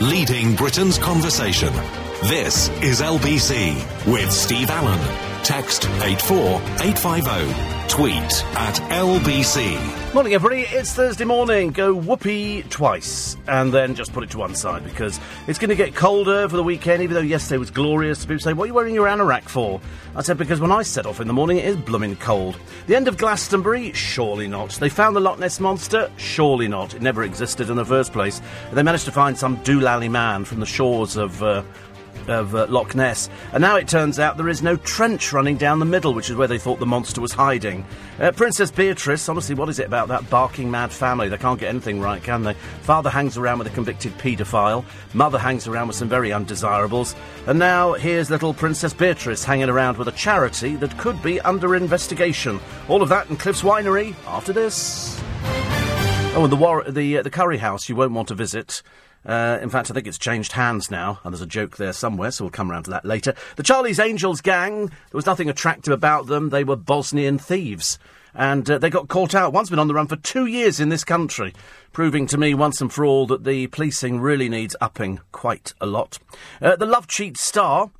leading Britain's conversation. This is LBC with Steve Allen. Text 84850. Tweet at LBC. Morning, everybody. It's Thursday morning. Go whoopee twice and then just put it to one side because it's going to get colder for the weekend, even though yesterday was glorious. People say, What are you wearing your anorak for? I said, Because when I set off in the morning, it is blooming cold. The end of Glastonbury? Surely not. They found the Loch Ness Monster? Surely not. It never existed in the first place. They managed to find some doolally man from the shores of. Uh, of uh, Loch Ness. And now it turns out there is no trench running down the middle, which is where they thought the monster was hiding. Uh, Princess Beatrice, honestly, what is it about that barking mad family? They can't get anything right, can they? Father hangs around with a convicted paedophile, mother hangs around with some very undesirables, and now here's little Princess Beatrice hanging around with a charity that could be under investigation. All of that in Cliff's Winery after this. Oh, and the war- the uh, the curry house you won't want to visit. Uh, in fact, I think it's changed hands now, and there's a joke there somewhere, so we'll come around to that later. The Charlie's Angels gang, there was nothing attractive about them. They were Bosnian thieves. And uh, they got caught out. One's been on the run for two years in this country, proving to me once and for all that the policing really needs upping quite a lot. Uh, the Love Cheat star,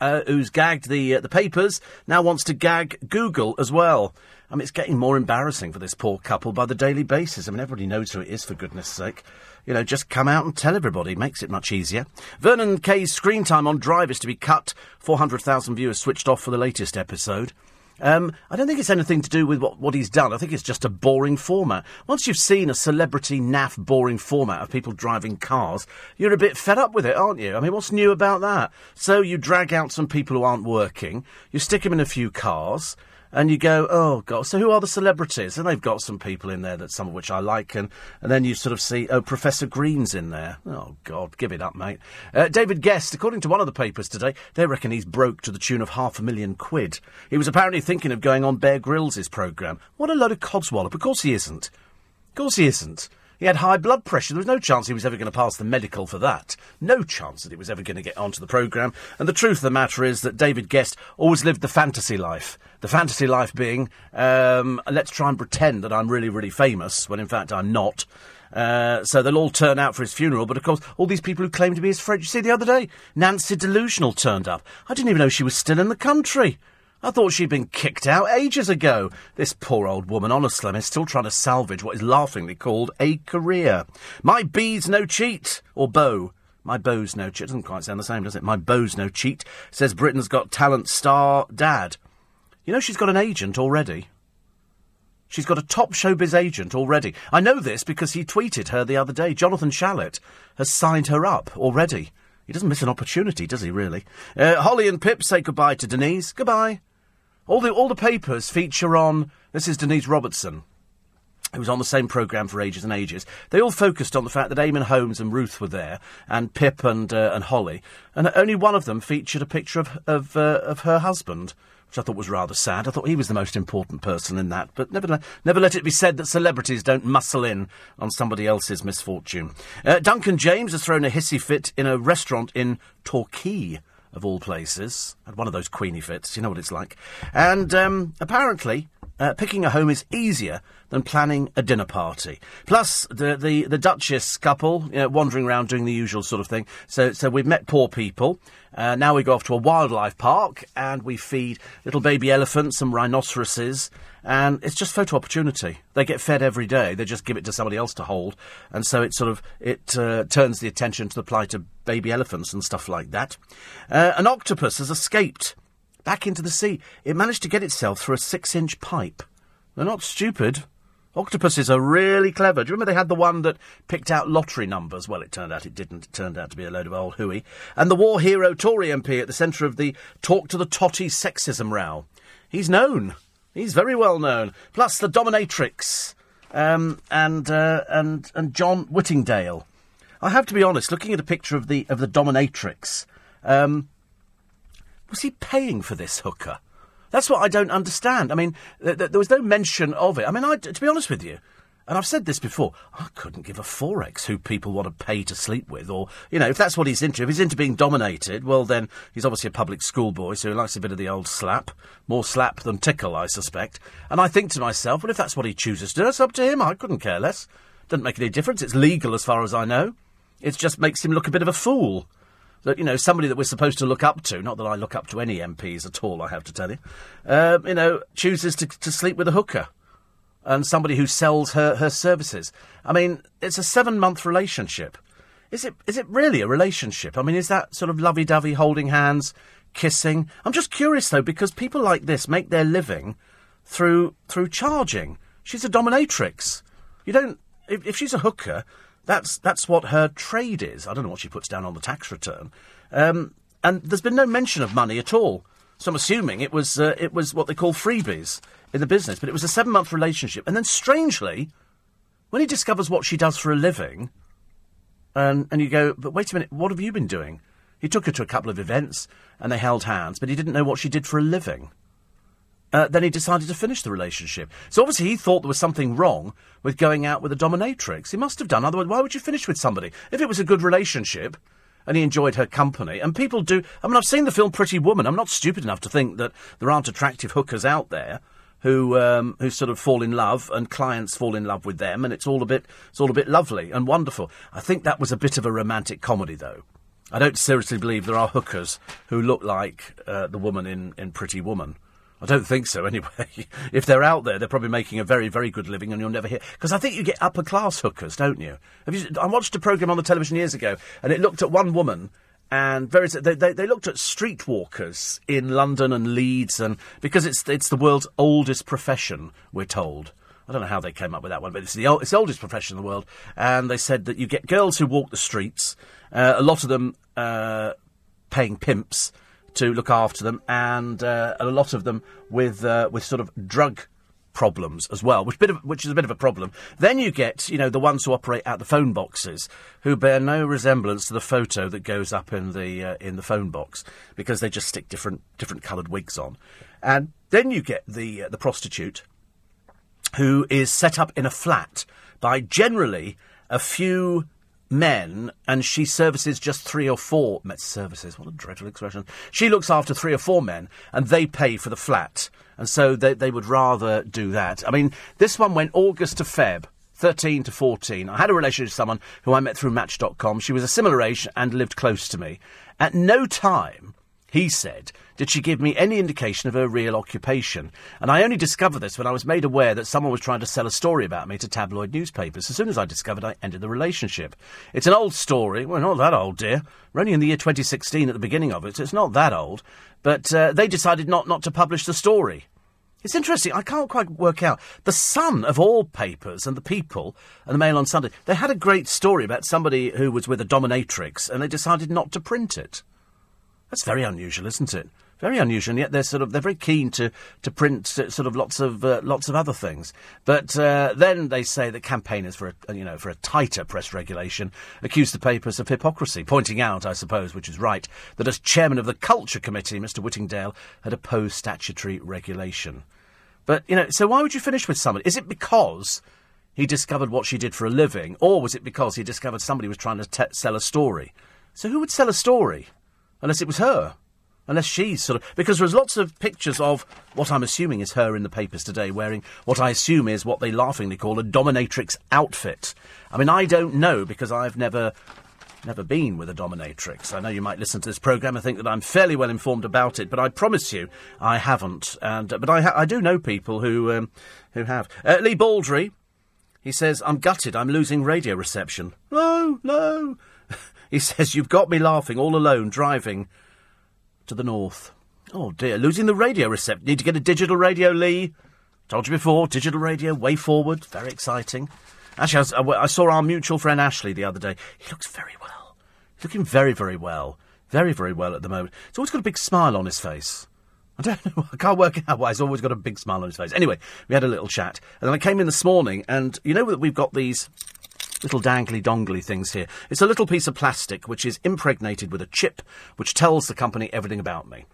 uh, who's gagged the uh, the papers, now wants to gag Google as well. I mean, it's getting more embarrassing for this poor couple by the daily basis. I mean, everybody knows who it is, for goodness sake. You know, just come out and tell everybody. Makes it much easier. Vernon Kay's screen time on Drive is to be cut. 400,000 viewers switched off for the latest episode. Um, I don't think it's anything to do with what, what he's done. I think it's just a boring format. Once you've seen a celebrity naff boring format of people driving cars, you're a bit fed up with it, aren't you? I mean, what's new about that? So you drag out some people who aren't working, you stick them in a few cars, and you go, oh god, so who are the celebrities? And they've got some people in there that some of which I like, and, and then you sort of see, oh, Professor Green's in there. Oh god, give it up, mate. Uh, David Gest, according to one of the papers today, they reckon he's broke to the tune of half a million quid. He was apparently thinking of going on Bear Grylls' programme. What a load of codswallop. Of course he isn't. Of course he isn't. He had high blood pressure. There was no chance he was ever going to pass the medical for that. No chance that he was ever going to get onto the programme. And the truth of the matter is that David Gest always lived the fantasy life. The fantasy life being, um, let's try and pretend that I'm really, really famous, when in fact I'm not. Uh, so they'll all turn out for his funeral, but of course, all these people who claim to be his friends. You see, the other day, Nancy Delusional turned up. I didn't even know she was still in the country. I thought she'd been kicked out ages ago. This poor old woman, honestly, is still trying to salvage what is laughingly called a career. My bee's no cheat, or bow. My bow's no cheat. Doesn't quite sound the same, does it? My bow's no cheat, says Britain's Got Talent star dad. You know she's got an agent already. She's got a top showbiz agent already. I know this because he tweeted her the other day. Jonathan Shalit has signed her up already. He doesn't miss an opportunity, does he, really? Uh, Holly and Pip say goodbye to Denise. Goodbye. All the, all the papers feature on. This is Denise Robertson, who was on the same programme for ages and ages. They all focused on the fact that Eamonn Holmes and Ruth were there, and Pip and, uh, and Holly. And only one of them featured a picture of, of, uh, of her husband which I thought was rather sad. I thought he was the most important person in that. But never, never let it be said that celebrities don't muscle in on somebody else's misfortune. Uh, Duncan James has thrown a hissy fit in a restaurant in Torquay, of all places. Had one of those queenie fits, you know what it's like. And um, apparently, uh, picking a home is easier than planning a dinner party. Plus, the the, the Duchess couple you know, wandering around doing the usual sort of thing. So, so we've met poor people. Uh, now we go off to a wildlife park and we feed little baby elephants and rhinoceroses. And it's just photo opportunity. They get fed every day. They just give it to somebody else to hold, and so it sort of it uh, turns the attention to the plight of baby elephants and stuff like that. Uh, an octopus has escaped back into the sea. It managed to get itself through a six-inch pipe. They're not stupid. Octopuses are really clever. Do you remember they had the one that picked out lottery numbers? Well, it turned out it didn't. It turned out to be a load of old hooey. And the war hero Tory MP at the centre of the Talk to the Totty sexism row. He's known. He's very well known. Plus the dominatrix um, and uh, and and John Whittingdale. I have to be honest. Looking at a picture of the of the dominatrix, um, was he paying for this hooker? That's what I don't understand. I mean, th- th- there was no mention of it. I mean, I, to be honest with you, and I've said this before, I couldn't give a forex who people want to pay to sleep with, or, you know, if that's what he's into. If he's into being dominated, well, then he's obviously a public schoolboy, so he likes a bit of the old slap. More slap than tickle, I suspect. And I think to myself, well, if that's what he chooses to do, it's up to him. I couldn't care less. Doesn't make any difference. It's legal as far as I know. It just makes him look a bit of a fool. That, you know, somebody that we're supposed to look up to, not that I look up to any MPs at all, I have to tell you, um, you know, chooses to, to sleep with a hooker and somebody who sells her, her services. I mean, it's a seven month relationship. Is it is it really a relationship? I mean, is that sort of lovey dovey, holding hands, kissing? I'm just curious though, because people like this make their living through through charging. She's a dominatrix. You don't if, if she's a hooker, that's that's what her trade is. I don't know what she puts down on the tax return. Um, and there's been no mention of money at all. So I'm assuming it was uh, it was what they call freebies in the business. But it was a seven month relationship, and then strangely, when he discovers what she does for a living, and and you go, but wait a minute, what have you been doing? He took her to a couple of events, and they held hands, but he didn't know what she did for a living. Uh, then he decided to finish the relationship. So obviously he thought there was something wrong with going out with a dominatrix. He must have done. Otherwise, why would you finish with somebody? If it was a good relationship and he enjoyed her company, and people do. I mean, I've seen the film Pretty Woman. I'm not stupid enough to think that there aren't attractive hookers out there who um, who sort of fall in love and clients fall in love with them, and it's all a bit it's all a bit lovely and wonderful. I think that was a bit of a romantic comedy, though. I don't seriously believe there are hookers who look like uh, the woman in, in Pretty Woman. I don't think so, anyway. if they're out there, they're probably making a very, very good living, and you'll never hear. Because I think you get upper class hookers, don't you? you? I watched a program on the television years ago, and it looked at one woman, and very, they, they, they looked at streetwalkers in London and Leeds, and because it's it's the world's oldest profession, we're told. I don't know how they came up with that one, but it's the, it's the oldest profession in the world. And they said that you get girls who walk the streets, uh, a lot of them uh, paying pimps to look after them, and uh, a lot of them with uh, with sort of drug problems as well, which bit of, which is a bit of a problem. Then you get you know the ones who operate out the phone boxes, who bear no resemblance to the photo that goes up in the uh, in the phone box because they just stick different different coloured wigs on, and then you get the uh, the prostitute who is set up in a flat by generally a few men, and she services just three or four met services. What a dreadful expression. She looks after three or four men, and they pay for the flat, and so they they would rather do that. I mean, this one went August to Feb. 13 to 14. I had a relationship with someone who I met through Match.com. She was a similar age and lived close to me. At no time he said, did she give me any indication of her real occupation? And I only discovered this when I was made aware that someone was trying to sell a story about me to tabloid newspapers. As soon as I discovered, I ended the relationship. It's an old story. Well, not that old, dear. We're only in the year 2016 at the beginning of it, so it's not that old. But uh, they decided not, not to publish the story. It's interesting. I can't quite work out. The Sun, of all papers, and the People, and the Mail on Sunday, they had a great story about somebody who was with a dominatrix, and they decided not to print it. That's very unusual, isn't it? Very unusual, and yet they're sort of they're very keen to to print sort of lots of uh, lots of other things. But uh, then they say that campaigners for a you know for a tighter press regulation accuse the papers of hypocrisy, pointing out, I suppose, which is right, that as chairman of the Culture Committee, Mr. Whittingdale had opposed statutory regulation. But you know, so why would you finish with someone? Is it because he discovered what she did for a living, or was it because he discovered somebody was trying to sell a story? So who would sell a story? unless it was her. Unless she's sort of. Because there's lots of pictures of what I'm assuming is her in the papers today wearing what I assume is what they laughingly call a dominatrix outfit. I mean, I don't know because I've never. Never been with a dominatrix. I know you might listen to this programme and think that I'm fairly well informed about it, but I promise you I haven't. And but I, ha- I do know people who um, who have. Uh, Lee Baldry, he says, "I'm gutted. I'm losing radio reception." No, no. He says, You've got me laughing all alone driving to the north. Oh dear, losing the radio reception. Need to get a digital radio, Lee. Told you before, digital radio, way forward, very exciting. Actually, I, was, uh, I saw our mutual friend Ashley the other day. He looks very well. He's looking very, very well. Very, very well at the moment. He's always got a big smile on his face. I don't know. I can't work out why he's always got a big smile on his face. Anyway, we had a little chat. And then I came in this morning, and you know that we've got these little dangly dongly things here. It's a little piece of plastic which is impregnated with a chip which tells the company everything about me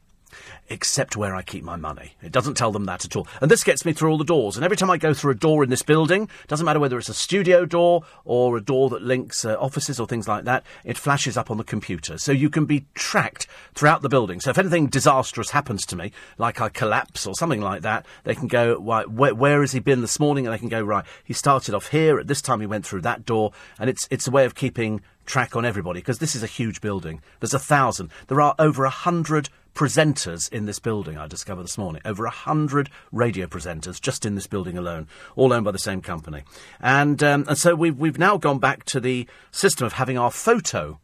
except where I keep my money. It doesn't tell them that at all. And this gets me through all the doors. And every time I go through a door in this building, doesn't matter whether it's a studio door or a door that links uh, offices or things like that, it flashes up on the computer. So you can be tracked throughout the building. So if anything disastrous happens to me, like I collapse or something like that, they can go, where, where has he been this morning? And they can go, right, he started off here, at this time he went through that door. And it's, it's a way of keeping track on everybody because this is a huge building. There's a thousand. There are over a hundred presenters in this building. I discovered this morning over a hundred radio presenters just in this building alone, all owned by the same company. And um, and so we've we've now gone back to the system of having our photo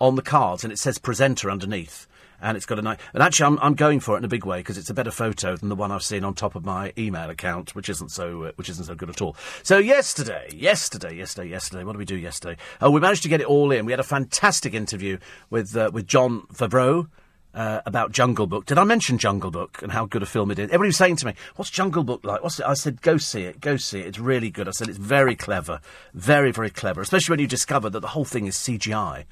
on the cards, and it says presenter underneath and it's got a nice. And actually, I'm, I'm going for it in a big way because it's a better photo than the one I've seen on top of my email account, which isn't so uh, which isn't so good at all. So yesterday, yesterday, yesterday, yesterday, what did we do yesterday? Oh, we managed to get it all in. We had a fantastic interview with uh, with Jon Favreau. Uh, about Jungle Book. Did I mention Jungle Book and how good a film it is? Everybody was saying to me, "What's Jungle Book like?" What's it? I said, "Go see it. Go see it. It's really good." I said, "It's very clever, very very clever, especially when you discover that the whole thing is CGI,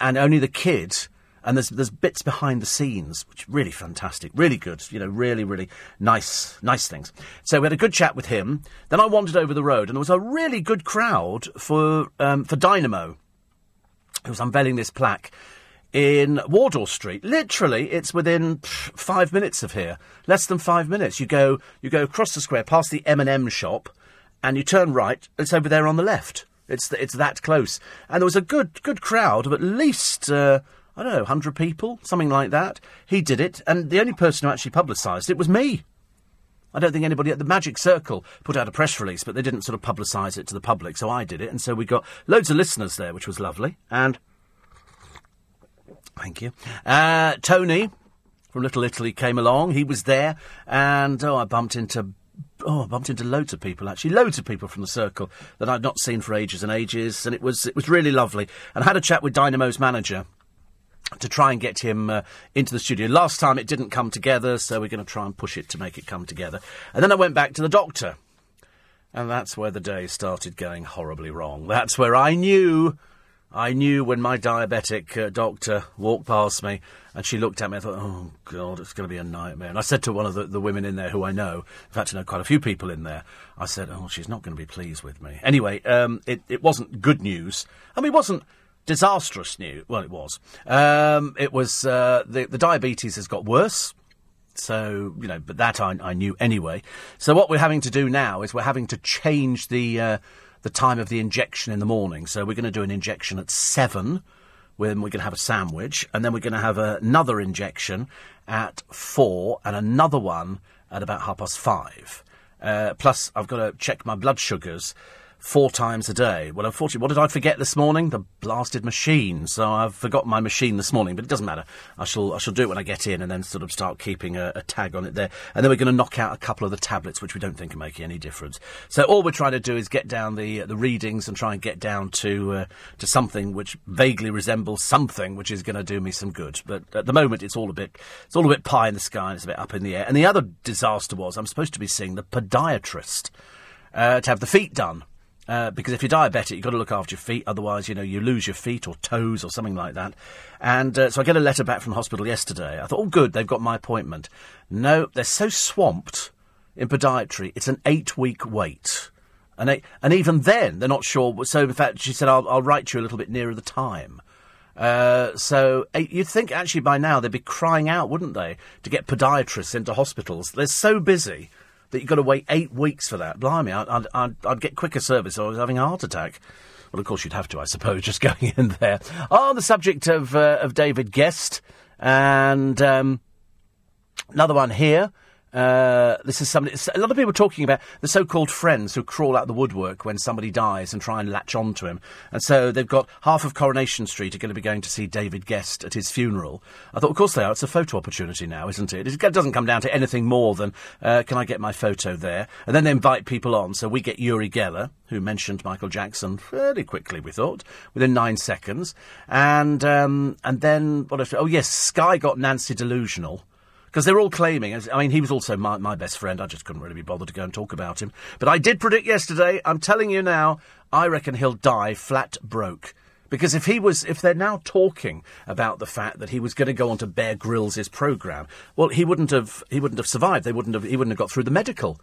and only the kid and there's there's bits behind the scenes which are really fantastic, really good. You know, really really nice nice things. So we had a good chat with him. Then I wandered over the road, and there was a really good crowd for um, for Dynamo, who was unveiling this plaque in Wardour Street. Literally, it's within pff, five minutes of here. Less than five minutes. You go you go across the square, past the M and M shop, and you turn right. It's over there on the left. It's it's that close, and there was a good good crowd of at least. Uh, I don't know, 100 people, something like that. He did it, and the only person who actually publicised it was me. I don't think anybody at the Magic Circle put out a press release, but they didn't sort of publicise it to the public, so I did it, and so we got loads of listeners there, which was lovely. And thank you, uh, Tony from Little Italy came along. He was there, and oh, I bumped into oh, I bumped into loads of people actually, loads of people from the circle that I'd not seen for ages and ages, and it was it was really lovely. And I had a chat with Dynamo's manager to try and get him uh, into the studio. Last time it didn't come together, so we're going to try and push it to make it come together. And then I went back to the doctor. And that's where the day started going horribly wrong. That's where I knew, I knew when my diabetic uh, doctor walked past me and she looked at me, I thought, oh, God, it's going to be a nightmare. And I said to one of the, the women in there who I know, in fact, I know quite a few people in there, I said, oh, she's not going to be pleased with me. Anyway, um, it, it wasn't good news. I mean, it wasn't disastrous news. Well, it was. Um, it was uh, the the diabetes has got worse. So you know, but that I, I knew anyway. So what we're having to do now is we're having to change the uh, the time of the injection in the morning. So we're going to do an injection at seven. When we're going to have a sandwich, and then we're going to have another injection at four, and another one at about half past five. Uh, plus, I've got to check my blood sugars four times a day. Well, unfortunately, what did I forget this morning? The blasted machine. So I've forgotten my machine this morning, but it doesn't matter. I shall I shall do it when I get in, and then sort of start keeping a, a tag on it there. And then we're going to knock out a couple of the tablets, which we don't think are making any difference. So all we're trying to do is get down the the readings and try and get down to uh, to something which vaguely resembles something which is going to do me some good. But at the moment, it's all a bit it's all a bit pie in the sky and it's a bit up in the air. And the other disaster was I'm supposed to be seeing the podiatrist. Uh, to have the feet done. Uh, because if you're diabetic, you've got to look after your feet. Otherwise, you know, you lose your feet or toes or something like that. And uh, so I get a letter back from hospital yesterday. I thought, oh, good, they've got my appointment. No, they're so swamped in podiatry. It's an eight-week wait. And, and even then, they're not sure. So, in fact, she said, I'll, I'll write you a little bit nearer the time. Uh, so you'd think actually by now they'd be crying out, wouldn't they, to get podiatrists into hospitals? They're so busy that you've got to wait eight weeks for that. Blimey, I'd, I'd, I'd get quicker service or I was having a heart attack. Well, of course, you'd have to, I suppose, just going in there. On the subject of, uh, of David Gest, and um, another one here. Uh, this is somebody. A lot of people talking about the so-called friends who crawl out the woodwork when somebody dies and try and latch on to him. And so they've got half of Coronation Street are going to be going to see David Gest at his funeral. I thought, of course they are. It's a photo opportunity now, isn't it? It doesn't come down to anything more than uh, can I get my photo there? And then they invite people on. So we get Uri Geller, who mentioned Michael Jackson fairly quickly. We thought within nine seconds, and um, and then what? Else? Oh yes, Sky got Nancy delusional because they're all claiming. I mean, he was also my, my best friend. I just couldn't really be bothered to go and talk about him. But I did predict yesterday. I'm telling you now. I reckon he'll die flat broke. Because if he was, if they're now talking about the fact that he was going to go on to Bear Grylls' program, well, he wouldn't have, he wouldn't have survived. They wouldn't have, he wouldn't have got through the medical.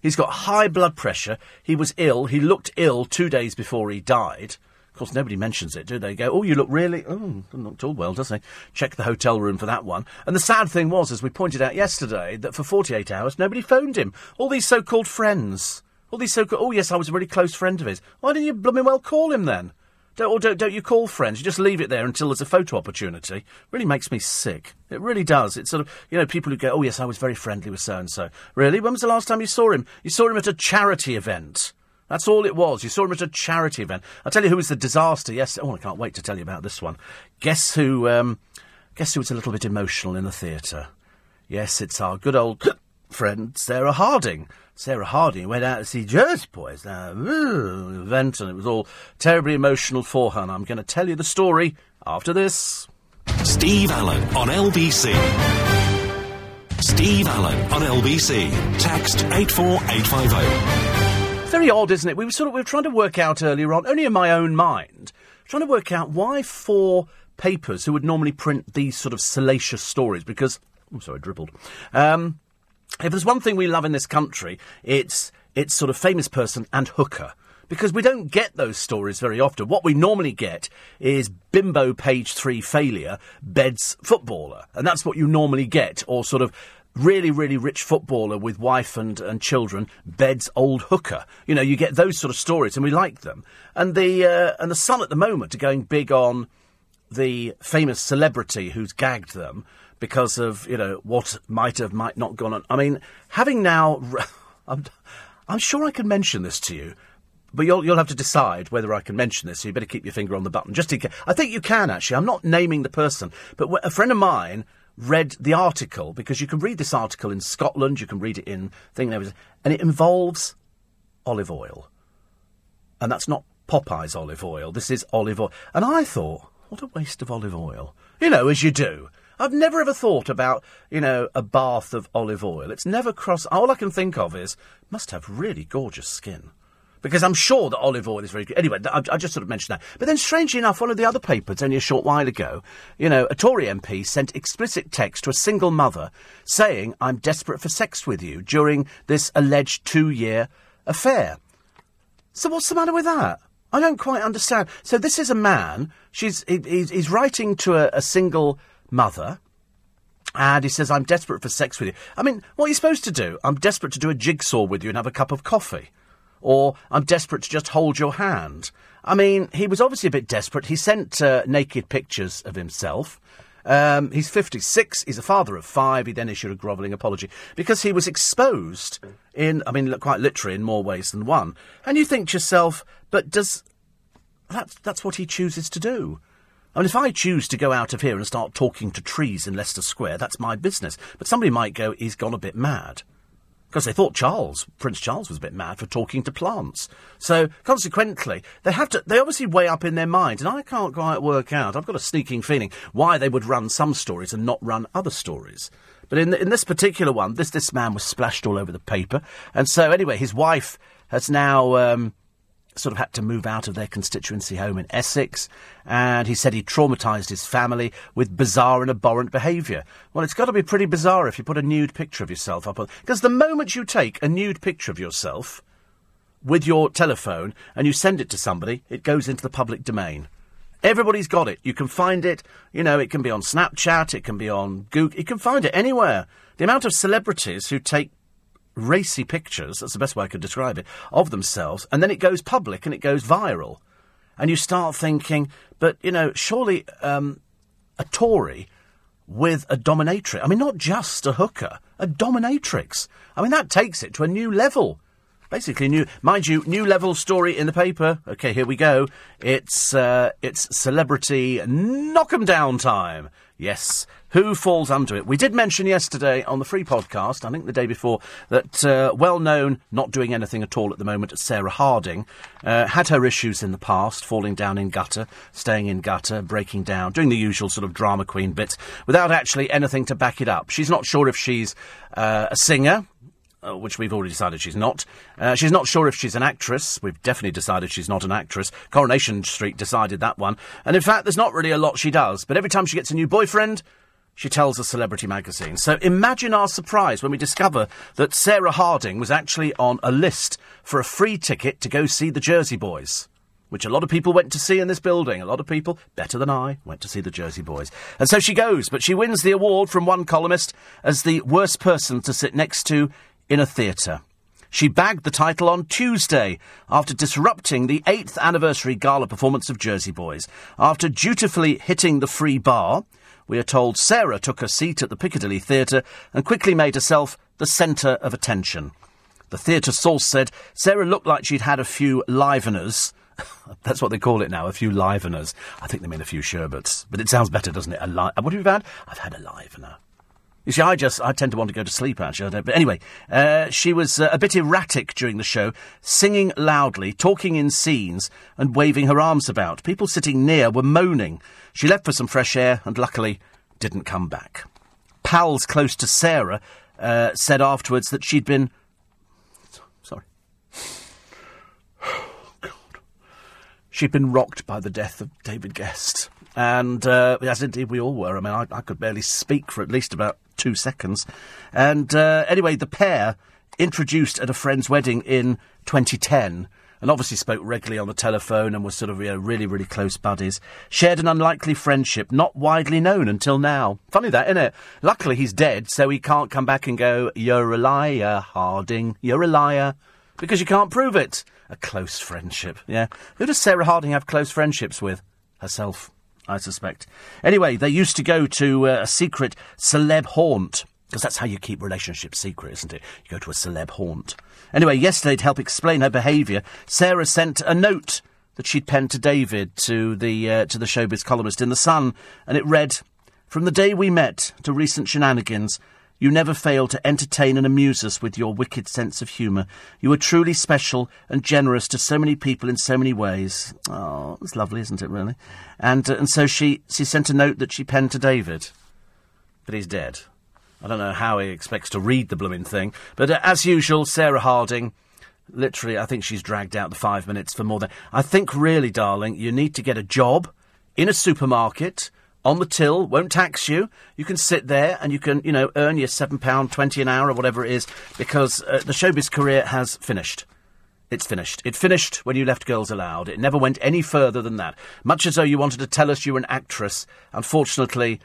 He's got high blood pressure. He was ill. He looked ill two days before he died. Of course, nobody mentions it, do they? Go, oh, you look really, oh, doesn't look all well, does he? Check the hotel room for that one. And the sad thing was, as we pointed out yesterday, that for 48 hours nobody phoned him. All these so-called friends. All these so-called, oh yes, I was a really close friend of his. Why didn't you blooming well call him then? Don't, or don't, don't you call friends? You just leave it there until there's a photo opportunity. Really makes me sick. It really does. It's sort of, you know, people who go, oh, yes, I was very friendly with so and so. Really? When was the last time you saw him? You saw him at a charity event. That's all it was. You saw him at a charity event. I'll tell you who was the disaster. Yes. Oh, I can't wait to tell you about this one. Guess who, um, guess who was a little bit emotional in the theatre? Yes, it's our good old friend Sarah Harding. Sarah Harding went out to see Jersey Boys now, event, and it was all terribly emotional for her. And I'm going to tell you the story after this. Steve Allen on LBC. Steve Allen on LBC. Text 84850. Very odd, isn't it? We were sort of we were trying to work out earlier on, only in my own mind, trying to work out why four papers who would normally print these sort of salacious stories, because I'm sorry, I dribbled. Um, if there's one thing we love in this country, it's it's sort of famous person and hooker. Because we don't get those stories very often. What we normally get is bimbo page three failure, beds footballer. And that's what you normally get. Or sort of really, really rich footballer with wife and, and children, beds old hooker. You know, you get those sort of stories and we like them. And the, uh, and the Sun at the moment are going big on the famous celebrity who's gagged them because of you know what might have might not gone on. I mean, having now, I'm, I'm sure I can mention this to you, but you'll you'll have to decide whether I can mention this. So you better keep your finger on the button. Just in case. I think you can actually. I'm not naming the person, but a friend of mine read the article because you can read this article in Scotland, you can read it in thing and and it involves olive oil, and that's not Popeye's olive oil. This is olive oil, and I thought, what a waste of olive oil. You know, as you do. I've never ever thought about, you know, a bath of olive oil. It's never crossed. All I can think of is must have really gorgeous skin. Because I'm sure that olive oil is very good. Anyway, I, I just sort of mentioned that. But then, strangely enough, one of the other papers only a short while ago, you know, a Tory MP sent explicit text to a single mother saying, I'm desperate for sex with you during this alleged two year affair. So, what's the matter with that? I don't quite understand. So, this is a man, she's, he, he's, writing to a, a single mother. And he says, I'm desperate for sex with you. I mean, what are you supposed to do? I'm desperate to do a jigsaw with you and have a cup of coffee. Or I'm desperate to just hold your hand. I mean, he was obviously a bit desperate. He sent uh, naked pictures of himself. Um, he's 56. He's a father of five. He then issued a grovelling apology because he was exposed in, I mean, quite literally in more ways than one. And you think to yourself, but does. That's, that's what he chooses to do. I mean, if I choose to go out of here and start talking to trees in Leicester Square, that's my business. But somebody might go, he's gone a bit mad. Because they thought Charles, Prince Charles, was a bit mad for talking to plants. So, consequently, they have to, they obviously weigh up in their mind, and I can't quite work out, I've got a sneaking feeling, why they would run some stories and not run other stories. But in, in this particular one, this, this man was splashed all over the paper. And so, anyway, his wife has now, um, sort of had to move out of their constituency home in Essex, and he said he traumatised his family with bizarre and abhorrent behaviour. Well, it's got to be pretty bizarre if you put a nude picture of yourself up on. Because the moment you take a nude picture of yourself with your telephone and you send it to somebody, it goes into the public domain. Everybody's got it. You can find it, you know, it can be on Snapchat, it can be on Google, you can find it anywhere. The amount of celebrities who take racy pictures, that's the best way I could describe it, of themselves, and then it goes public and it goes viral. And you start thinking, but, you know, surely um, a Tory with a dominatrix, I mean, not just a hooker, a dominatrix. I mean, that takes it to a new level. Basically, new, mind you, new level story in the paper. Okay, here we go. It's uh, it's celebrity knock 'em down time. Yes, who falls under it? We did mention yesterday on the free podcast, I think the day before, that uh, well known, not doing anything at all at the moment, Sarah Harding uh, had her issues in the past, falling down in gutter, staying in gutter, breaking down, doing the usual sort of drama queen bits without actually anything to back it up. She's not sure if she's uh, a singer, uh, which we've already decided she's not. Uh, she's not sure if she's an actress. We've definitely decided she's not an actress. Coronation Street decided that one. And in fact, there's not really a lot she does. But every time she gets a new boyfriend, she tells a celebrity magazine. So imagine our surprise when we discover that Sarah Harding was actually on a list for a free ticket to go see the Jersey Boys. Which a lot of people went to see in this building. A lot of people, better than I, went to see the Jersey Boys. And so she goes, but she wins the award from one columnist as the worst person to sit next to in a theatre. She bagged the title on Tuesday after disrupting the 8th anniversary gala performance of Jersey Boys. After dutifully hitting the free bar, we are told Sarah took her seat at the Piccadilly Theatre and quickly made herself the centre of attention. The theatre source said Sarah looked like she'd had a few liveners. That's what they call it now, a few liveners. I think they mean a few sherbets. But it sounds better, doesn't it? A li- what have you had? I've had a livener. You see, I just, I tend to want to go to sleep, actually. But anyway, uh, she was uh, a bit erratic during the show, singing loudly, talking in scenes, and waving her arms about. People sitting near were moaning. She left for some fresh air and luckily didn't come back. Pals close to Sarah uh, said afterwards that she'd been. Sorry. God. She'd been rocked by the death of David Gest. And uh, as indeed we all were. I mean, I, I could barely speak for at least about two seconds. And uh, anyway, the pair introduced at a friend's wedding in 2010 and obviously spoke regularly on the telephone and were sort of you know, really, really close buddies. Shared an unlikely friendship, not widely known until now. Funny that, isn't it? Luckily, he's dead, so he can't come back and go, You're a liar, Harding, you're a liar, because you can't prove it. A close friendship, yeah. Who does Sarah Harding have close friendships with? Herself. I suspect. Anyway, they used to go to uh, a secret celeb haunt, because that's how you keep relationships secret, isn't it? You go to a celeb haunt. Anyway, yesterday, to help explain her behaviour, Sarah sent a note that she'd penned to David, to the, uh, to the showbiz columnist in The Sun, and it read, From the day we met to recent shenanigans, you never fail to entertain and amuse us with your wicked sense of humour. You are truly special and generous to so many people in so many ways. Oh, it's lovely, isn't it, really? And, uh, and so she, she sent a note that she penned to David. But he's dead. I don't know how he expects to read the blooming thing. But uh, as usual, Sarah Harding, literally, I think she's dragged out the five minutes for more than. I think, really, darling, you need to get a job in a supermarket on the till, won't tax you. You can sit there and you can, you know, earn your £7.20 an hour or whatever it is because uh, the showbiz career has finished. It's finished. It finished when you left Girls Aloud. It never went any further than that. Much as though you wanted to tell us you were an actress, unfortunately,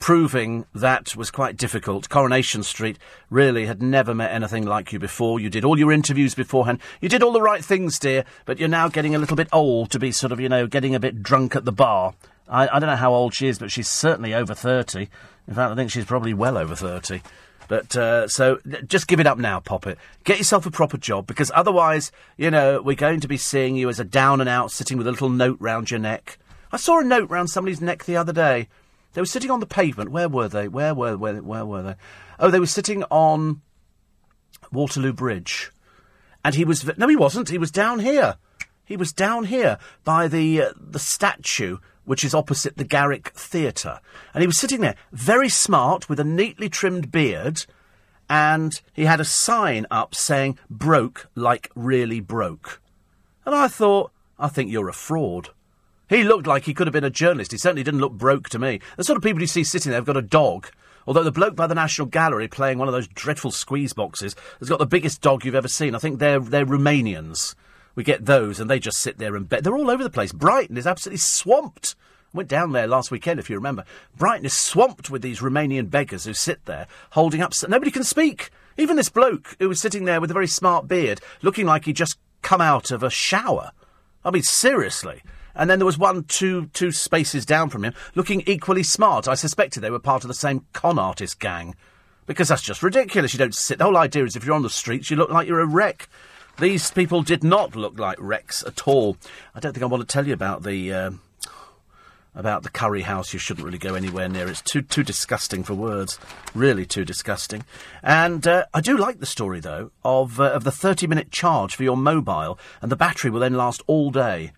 proving that was quite difficult. Coronation Street really had never met anything like you before. You did all your interviews beforehand. You did all the right things, dear, but you're now getting a little bit old to be sort of, you know, getting a bit drunk at the bar. I, I don't know how old she is, but she's certainly over 30. In fact, I think she's probably well over 30. But uh, so just give it up now, Poppet. Get yourself a proper job because otherwise, you know, we're going to be seeing you as a down and out sitting with a little note round your neck. I saw a note round somebody's neck the other day. They were sitting on the pavement. Where were they? Where were where, where were they? Oh, they were sitting on Waterloo Bridge, and he was no, he wasn't. He was down here. He was down here by the uh, the statue which is opposite the Garrick Theatre, and he was sitting there, very smart, with a neatly trimmed beard, and he had a sign up saying "broke like really broke," and I thought, I think you're a fraud. He looked like he could have been a journalist. He certainly didn't look broke to me. The sort of people you see sitting there have got a dog. Although the bloke by the National Gallery playing one of those dreadful squeeze boxes has got the biggest dog you've ever seen. I think they're they're Romanians. We get those and they just sit there and bet. They're all over the place. Brighton is absolutely swamped. I went down there last weekend, if you remember. Brighton is swamped with these Romanian beggars who sit there holding up. Nobody can speak. Even this bloke who was sitting there with a very smart beard, looking like he'd just come out of a shower. I mean, seriously. And then there was one two two spaces down from him, looking equally smart. I suspected they were part of the same con artist gang. Because that's just ridiculous. You don't sit. The whole idea is if you're on the streets, you look like you're a wreck. These people did not look like wrecks at all. I don't think I want to tell you about the. Uh, about the curry house, you shouldn't really go anywhere near. It's too too disgusting for words, really too disgusting. And uh, I do like the story though of uh, of the thirty minute charge for your mobile, and the battery will then last all day.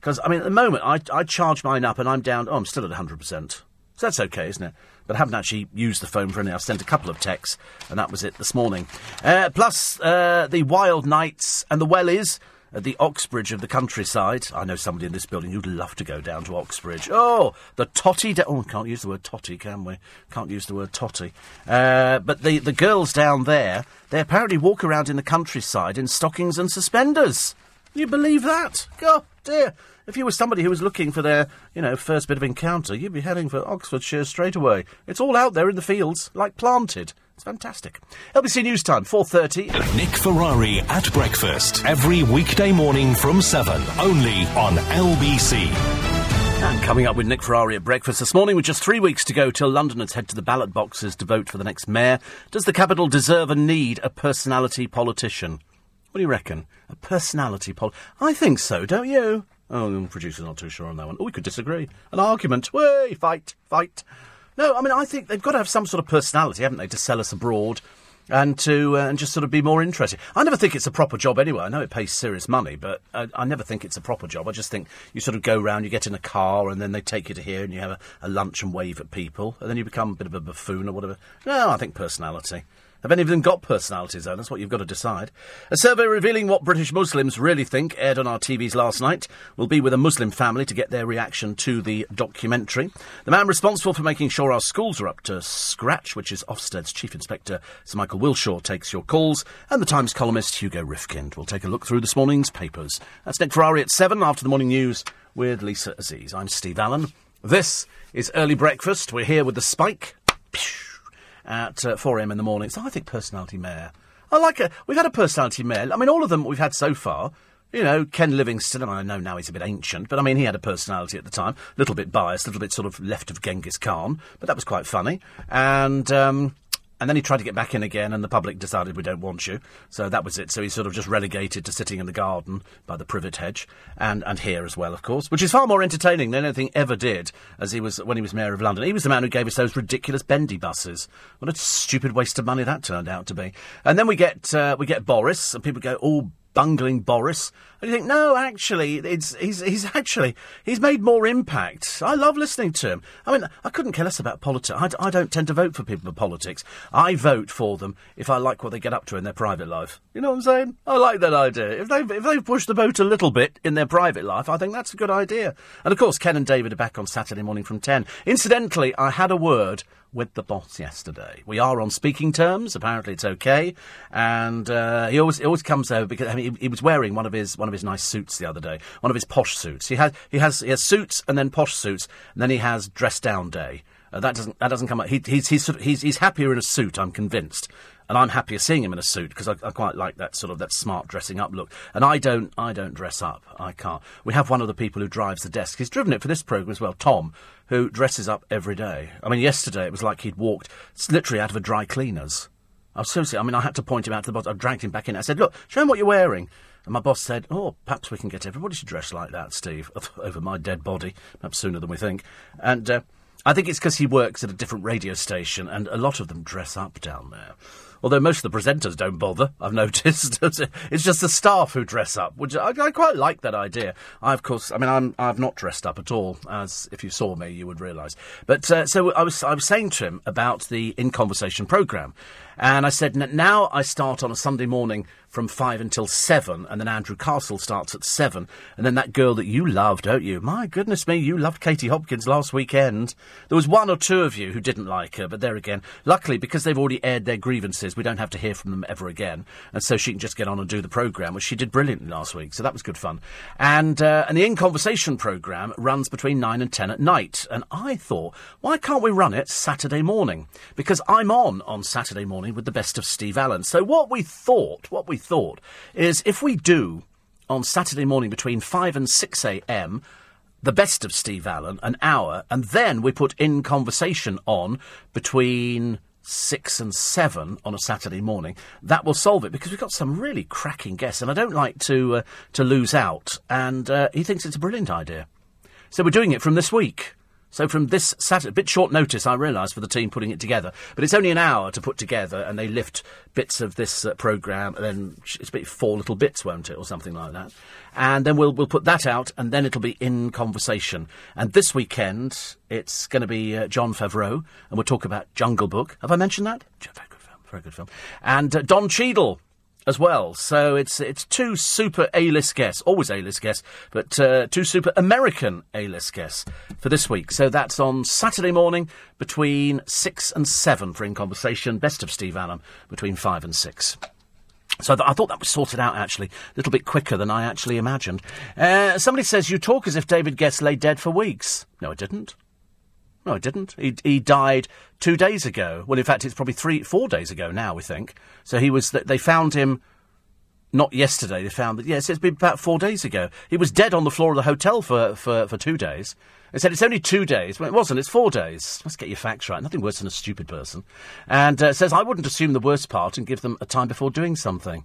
Because, I mean, at the moment, I, I charge mine up and I'm down, oh, I'm still at 100%. So that's okay, isn't it? But I haven't actually used the phone for anything. I've sent a couple of texts, and that was it this morning. Uh, plus, uh, the Wild Knights and the Wellies at the Oxbridge of the countryside. I know somebody in this building who'd love to go down to Oxbridge. Oh, the totty. Oh, can't use the word totty, can we? Can't use the word totty. Uh, but the, the girls down there, they apparently walk around in the countryside in stockings and suspenders. You believe that? God dear. If you were somebody who was looking for their, you know, first bit of encounter, you'd be heading for Oxfordshire straight away. It's all out there in the fields, like planted. It's fantastic. LBC News Time, 4.30. Nick Ferrari at breakfast. Every weekday morning from 7. Only on LBC. And coming up with Nick Ferrari at breakfast this morning, with just three weeks to go till Londoners head to the ballot boxes to vote for the next mayor, does the capital deserve and need a personality politician? What do you reckon? A personality pol? I think so, don't you? Oh, the producer's not too sure on that one. Oh, we could disagree. An argument. Way, fight, fight. No, I mean, I think they've got to have some sort of personality, haven't they, to sell us abroad and to uh, and just sort of be more interesting. I never think it's a proper job anyway. I know it pays serious money, but I, I never think it's a proper job. I just think you sort of go round, you get in a car, and then they take you to here, and you have a, a lunch and wave at people, and then you become a bit of a buffoon or whatever. No, I think personality. Have any of them got personalities, though? That's what you've got to decide. A survey revealing what British Muslims really think, aired on our TVs last night, will be with a Muslim family to get their reaction to the documentary. The man responsible for making sure our schools are up to scratch, which is Ofsted's Chief Inspector Sir Michael Wilshaw, takes your calls, and the Times columnist Hugo Rifkind will take a look through this morning's papers. That's Nick Ferrari at 7 after the morning news with Lisa Aziz. I'm Steve Allen. This is Early Breakfast. We're here with the Spike. Pew at uh, 4am in the morning. So I think personality mayor. I like it. We've had a personality mayor. I mean, all of them we've had so far. You know, Ken Livingstone, I know now he's a bit ancient, but I mean, he had a personality at the time. A little bit biased, a little bit sort of left of Genghis Khan, but that was quite funny. And, um, and then he tried to get back in again, and the public decided we don't want you. So that was it. So he's sort of just relegated to sitting in the garden by the privet hedge, and, and here as well, of course, which is far more entertaining than anything ever did as he was when he was mayor of London. He was the man who gave us those ridiculous bendy buses. What a stupid waste of money that turned out to be. And then we get uh, we get Boris, and people go, "Oh, bungling Boris. And you think, no, actually, it's, he's, he's actually, he's made more impact. I love listening to him. I mean, I couldn't care less about politics. I, I don't tend to vote for people for politics. I vote for them if I like what they get up to in their private life. You know what I'm saying? I like that idea. If they've, if they've pushed the boat a little bit in their private life, I think that's a good idea. And of course, Ken and David are back on Saturday morning from 10. Incidentally, I had a word with the boss yesterday. We are on speaking terms. Apparently, it's okay. And uh, he always he always comes over because I mean he, he, was wearing one of his one of his nice suits the other day, one of his posh suits. He has he has he has suits and then posh suits, and then he has dress down day. Uh, that doesn't that doesn't come up. He, he's he's he's he's happier in a suit. I'm convinced and I'm happier seeing him in a suit because I, I, quite like that sort of that smart dressing up look. And I don't, I don't dress up. I can't. We have one of the people who drives the desk. He's driven it for this program as well, Tom, who dresses up every day. I mean, yesterday it was like he'd walked literally out of a dry cleaner's. I was seriously. I mean, I had to point him out to the boss. I dragged him back in. I said, "Look, show him what you're wearing." And my boss said, "Oh, perhaps we can get everybody to dress like that, Steve, over my dead body, perhaps sooner than we think." And uh, I think it's because he works at a different radio station, and a lot of them dress up down there. Although most of the presenters don't bother, I've noticed. it's just the staff who dress up, which I, I, quite like that idea. I, of course, I mean, I'm, I've not dressed up at all, as if you saw me, you would realise. But uh, so I was, I was saying to him about the In Conversation programme, and I said, now I start on a Sunday morning from five until seven, and then Andrew Castle starts at seven, and then that girl that you love, don't you? My goodness me, you loved Katie Hopkins last weekend. There was one or two of you who didn't like her, but there again, luckily because they've already aired their grievances, we don't have to hear from them ever again, and so she can just get on and do the programme, which she did brilliantly last week. So that was good fun. And uh, and the In Conversation programme runs between nine and ten at night, and I thought, why can't we run it Saturday morning? Because I'm on on Saturday morning with the best of Steve Allen. So what we thought, what we thought is if we do on Saturday morning between 5 and 6 a.m. the best of Steve Allen, an hour, and then we put in conversation on between six and seven on a Saturday morning, that will solve it because we've got some really cracking guests, and I don't like to uh, to lose out. And uh, he thinks it's a brilliant idea, so we're doing it from this week. So from this Saturday, a bit short notice, I realise, for the team putting it together. But it's only an hour to put together, and they lift bits of this uh, programme, and then it's be four little bits, won't it, or something like that. And then we'll we'll put that out, and then it'll be in conversation. And this weekend, it's going to be uh, Jon Favreau, and we'll talk about Jungle Book. Have I mentioned that? Very good film, very good film. And uh, Don Cheadle as well. So it's it's two super A-list guests, always A-list guests, but uh, two super American A-list guests for this week. So that's on Saturday morning between six and seven for In Conversation. Best of Steve Allen between five and six. So th- I thought that was sorted out actually a little bit quicker than I actually imagined. Uh, somebody says you talk as if David Gest lay dead for weeks. No, I didn't. No, he didn't. He, he died two days ago. Well, in fact, it's probably three, four days ago now, we think. So he was, they found him not yesterday. They found that, yes, it's been about four days ago. He was dead on the floor of the hotel for, for, for two days. They said it's only two days. Well, it wasn't. It's four days. Let's get your facts right. Nothing worse than a stupid person. And uh, says, I wouldn't assume the worst part and give them a time before doing something.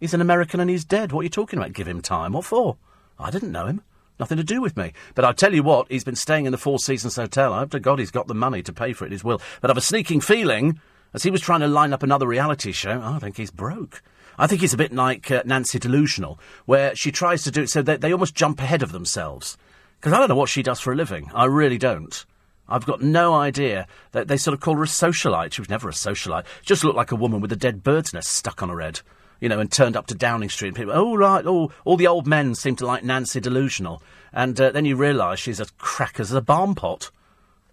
He's an American and he's dead. What are you talking about? Give him time. What for? I didn't know him. Nothing to do with me. But I'll tell you what, he's been staying in the Four Seasons Hotel. I hope to God he's got the money to pay for it in his will. But I've a sneaking feeling, as he was trying to line up another reality show, I think he's broke. I think he's a bit like uh, Nancy Delusional, where she tries to do it so they, they almost jump ahead of themselves. Because I don't know what she does for a living. I really don't. I've got no idea. They, they sort of call her a socialite. She was never a socialite. Just looked like a woman with a dead bird's nest stuck on her head you know, and turned up to Downing Street. And people, oh, right, oh, all the old men seem to like Nancy Delusional. And uh, then you realise she's as crack as a barn pot.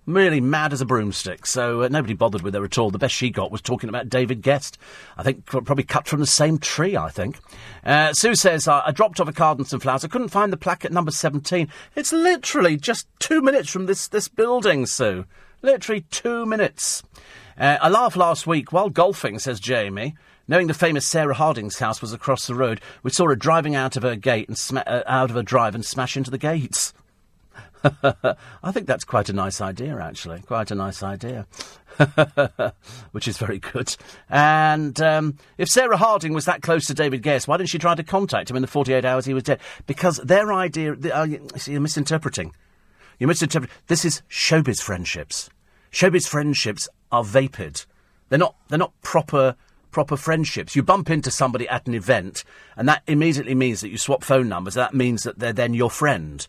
Really mad as a broomstick. So uh, nobody bothered with her at all. The best she got was talking about David Gest. I think probably cut from the same tree, I think. Uh, Sue says, I dropped off a card and some flowers. I couldn't find the plaque at number 17. It's literally just two minutes from this, this building, Sue. Literally two minutes. Uh, I laughed last week while golfing, says Jamie. Knowing the famous Sarah Harding's house was across the road, we saw her driving out of her gate and sma- uh, out of her drive and smash into the gates. I think that's quite a nice idea, actually. Quite a nice idea. Which is very good. And um, if Sarah Harding was that close to David Gest, why didn't she try to contact him in the 48 hours he was dead? Because their idea. Uh, see, you're misinterpreting. You're misinterpreting. This is showbiz friendships. Showbiz friendships are vapid. They're not, they're not proper proper friendships. You bump into somebody at an event, and that immediately means that you swap phone numbers. That means that they're then your friend.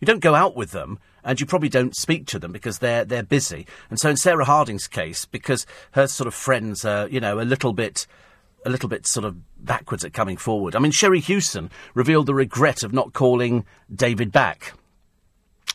You don't go out with them, and you probably don't speak to them because they're they're busy. And so in Sarah Harding's case, because her sort of friends are, you know, a little bit a little bit sort of backwards at coming forward. I mean, Sherrie Hewson revealed the regret of not calling David back.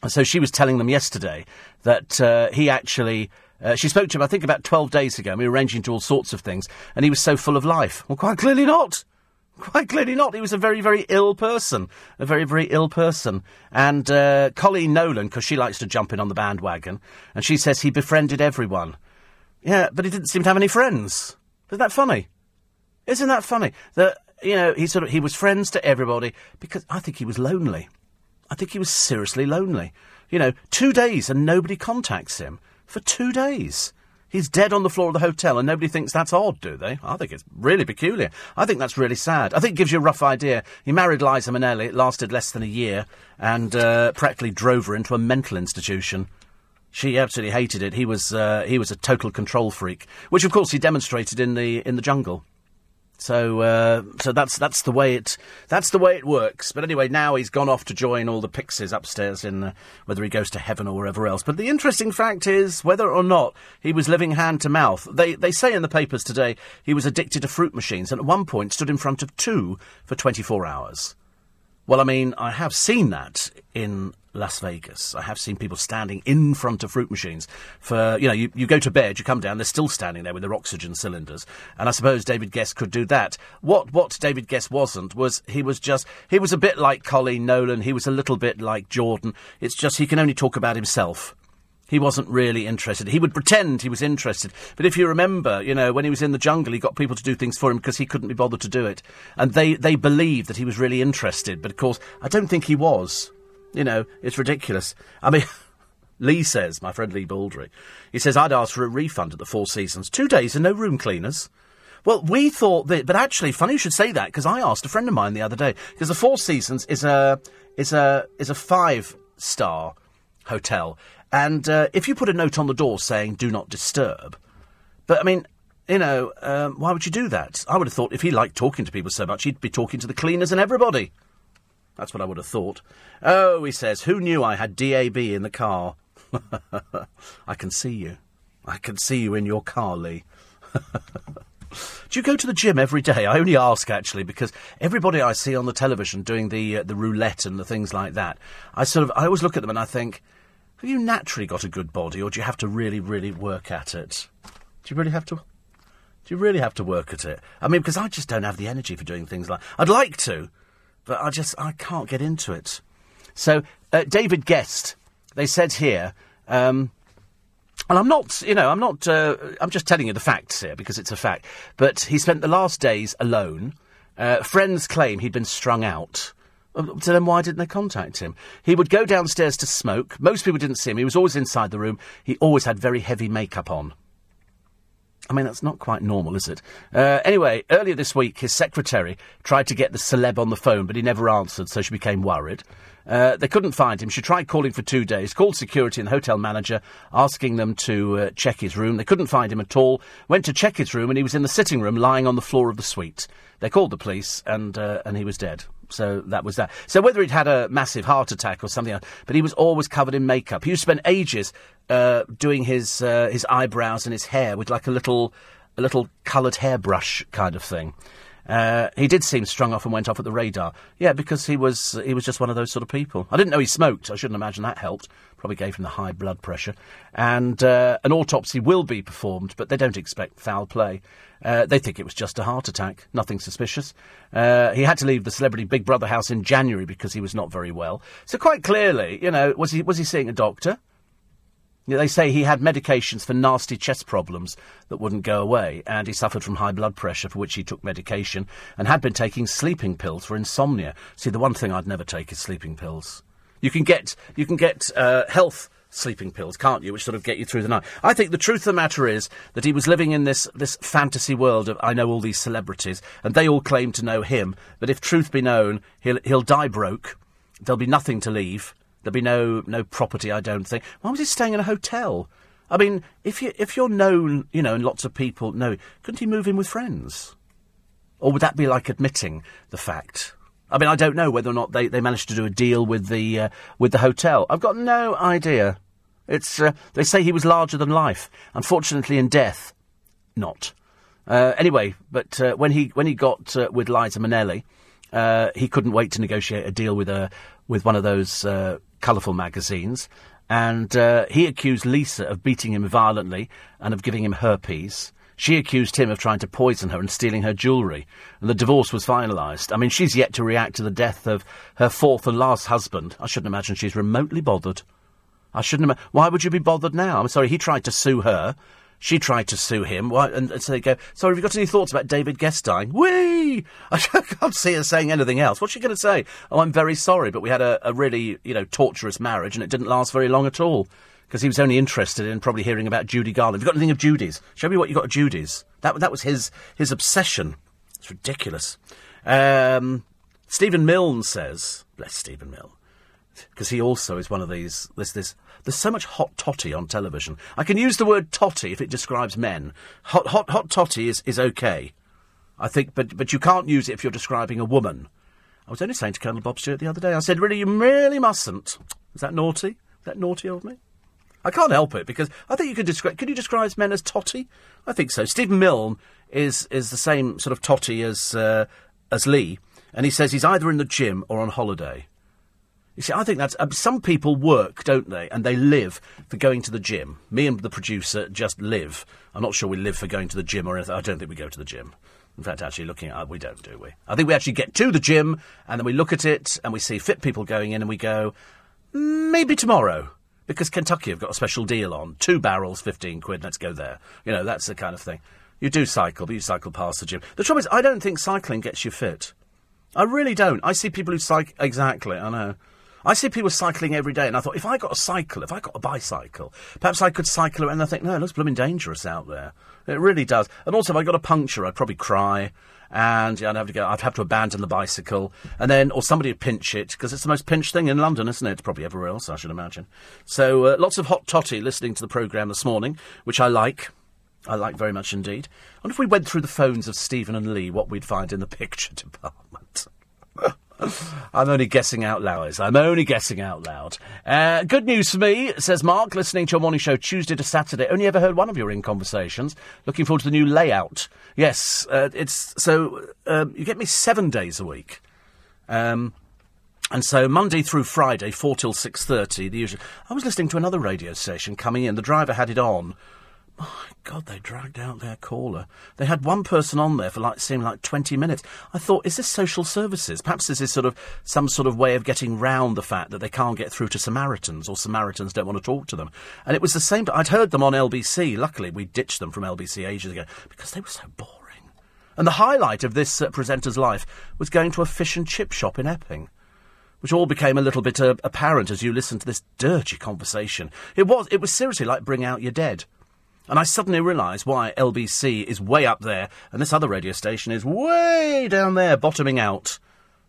So she was telling them yesterday that uh, he actually uh, she spoke to him, I think, about 12 days ago. We were arranging to all sorts of things, and he was so full of life. Well, quite clearly not. Quite clearly not. He was a very, very ill person. A very, very ill person. And uh, Coleen Nolan, because she likes to jump in on the bandwagon, and she says he befriended everyone. Yeah, but he didn't seem to have any friends. Isn't that funny? Isn't that funny? That, you know, he sort of, he was friends to everybody because I think he was lonely. I think he was seriously lonely. You know, two days and nobody contacts him for two days. He's dead on the floor of the hotel, and nobody thinks that's odd, do they? I think it's really peculiar. I think that's really sad. I think it gives you a rough idea. He married Liza Minnelli. It lasted less than a year, and uh, practically drove her into a mental institution. She absolutely hated it. He was uh, he was a total control freak, which of course he demonstrated in the in the jungle. So, uh, so that's that's the way it that's the way it works. But anyway, now he's gone off to join all the pixies upstairs in uh, whether he goes to heaven or wherever else. But the interesting fact is whether or not he was living hand to mouth. They they say in the papers today he was addicted to fruit machines and at one point stood in front of two for 24 hours. Well, I mean, I have seen that in Las Vegas. I have seen people standing in front of fruit machines for, you know, you, you go to bed, you come down, they're still standing there with their oxygen cylinders. And I suppose David Gest could do that. What, what David Gest wasn't was he was just, he was a bit like Coleen Nolan. He was a little bit like Jordan. It's just he can only talk about himself. He wasn't really interested. He would pretend he was interested. But if you remember, you know, when he was in the jungle, he got people to do things for him because he couldn't be bothered to do it. And they, they believed that he was really interested. But of course, I don't think he was. You know, it's ridiculous. I mean, Lee says, my friend Lee Baldry, he says, I'd ask for a refund at the Four Seasons. Two days and no room cleaners. Well, we thought that, but actually, funny you should say that because I asked a friend of mine the other day because the Four Seasons is a is a is a five star hotel, and uh, if you put a note on the door saying "Do not disturb," but I mean, you know, um, why would you do that? I would have thought if he liked talking to people so much, he'd be talking to the cleaners and everybody. That's what I would have thought. Oh, he says, who knew I had DAB in the car? I can see you. I can see you in your car, Lee. Do you go to the gym every day? I only ask actually because everybody I see on the television doing the uh, the roulette and the things like that, I sort of I always look at them and I think, have you naturally got a good body, or do you have to really really work at it? Do you really have to? Do you really have to work at it? I mean, because I just don't have the energy for doing things like I'd like to, but I just I can't get into it. So uh, David Gest, they said here. Um, and I'm not, you know, I'm not, uh, I'm just telling you the facts here because it's a fact. But he spent the last days alone. Uh, friends claim he'd been strung out. Uh, So then why didn't they contact him? He would go downstairs to smoke. Most people didn't see him. He was always inside the room. He always had very heavy makeup on. I mean, that's not quite normal, is it? Uh, anyway, earlier this week, his secretary tried to get the celeb on the phone, but he never answered, so she became worried. Uh, they couldn't find him. She tried calling for two days, called security and the hotel manager, asking them to uh, check his room. They couldn't find him at all. Went to check his room, and he was in the sitting room, lying on the floor of the suite. They called the police, and uh, and he was dead. So that was that. So whether he'd had a massive heart attack or something but he was always covered in makeup. He used to spend ages uh, doing his uh, his eyebrows and his hair with like a little a little coloured hairbrush kind of thing. Uh, he did seem strung off and went off at the radar. Yeah, because he was he was just one of those sort of people. I didn't know he smoked. I shouldn't imagine that helped. Probably gave him the high blood pressure. And uh, an autopsy will be performed, but they don't expect foul play. Uh, they think it was just a heart attack, nothing suspicious. Uh, he had to leave the celebrity Big Brother house in January because he was not very well. So quite clearly, you know, was he was he seeing a doctor? Yeah, They say he had medications for nasty chest problems that wouldn't go away, and he suffered from high blood pressure, for which he took medication, and had been taking sleeping pills for insomnia. See, the one thing I'd never take is sleeping pills. You can get you can get uh, health sleeping pills, can't you, which sort of get you through the night. I think the truth of the matter is that he was living in this this fantasy world of I know all these celebrities, and they all claim to know him. But if truth be known, he'll he'll die broke. There'll be nothing to leave. There'll be no no property, I don't think. Why was he staying in a hotel? I mean, if you if you're known, you know, and lots of people know, couldn't he move in with friends? Or would that be like admitting the fact? I mean, I don't know whether or not they, they managed to do a deal with the uh, with the hotel. I've got no idea. It's uh, they say he was larger than life. Unfortunately, in death, not. Uh, anyway, but uh, when he when he got uh, with Liza Minnelli, uh, he couldn't wait to negotiate a deal with a with one of those colourful magazines, and he accused Liza of beating him violently and of giving him herpes. She accused him of trying to poison her and stealing her jewellery, and the divorce was finalised. I mean, she's yet to react to the death of her fourth and last husband. I shouldn't imagine she's remotely bothered. I shouldn't. Why would you be bothered now? I'm sorry. He tried to sue her. She tried to sue him. Why? And, and so they go. Sorry, have you got any thoughts about David Gest dying? Whee! I can't see her saying anything else. What's she going to say? Oh, I'm very sorry, but we had a, a really, you know, torturous marriage, and it didn't last very long at all because he was only interested in probably hearing about Judy Garland. Have you got anything of Judy's? Show me what you got of Judy's. That that was his his obsession. It's ridiculous. Um, Stephen Milne says, bless Stephen Milne, because he also is one of these. There's this. There's so much hot totty on television. I can use the word totty if it describes men. Hot hot hot totty is, is okay, I think, but but you can't use it if you're describing a woman. I was only saying to Colonel Bob Stewart the other day. I said, really, you really mustn't. Is that naughty? Is that naughty of me? I can't help it because I think you could describe. Could you describe men as totty? I think so. Stephen Milne is is the same sort of totty as uh, as Lee, and he says he's either in the gym or on holiday. You see, I think that's uh, some people work, don't they, and they live for going to the gym. Me and the producer just live. I'm not sure we live for going to the gym or anything. I don't think we go to the gym. In fact, actually, looking at it, we don't, do we? I think we actually get to the gym and then we look at it and we see fit people going in and we go, maybe tomorrow. Because Kentucky have got a special deal on. Two barrels, 15 quid, let's go there. You know, that's the kind of thing. You do cycle, but you cycle past the gym. The trouble is, I don't think cycling gets you fit. I really don't. I see people who cycle. Exactly, I know. I see people cycling every day, and I thought, if I got a cycle, if I got a bicycle, perhaps I could cycle around. And I think, no, it looks blooming dangerous out there. It really does. And also, if I got a puncture, I'd probably cry, and yeah, I'd have to go. I'd have to abandon the bicycle, and then, or somebody would pinch it because it's the most pinched thing in London, isn't it? It's probably everywhere else, I should imagine. So, uh, lots of hot totty listening to the programme this morning, which I like. I like very much indeed. And if we went through the phones of Stephen and Lee, what we'd find in the picture department. I'm only guessing out loud. I'm only guessing out loud. Uh, good news for me, says Mark, listening to your morning show Tuesday to Saturday. Only ever heard one of your in conversations. Looking forward to the new layout. Yes, uh, it's so um, you get me seven days a week. Um, and so Monday through Friday, four till six thirty, the usual. I was listening to another radio station coming in. The driver had it on, my God, they dragged out their caller. They had one person on there for like seemed like twenty minutes. I thought, is this social services? Perhaps this is sort of some sort of way of getting round the fact that they can't get through to Samaritans or Samaritans don't want to talk to them. And it was the same. I'd heard them on LBC. Luckily, we ditched them from LBC ages ago because they were so boring. And the highlight of this uh, presenter's life was going to a fish and chip shop in Epping which all became a little bit uh, apparent as you listened to this dirty conversation. It was, it was seriously like Bring Out Your Dead. And I suddenly realised why LBC is way up there and this other radio station is way down there, bottoming out.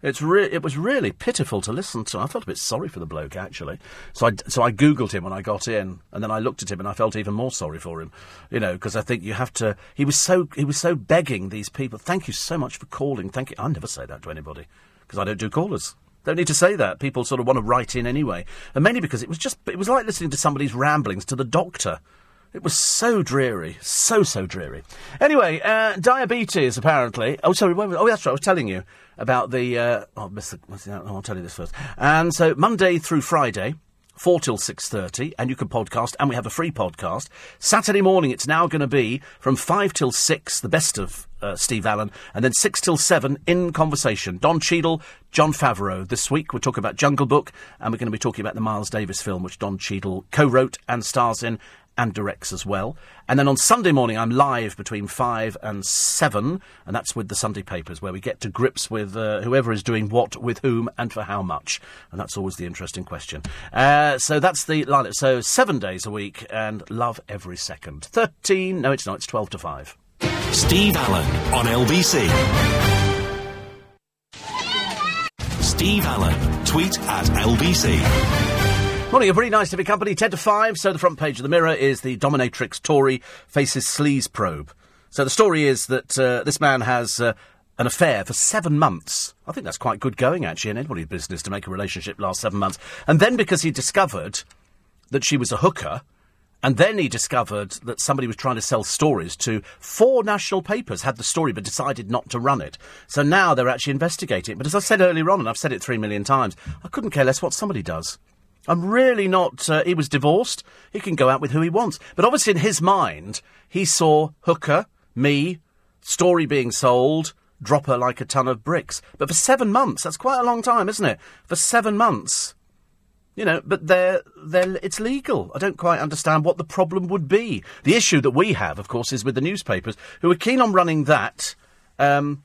It's re- it was really pitiful to listen to. I felt a bit sorry for the bloke, actually. So I, so I Googled him when I got in, and then I looked at him and I felt even more sorry for him. You know, because I think you have to. He was so he was so begging these people. Thank you so much for calling. Thank you. I never say that to anybody because I don't do callers. Don't need to say that. People sort of want to write in anyway, and mainly because it was just it was like listening to somebody's ramblings to the doctor. It was so dreary, so so dreary. Anyway, uh, diabetes apparently. Oh, sorry. Oh, that's right. I was telling you about the. Uh, oh, Mr. Oh, I'll tell you this first. And so Monday through Friday. 4 till 6.30, and you can podcast, and we have a free podcast. Saturday morning, it's now going to be from 5 till 6, the best of uh, Steve Allen, and then 6 till 7, in conversation. Don Cheadle, Jon Favreau. This week, we're talking about Jungle Book, and we're going to be talking about the Miles Davis film, which Don Cheadle co-wrote and stars in, and directs as well. And then on Sunday morning, I'm live between 5 and 7, and that's with the Sunday papers, where we get to grips with uh, whoever is doing what, with whom, and for how much. And that's always the interesting question. Uh, so that's the lineup. So seven days a week, and love every second. 13, no, it's not, it's 12 to 5. Steve Allen on LBC. Steve Allen, tweet at LBC. Morning, a very nice to be company. 10 to 5. So, the front page of the Mirror is the dominatrix Tory faces sleaze probe. So, the story is that uh, this man has uh, an affair for seven months. I think that's quite good going, actually, in anybody's business to make a relationship last seven months. And then, because he discovered that she was a hooker, and then he discovered that somebody was trying to sell stories to four national papers, had the story but decided not to run it. So now they're actually investigating it. But as I said earlier on, and I've said it three million times, I couldn't care less what somebody does. I'm really not. Uh, he was divorced. He can go out with who he wants. But obviously, in his mind, he saw hooker, me, story being sold, drop her like a ton of bricks. But for seven months, that's quite a long time, isn't it? For seven months. You know, but they're, they're, it's legal. I don't quite understand what the problem would be. The issue that we have, of course, is with the newspapers, who are keen on running that, um,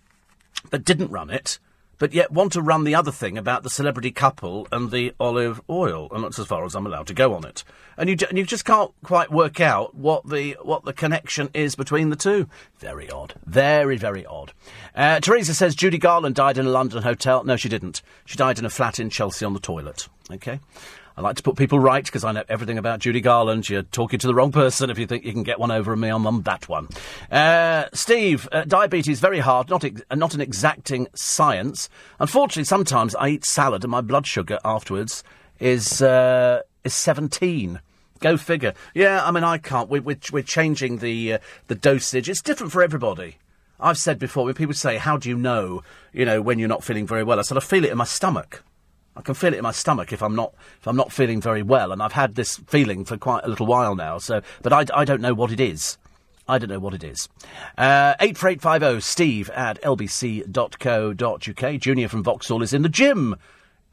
but didn't run it but yet want to run the other thing about the celebrity couple and the olive oil, and that's as far as I'm allowed to go on it. And you, and you just can't quite work out what the what the connection is between the two. Very odd, very very odd. Uh, Teresa says Judy Garland died in a London hotel. No, she didn't. She died in a flat in Chelsea on the toilet. Okay. I like to put people right because I know everything about Judy Garland. You're talking to the wrong person if you think you can get one over on me on, on that one. Uh, Steve, uh, diabetes very hard, not ex- uh, not an exacting science. Unfortunately, sometimes I eat salad and my blood sugar afterwards is uh, is 17. Go figure. Yeah, I mean, I can't. We, we're, we're changing the uh, the dosage. It's different for everybody. I've said before when people say, "How do you know?" You know, when you're not feeling very well. I said, "I feel it in my stomach." I can feel it in my stomach if I'm not if I'm not feeling very well, and I've had this feeling for quite a little while now. So, but I, I don't know what it is. I don't know what it is. Uh, eight four eight five zero Steve at lbc.co.uk. Junior from Vauxhall is in the gym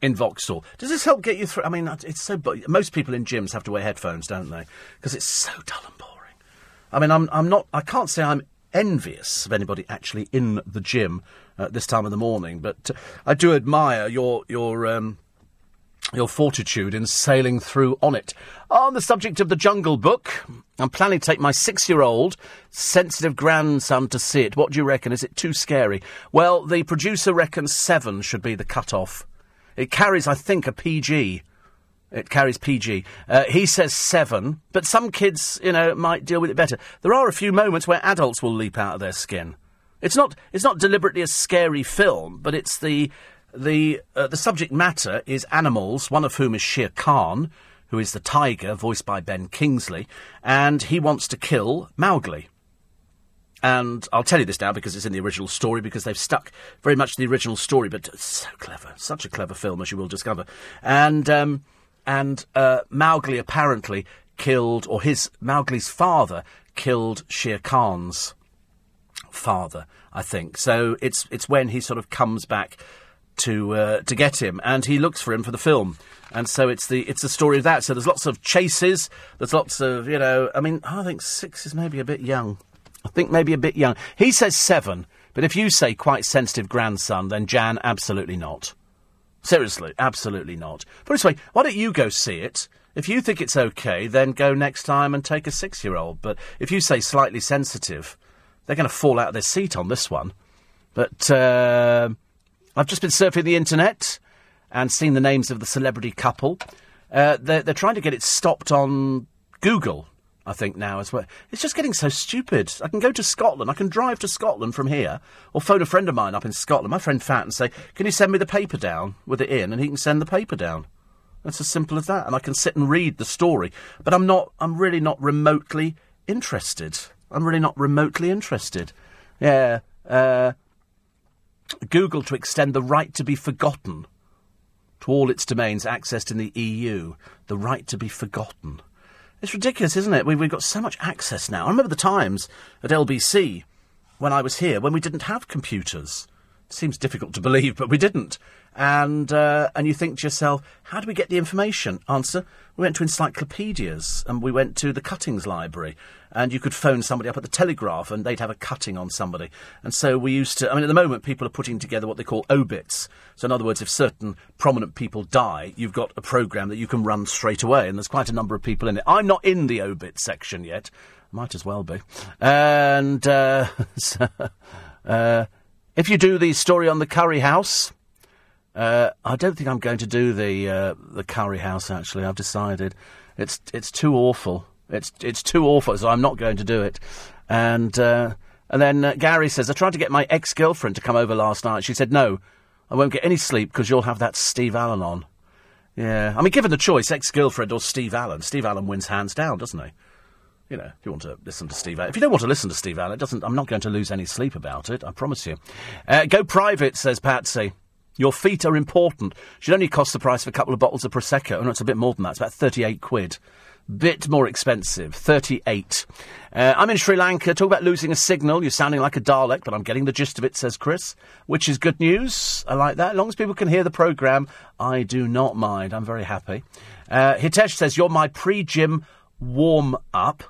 in Vauxhall. Does this help get you through? I mean, it's so. Most people in gyms have to wear headphones, don't they? Because it's so dull and boring. I mean, I'm I'm not. I can't say I'm envious of anybody actually in the gym at this time of the morning. But uh, I do admire your your um, your fortitude in sailing through on it. On the subject of the Jungle Book, I'm planning to take my six-year-old sensitive grandson to see it. What do you reckon? Is it too scary? Well, the producer reckons seven should be the cut-off. It carries, I think, a PG. It carries PG. Uh, he says seven, but some kids, you know, might deal with it better. There are a few moments where adults will leap out of their skin. It's not. It's not deliberately a scary film, but it's the the uh, the subject matter is animals. One of whom is Shere Khan, who is the tiger, voiced by Ben Kingsley, and he wants to kill Mowgli. And I'll tell you this now because it's in the original story, because they've stuck very much to the original story, but so clever. Such a clever film, as you will discover. And, um, and uh, Mowgli apparently killed, or his, Mowgli's father killed Shere Khan's father, I think. So it's it's when he sort of comes back to uh, to get him, and he looks for him for the film. And so it's the it's the story of that. So there's lots of chases. There's lots of you know. I mean, I think six is maybe a bit young. I think maybe a bit young. He says seven, but if you say quite sensitive grandson, then Jan absolutely not. Seriously, absolutely not. It this way, why don't you go see it? If you think it's okay, then go next time and take a six-year-old. But if you say slightly sensitive, they're going to fall out of their seat on this one. But uh, I've just been surfing the internet and seen the names of the celebrity couple. Uh, they're, they're trying to get it stopped on Google, I think, now as well. It's just getting so stupid. I can go to Scotland. I can drive to Scotland from here or phone a friend of mine up in Scotland, my friend Fat, and say, Can you send me the paper down with it in? And he can send the paper down. It's as simple as that. And I can sit and read the story. But I'm not, I'm really not remotely interested. I'm really not remotely interested. Yeah. Uh, Google to extend the right to be forgotten to all its domains accessed in the EU. The right to be forgotten. It's ridiculous, isn't it? We've, got so much access now. I remember the times at LBC when I was here when we didn't have computers. It seems difficult to believe, but we didn't. And uh, and you think to yourself, how do we get the information? Answer: We went to encyclopedias and we went to the Cuttings Library and you could phone somebody up at the Telegraph and they'd have a cutting on somebody. And so we used to, I mean, at the moment, people are putting together what they call obits. So, in other words, if certain prominent people die, you've got a programme that you can run straight away, and there's quite a number of people in it. I'm not in the obit section yet. Might as well be. And uh, so, uh, if you do the story on the Curry House, uh, I don't think I'm going to do the uh, the Curry House. Actually, I've decided it's it's too awful. It's it's too awful, so I'm not going to do it. And uh, and then uh, Gary says, I tried to get my ex girlfriend to come over last night. She said, No, I won't get any sleep because you'll have that Steve Allen on. Yeah, I mean, given the choice, ex girlfriend or Steve Allen, Steve Allen wins hands down, doesn't he? You know, if you want to listen to Steve Allen. If you don't want to listen to Steve Allen, it doesn't, I'm not going to lose any sleep about it, I promise you. Uh, go private, says Patsy. Your feet are important. Should only cost the price of a couple of bottles of Prosecco. Oh, no, it's a bit more than that. It's about 38 quid. Bit more expensive, 38. Uh, I'm in Sri Lanka. Talk about losing a signal. You're sounding like a Dalek, but I'm getting the gist of it, says Chris, which is good news. I like that. As long as people can hear the programme, I do not mind. I'm very happy. Uh, Hitesh says, You're my pre gym warm up.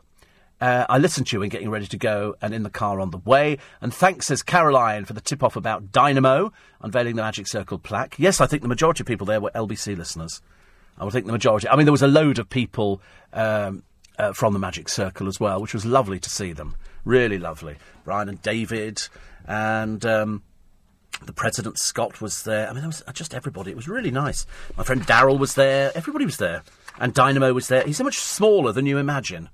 Uh, I listened to you when getting ready to go and in the car on the way. And thanks, says Caroline, for the tip off about Dynamo unveiling the Magic Circle plaque. Yes, I think the majority of people there were LBC listeners. I would think the majority. I mean, there was a load of people um, uh, from the Magic Circle as well, which was lovely to see them. Really lovely. Brian and David, and um, the President Scott was there. I mean, there was just everybody. It was really nice. My friend Daryl was there. Everybody was there. And Dynamo was there. He's so much smaller than you imagine.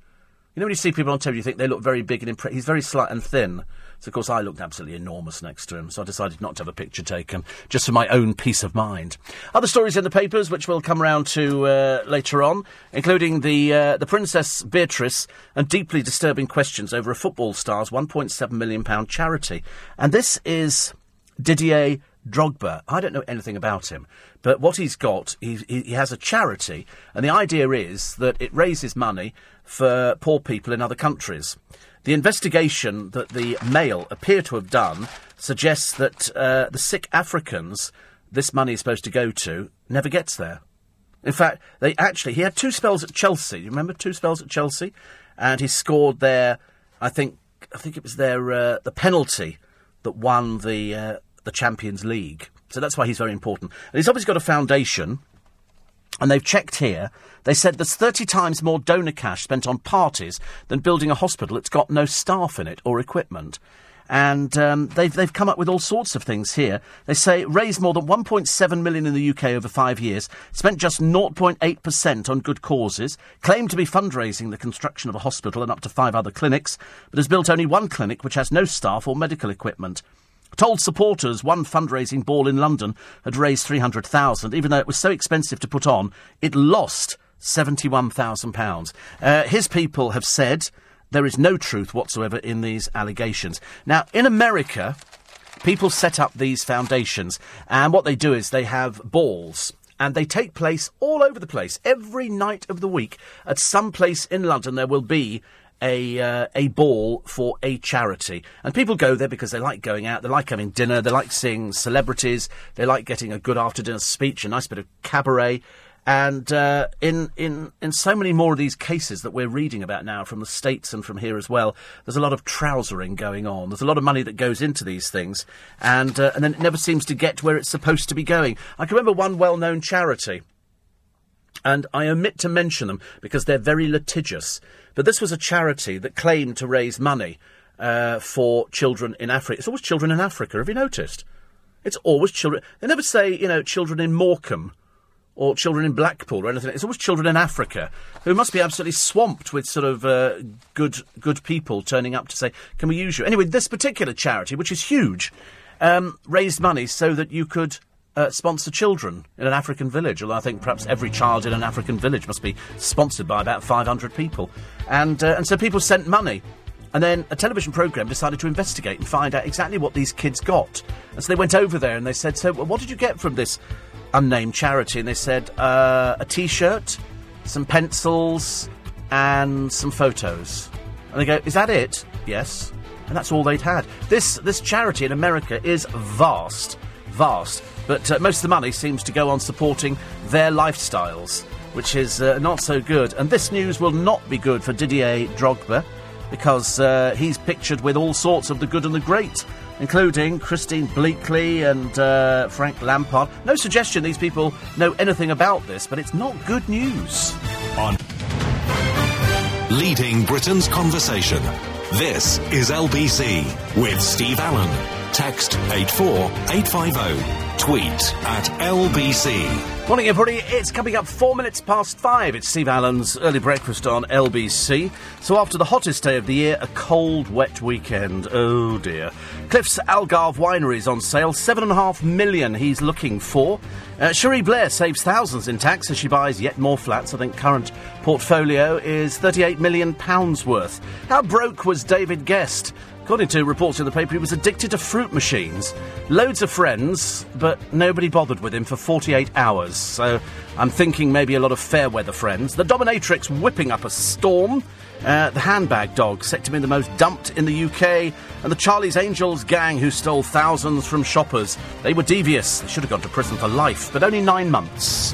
You know, when you see people on TV, you think they look very big and impressive. He's very slight and thin. So, of course, I looked absolutely enormous next to him, so I decided not to have a picture taken, just for my own peace of mind. Other stories in the papers, which we'll come round to uh, later on, including the, uh, the Princess Beatrice and deeply disturbing questions over a football star's £1.7 million charity. And this is Didier Drogba. I don't know anything about him, but what he's got, he, he, has a charity, and the idea is that it raises money for poor people in other countries. The investigation that the Mail appear to have done suggests that uh, the sick Africans this money is supposed to go to never gets there. In fact, they actually he had two spells at Chelsea. You remember two spells at Chelsea, and he scored there. I think I think it was their uh, the penalty that won the uh, the Champions League. So that's why he's very important. And he's obviously got a foundation and they've checked here. They said there's 30 times more donor cash spent on parties than building a hospital that's got no staff in it or equipment. And um, they've, they've come up with all sorts of things here. They say raised more than 1.7 million in the UK over five years, spent just 0.8% on good causes, claimed to be fundraising the construction of a hospital and up to five other clinics, but has built only one clinic which has no staff or medical equipment told supporters one fundraising ball in London had raised 300,000, even though it was so expensive to put on, it lost £71,000. Uh, his people have said there is no truth whatsoever in these allegations. Now, in America, people set up these foundations, and what they do is they have balls. And they take place all over the place. Every night of the week, at some place in London, there will be a uh, a ball for a charity, and people go there because they like going out, they like having dinner, they like seeing celebrities, they like getting a good after dinner speech, a nice bit of cabaret. And uh, in in in so many more of these cases that we're reading about now from the states and from here as well, there's a lot of trousering going on. There's a lot of money that goes into these things, and uh, and then it never seems to get where it's supposed to be going. I can remember one well-known charity, and I omit to mention them because they're very litigious. But this was a charity that claimed to raise money uh, for children in Africa. It's always children in Africa. Have you noticed? It's always children. They never say, you know, children in Morecambe or children in Blackpool or anything. It's always children in Africa who must be absolutely swamped with sort of uh, good good people turning up to say, "Can we use you?" Anyway, this particular charity, which is huge, um, raised money so that you could. Uh, sponsor children in an African village. Although I think perhaps every child in an African village must be sponsored by about 500 people. And, uh, and so people sent money. And then a television programme decided to investigate and find out exactly what these kids got. And so they went over there and they said, So, what did you get from this unnamed charity, and they said uh, a T-shirt, some pencils, and some photos. And they go, "Is that it?" Yes, and that's all they'd had. This this charity in America is vast, vast, but uh, most of the money seems to go on supporting their lifestyles, which is uh, not so good. And this news will not be good for Didier Drogba because uh, he's pictured with all sorts of the good and the great including Christine Bleakley and uh, Frank Lampard. No suggestion these people know anything about this, but it's not good news. On leading Britain's conversation, this is LBC with Steve Allen. Text 84850. Tweet at LBC. Morning, everybody. It's coming up four minutes past five. It's Steve Allen's early breakfast on LBC. So, after the hottest day of the year, a cold, wet weekend. Oh dear. Cliff's Algarve Winery is on sale. Seven and a half million he's looking for. Uh, Cherie Blair saves thousands in tax as she buys yet more flats. I think current portfolio is £38 million worth. How broke was David Gest? According to reports in the paper, he was addicted to fruit machines. Loads of friends, but nobody bothered with him for 48 hours. So I'm thinking maybe a lot of fair weather friends. The Dominatrix whipping up a storm. Uh, the handbag dog set to be the most dumped in the UK. And the Charlie's Angels gang who stole thousands from shoppers. They were devious. They should have gone to prison for life, but only nine months.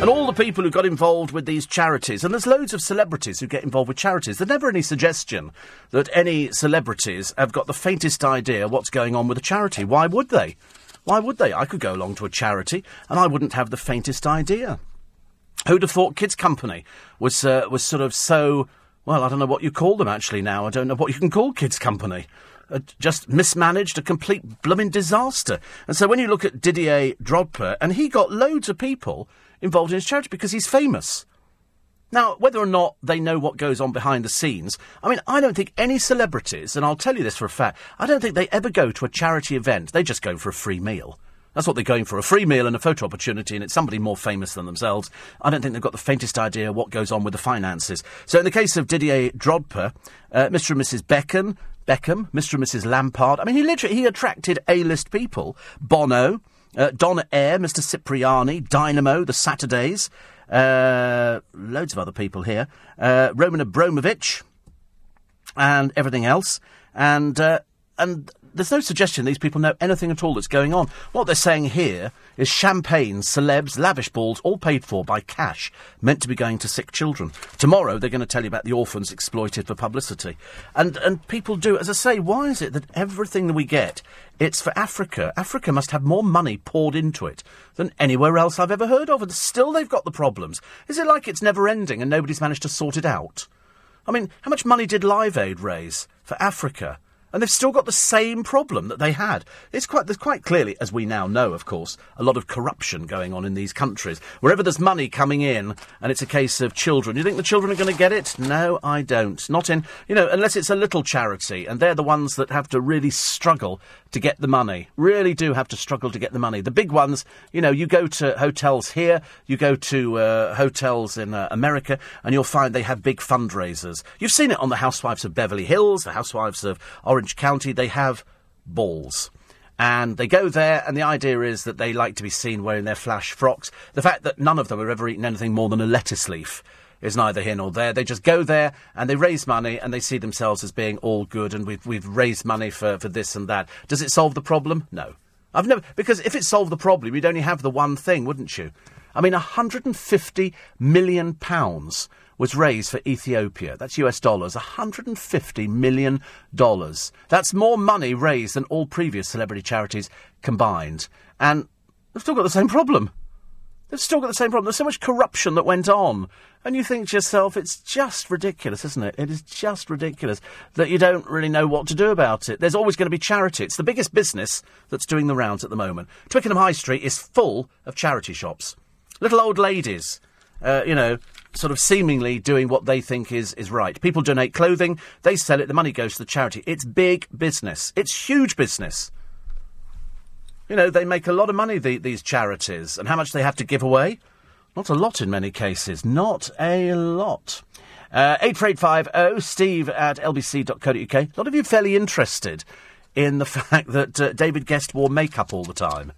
And all the people who got involved with these charities, and there's loads of celebrities who get involved with charities. There's never any suggestion that any celebrities have got the faintest idea what's going on with a charity. Why would they? Why would they? I could go along to a charity and I wouldn't have the faintest idea. Who'd have thought Kids Company was uh, was sort of so well? I don't know what you call them actually now. I don't know what you can call Kids Company. Uh, just mismanaged, a complete blooming disaster. And so when you look at Didier Drogba, and he got loads of people involved in his charity because he's famous. Now, whether or not they know what goes on behind the scenes, I mean, I don't think any celebrities, and I'll tell you this for a fact, I don't think they ever go to a charity event. They just go for a free meal. That's what they're going for a free meal and a photo opportunity, and it's somebody more famous than themselves. I don't think they've got the faintest idea what goes on with the finances. So, in the case of Didier Drogba, uh, Mr. and Mrs. Beckham, Beckham, Mr. and Mrs. Lampard, I mean, he literally he attracted A list people. Bono, uh, Don Air, Mr. Cipriani, Dynamo, The Saturdays, uh, loads of other people here, uh, Roman Abramovich, and everything else. And, uh, and there's no suggestion these people know anything at all that's going on. What they're saying here is champagne, celebs, lavish balls, all paid for by cash, meant to be going to sick children. Tomorrow they're going to tell you about the orphans exploited for publicity. And, and people do, as I say, why is it that everything that we get, it's for Africa? Africa must have more money poured into it than anywhere else I've ever heard of, and still they've got the problems. Is it like it's never ending and nobody's managed to sort it out? I mean, how much money did Live Aid raise for Africa? And they've still got the same problem that they had. It's quite, there's quite clearly, as we now know, of course, a lot of corruption going on in these countries. Wherever there's money coming in, and it's a case of children, you think the children are going to get it? No, I don't. Not in, you know, unless it's a little charity, and they're the ones that have to really struggle to get the money. Really do have to struggle to get the money. The big ones, you know, you go to hotels here, you go to uh, hotels in uh, America, and you'll find they have big fundraisers. You've seen it on the Housewives of Beverly Hills, the Housewives of Orange County. They have balls. And they go there, and the idea is that they like to be seen wearing their flash frocks. The fact that none of them have ever eaten anything more than a lettuce leaf is neither here nor there. They just go there and they raise money and they see themselves as being all good and we've, we've raised money for, for this and that. Does it solve the problem? No. I've never, because if it solved the problem, you'd only have the one thing, wouldn't you? I mean, 150 million pounds was raised for Ethiopia. That's US dollars. 150 million dollars. That's more money raised than all previous celebrity charities combined. And they've still got the same problem. They've still got the same problem. There's so much corruption that went on. And you think to yourself, it's just ridiculous, isn't it? It is just ridiculous that you don't really know what to do about it. There's always going to be charity. It's the biggest business that's doing the rounds at the moment. Twickenham High Street is full of charity shops. Little old ladies, uh, you know, sort of seemingly doing what they think is, is right. People donate clothing, they sell it, the money goes to the charity. It's big business. It's huge business. You know, they make a lot of money, the, these charities, and how much they have to give away? Not a lot in many cases. Not a lot. Uh, 84850 steve at lbc.co.uk. A lot of you fairly interested in the fact that uh, David Gest wore makeup all the time.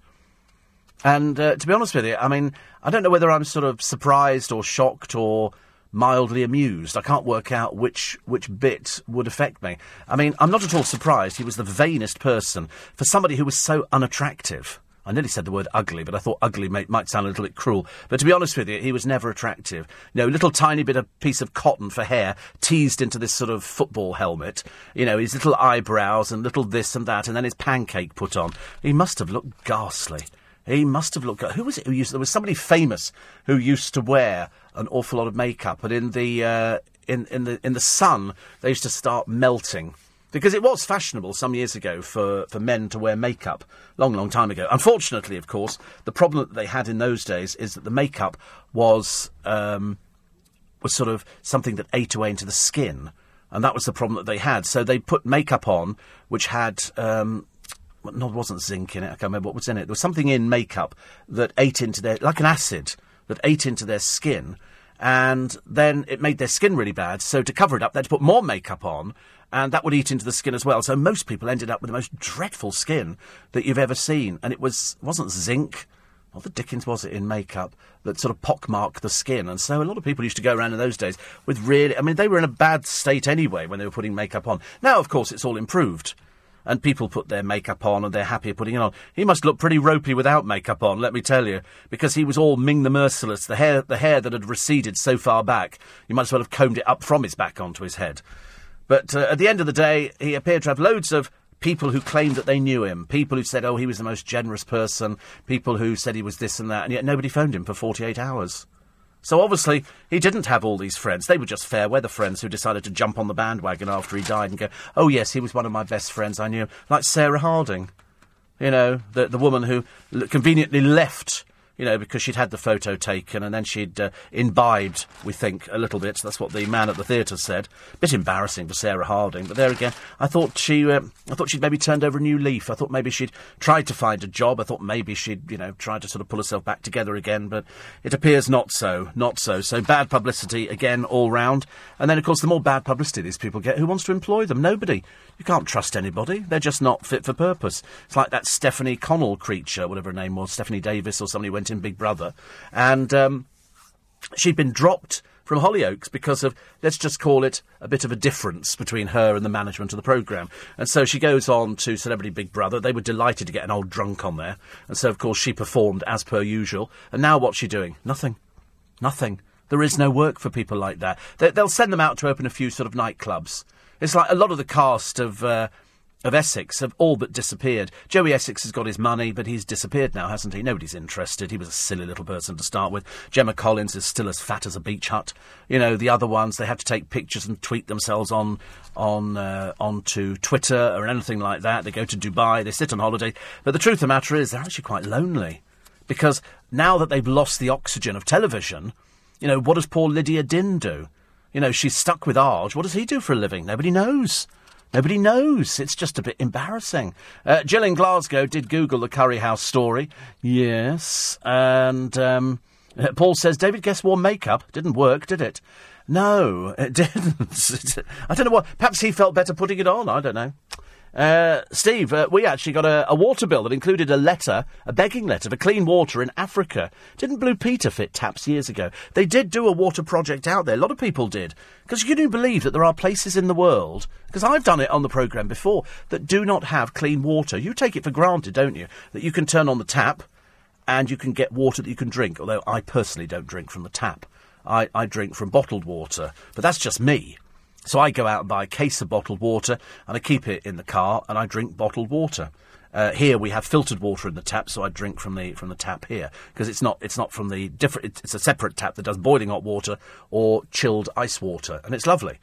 And uh, to be honest with you, I mean, I don't know whether I'm sort of surprised or shocked or mildly amused. I can't work out which which bit would affect me. I mean, I'm not at all surprised. He was the vainest person for somebody who was so unattractive. I nearly said the word ugly, but I thought ugly may, might sound a little bit cruel. But to be honest with you, he was never attractive. You know, little tiny bit of piece of cotton for hair teased into this sort of football helmet. You know, his little eyebrows and little this and that, and then his pancake put on. He must have looked ghastly. He must have looked. Who was it who used? There was somebody famous who used to wear an awful lot of makeup, and in the uh, in in the in the sun they used to start melting because it was fashionable some years ago for, for men to wear makeup, long, long time ago. Unfortunately, of course, the problem that they had in those days is that the makeup was um, was sort of something that ate away into the skin, and that was the problem that they had. So they put makeup on which had. Um, no, it wasn't zinc in it. I can't remember what was in it. There was something in makeup that ate into their, like an acid, that ate into their skin, and then it made their skin really bad. So to cover it up, they had to put more makeup on, and that would eat into the skin as well. So most people ended up with the most dreadful skin that you've ever seen, and it was wasn't zinc. What the dickens was it in makeup that sort of pockmarked the skin? And so a lot of people used to go around in those days with really, I mean, they were in a bad state anyway when they were putting makeup on. Now, of course, it's all improved and people put their makeup on and they're happy putting it on. He must look pretty ropey without makeup on, let me tell you, because he was all Ming the Merciless, the hair, the hair that had receded so far back, you might as well have combed it up from his back onto his head. But uh, at the end of the day, he appeared to have loads of people who claimed that they knew him, people who said, oh, he was the most generous person, people who said he was this and that, and yet nobody phoned him for 48 hours. So obviously, he didn't have all these friends. They were just fair weather friends who decided to jump on the bandwagon after he died and go, oh, yes, he was one of my best friends. I knew him. Like Sarah Harding. You know, the, the woman who conveniently left you know, because she'd had the photo taken and then she'd uh, imbibed, we think, a little bit. That's what the man at the theatre said. Bit embarrassing for Sarah Harding, but there again, I thought she, uh, I thought she'd maybe turned over a new leaf. I thought maybe she'd tried to find a job. I thought maybe she'd, you know, tried to sort of pull herself back together again, but it appears not so, not so. So bad publicity again all round. And then, of course, the more bad publicity these people get, who wants to employ them? Nobody. You can't trust anybody. They're just not fit for purpose. It's like that Stephanie Connell creature, whatever her name was, Stephanie Davis or somebody went in Big Brother, and um, she'd been dropped from Hollyoaks because of, let's just call it, a bit of a difference between her and the management of the programme. And so she goes on to Celebrity Big Brother. They were delighted to get an old drunk on there. And so, of course, she performed as per usual. And now what's she doing? Nothing. Nothing. There is no work for people like that. They, will send them out to open a few sort of nightclubs. It's like a lot of the cast of uh, of Essex have all but disappeared. Joey Essex has got his money, but he's disappeared now, hasn't he? Nobody's interested. He was a silly little person to start with. Gemma Collins is still as fat as a beach hut. You know, the other ones, they have to take pictures and tweet themselves on on uh, onto Twitter or anything like that. They go to Dubai, they sit on holiday. But the truth of the matter is, they're actually quite lonely. Because now that they've lost the oxygen of television, you know, what does poor Lydia Din do? You know, she's stuck with Arg. What does he do for a living? Nobody knows. Nobody knows. It's just a bit embarrassing. Uh, Jill in Glasgow did Google the Curry House story. Yes. And um, Paul says David Gest wore makeup. Didn't work, did it? No, it didn't. I don't know what. Perhaps he felt better putting it on. I don't know. Uh, Steve, uh, we actually got a, a, water bill that included a letter, a begging letter for clean water in Africa. Didn't Blue Peter fit taps years ago? They did do a water project out there. A lot of people did. Because you do believe that there are places in the world, because I've done it on the programme before, that do not have clean water. You take it for granted, don't you? That you can turn on the tap and you can get water that you can drink, although I personally don't drink from the tap. I, I drink from bottled water, but that's just me. So I go out and buy a case of bottled water and I keep it in the car and I drink bottled water. Uh, here we have filtered water in the tap, so I drink from the from the tap here because it's not it's not from the different. It's a separate tap that does boiling hot water or chilled ice water, and it's lovely.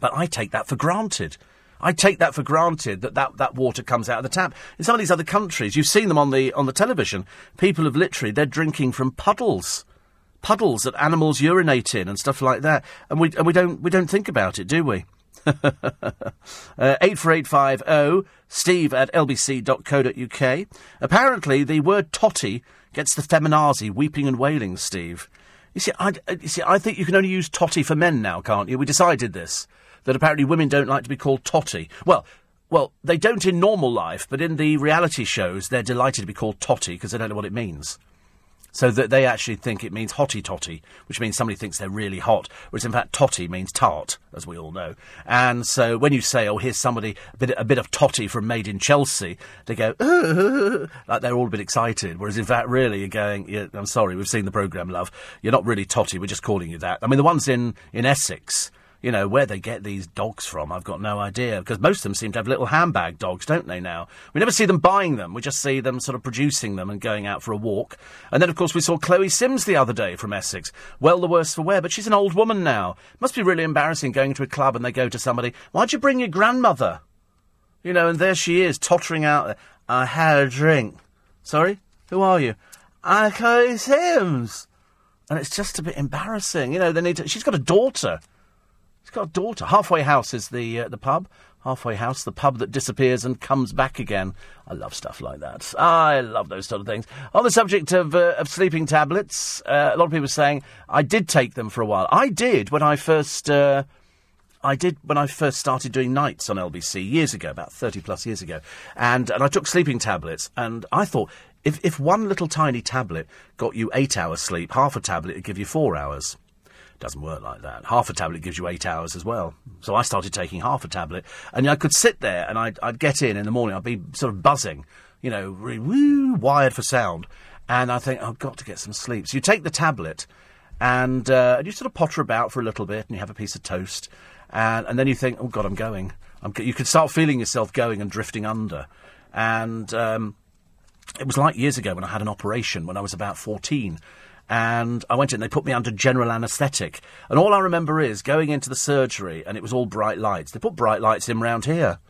But I take that for granted. I take that for granted that, that that water comes out of the tap. In some of these other countries, you've seen them on the on the television. People have literally they're drinking from puddles puddles that animals urinate in and stuff like that. And we, and we, don't, we don't think about it, do we? uh, 84850 steve at lbc.co.uk. Apparently, the word totty gets the feminazi weeping and wailing, Steve. You see, I, you see, I think you can only use totty for men now, can't you? We decided this. That apparently women don't like to be called totty. Well, well, they don't in normal life, but in the reality shows, they're delighted to be called totty because they don't know what it means. So that they actually think it means hotty totty, which means somebody thinks they're really hot, whereas in fact totty means tart, as we all know. And so when you say, oh, here's somebody, a bit, a bit of totty from Made in Chelsea, they go, like they're all a bit excited, whereas in fact really you're going, yeah, I'm sorry, we've seen the programme, love, you're not really totty, we're just calling you that. I mean, the ones in, in Essex, you know, where they get these dogs from, I've got no idea. Because most of them seem to have little handbag dogs, don't they, now? We never see them buying them. We just see them sort of producing them and going out for a walk. And then, of course, we saw Chloe Sims the other day from Essex. Well, the worse for wear, but she's an old woman now. Must be really embarrassing going to a club and they go to somebody, why'd you bring your grandmother? You know, and there she is, tottering out there. I had a drink. Sorry? Who are you? I'm Chloe Sims. And it's just a bit embarrassing. You know, they need to, she's got a daughter. Got a daughter. Halfway House is the uh, the pub. Halfway House, the pub that disappears and comes back again. I love stuff like that. I love those sort of things. On the subject of, uh, of sleeping tablets, uh, a lot of people are saying I did take them for a while. I did when I first. Uh, I did when I first started doing nights on LBC years ago, about 30 plus years ago. And, and I took sleeping tablets, and I thought if, if one little tiny tablet got you eight hours sleep, half a tablet would give you four hours. Doesn't work like that. Half a tablet gives you eight hours as well. So I started taking half a tablet, and I could sit there and I'd, I'd get in in the morning. I'd be sort of buzzing, you know, really, woo, wired for sound, and I think I've got to get some sleep. So you take the tablet, and, uh, you sort of potter about for a little bit, and you have a piece of toast, and, and then you think, oh God, I'm going. I'm, you can start feeling yourself going and drifting under, and. Um, it was like years ago when I had an operation when I was about 14 and I went in. They put me under general anaesthetic, and all I remember is going into the surgery, and it was all bright lights. They put bright lights in round here.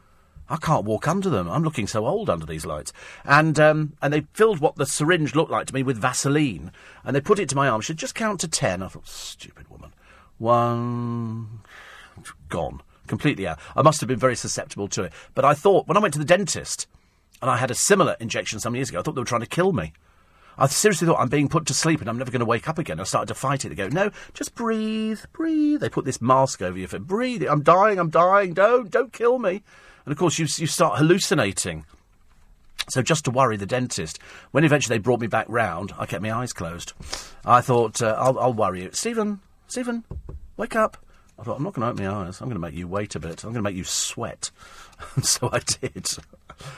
I can't walk under them. I'm looking so old under these lights. And um, and they filled what the syringe looked like to me with Vaseline, and they put it to my arm. She said, "Just count to ten. I thought, "Stupid woman." One, gone completely out. I must have been very susceptible to it. But I thought when I went to the dentist, and I had a similar injection some years ago, I thought they were trying to kill me. I seriously thought I'm being put to sleep and I'm never going to wake up again. I started to fight it. They go, no, just breathe, breathe. They put this mask over your face. Breathe. I'm dying. I'm dying. Don't, don't kill me. And of course, you you start hallucinating. So just to worry the dentist, when eventually they brought me back round, I kept my eyes closed. I thought, uh, I'll, I'll worry you, Stephen. Stephen, wake up. I thought, I'm not going to open my eyes. I'm going to make you wait a bit. I'm going to make you sweat. so I did.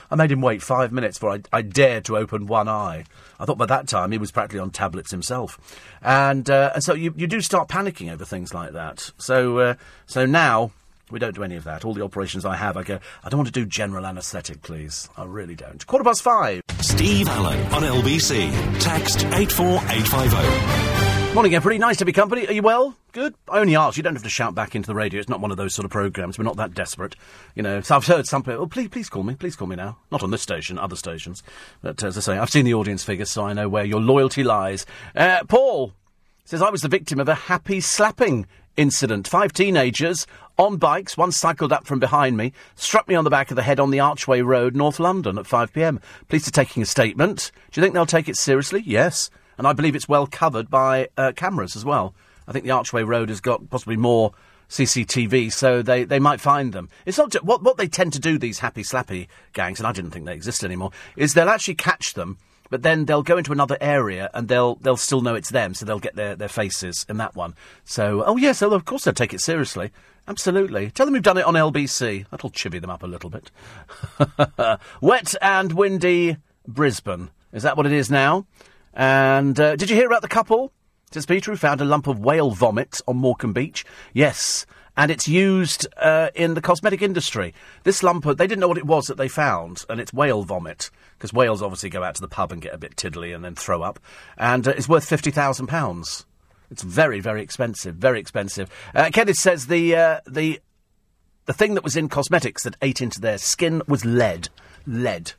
I made him wait five minutes before I, I dared to open one eye. I thought by that time he was practically on tablets himself. And, uh, and so you, you do start panicking over things like that. So, uh, so now we don't do any of that. All the operations I have, I go, I don't want to do general anaesthetic, please. I really don't. Quarter past five. Steve Allen on LBC. Text 84850. Morning, everybody. Nice to be company. Are you well? Good. I only ask. You don't have to shout back into the radio. It's not one of those sort of programmes. We're not that desperate. You know, so I've heard some people, oh, please, please call me. Please call me now. Not on this station, other stations. But as I say, I've seen the audience figures, so I know where your loyalty lies. Uh, Paul says, I was the victim of a happy slapping incident. Five teenagers on bikes, one cycled up from behind me, struck me on the back of the head on the Archway Road, North London, at 5pm. Police are taking a statement. Do you think they'll take it seriously? Yes and I believe it's well covered by uh, cameras as well. I think the Archway Road has got possibly more CCTV, so they, they might find them. It's not what what they tend to do. These happy slappy gangs, and I didn't think they exist anymore. Is they'll actually catch them, but then they'll go into another area and they'll they'll still know it's them, so they'll get their, their faces in that one. So oh yes, they'll, of course they'll take it seriously. Absolutely. Tell them we've done it on LBC. That'll chivvy them up a little bit. Wet and windy Brisbane. Is that what it is now? And uh, did you hear about the couple? Says Peter, who found a lump of whale vomit on Morecambe Beach. Yes, and it's used uh, in the cosmetic industry. This lump, of, they didn't know what it was that they found, and it's whale vomit because whales obviously go out to the pub and get a bit tiddly and then throw up, and uh, it's worth fifty thousand pounds. It's very, very expensive. Very expensive. Uh, Kenneth says the uh, the the thing that was in cosmetics that ate into their skin was lead, lead,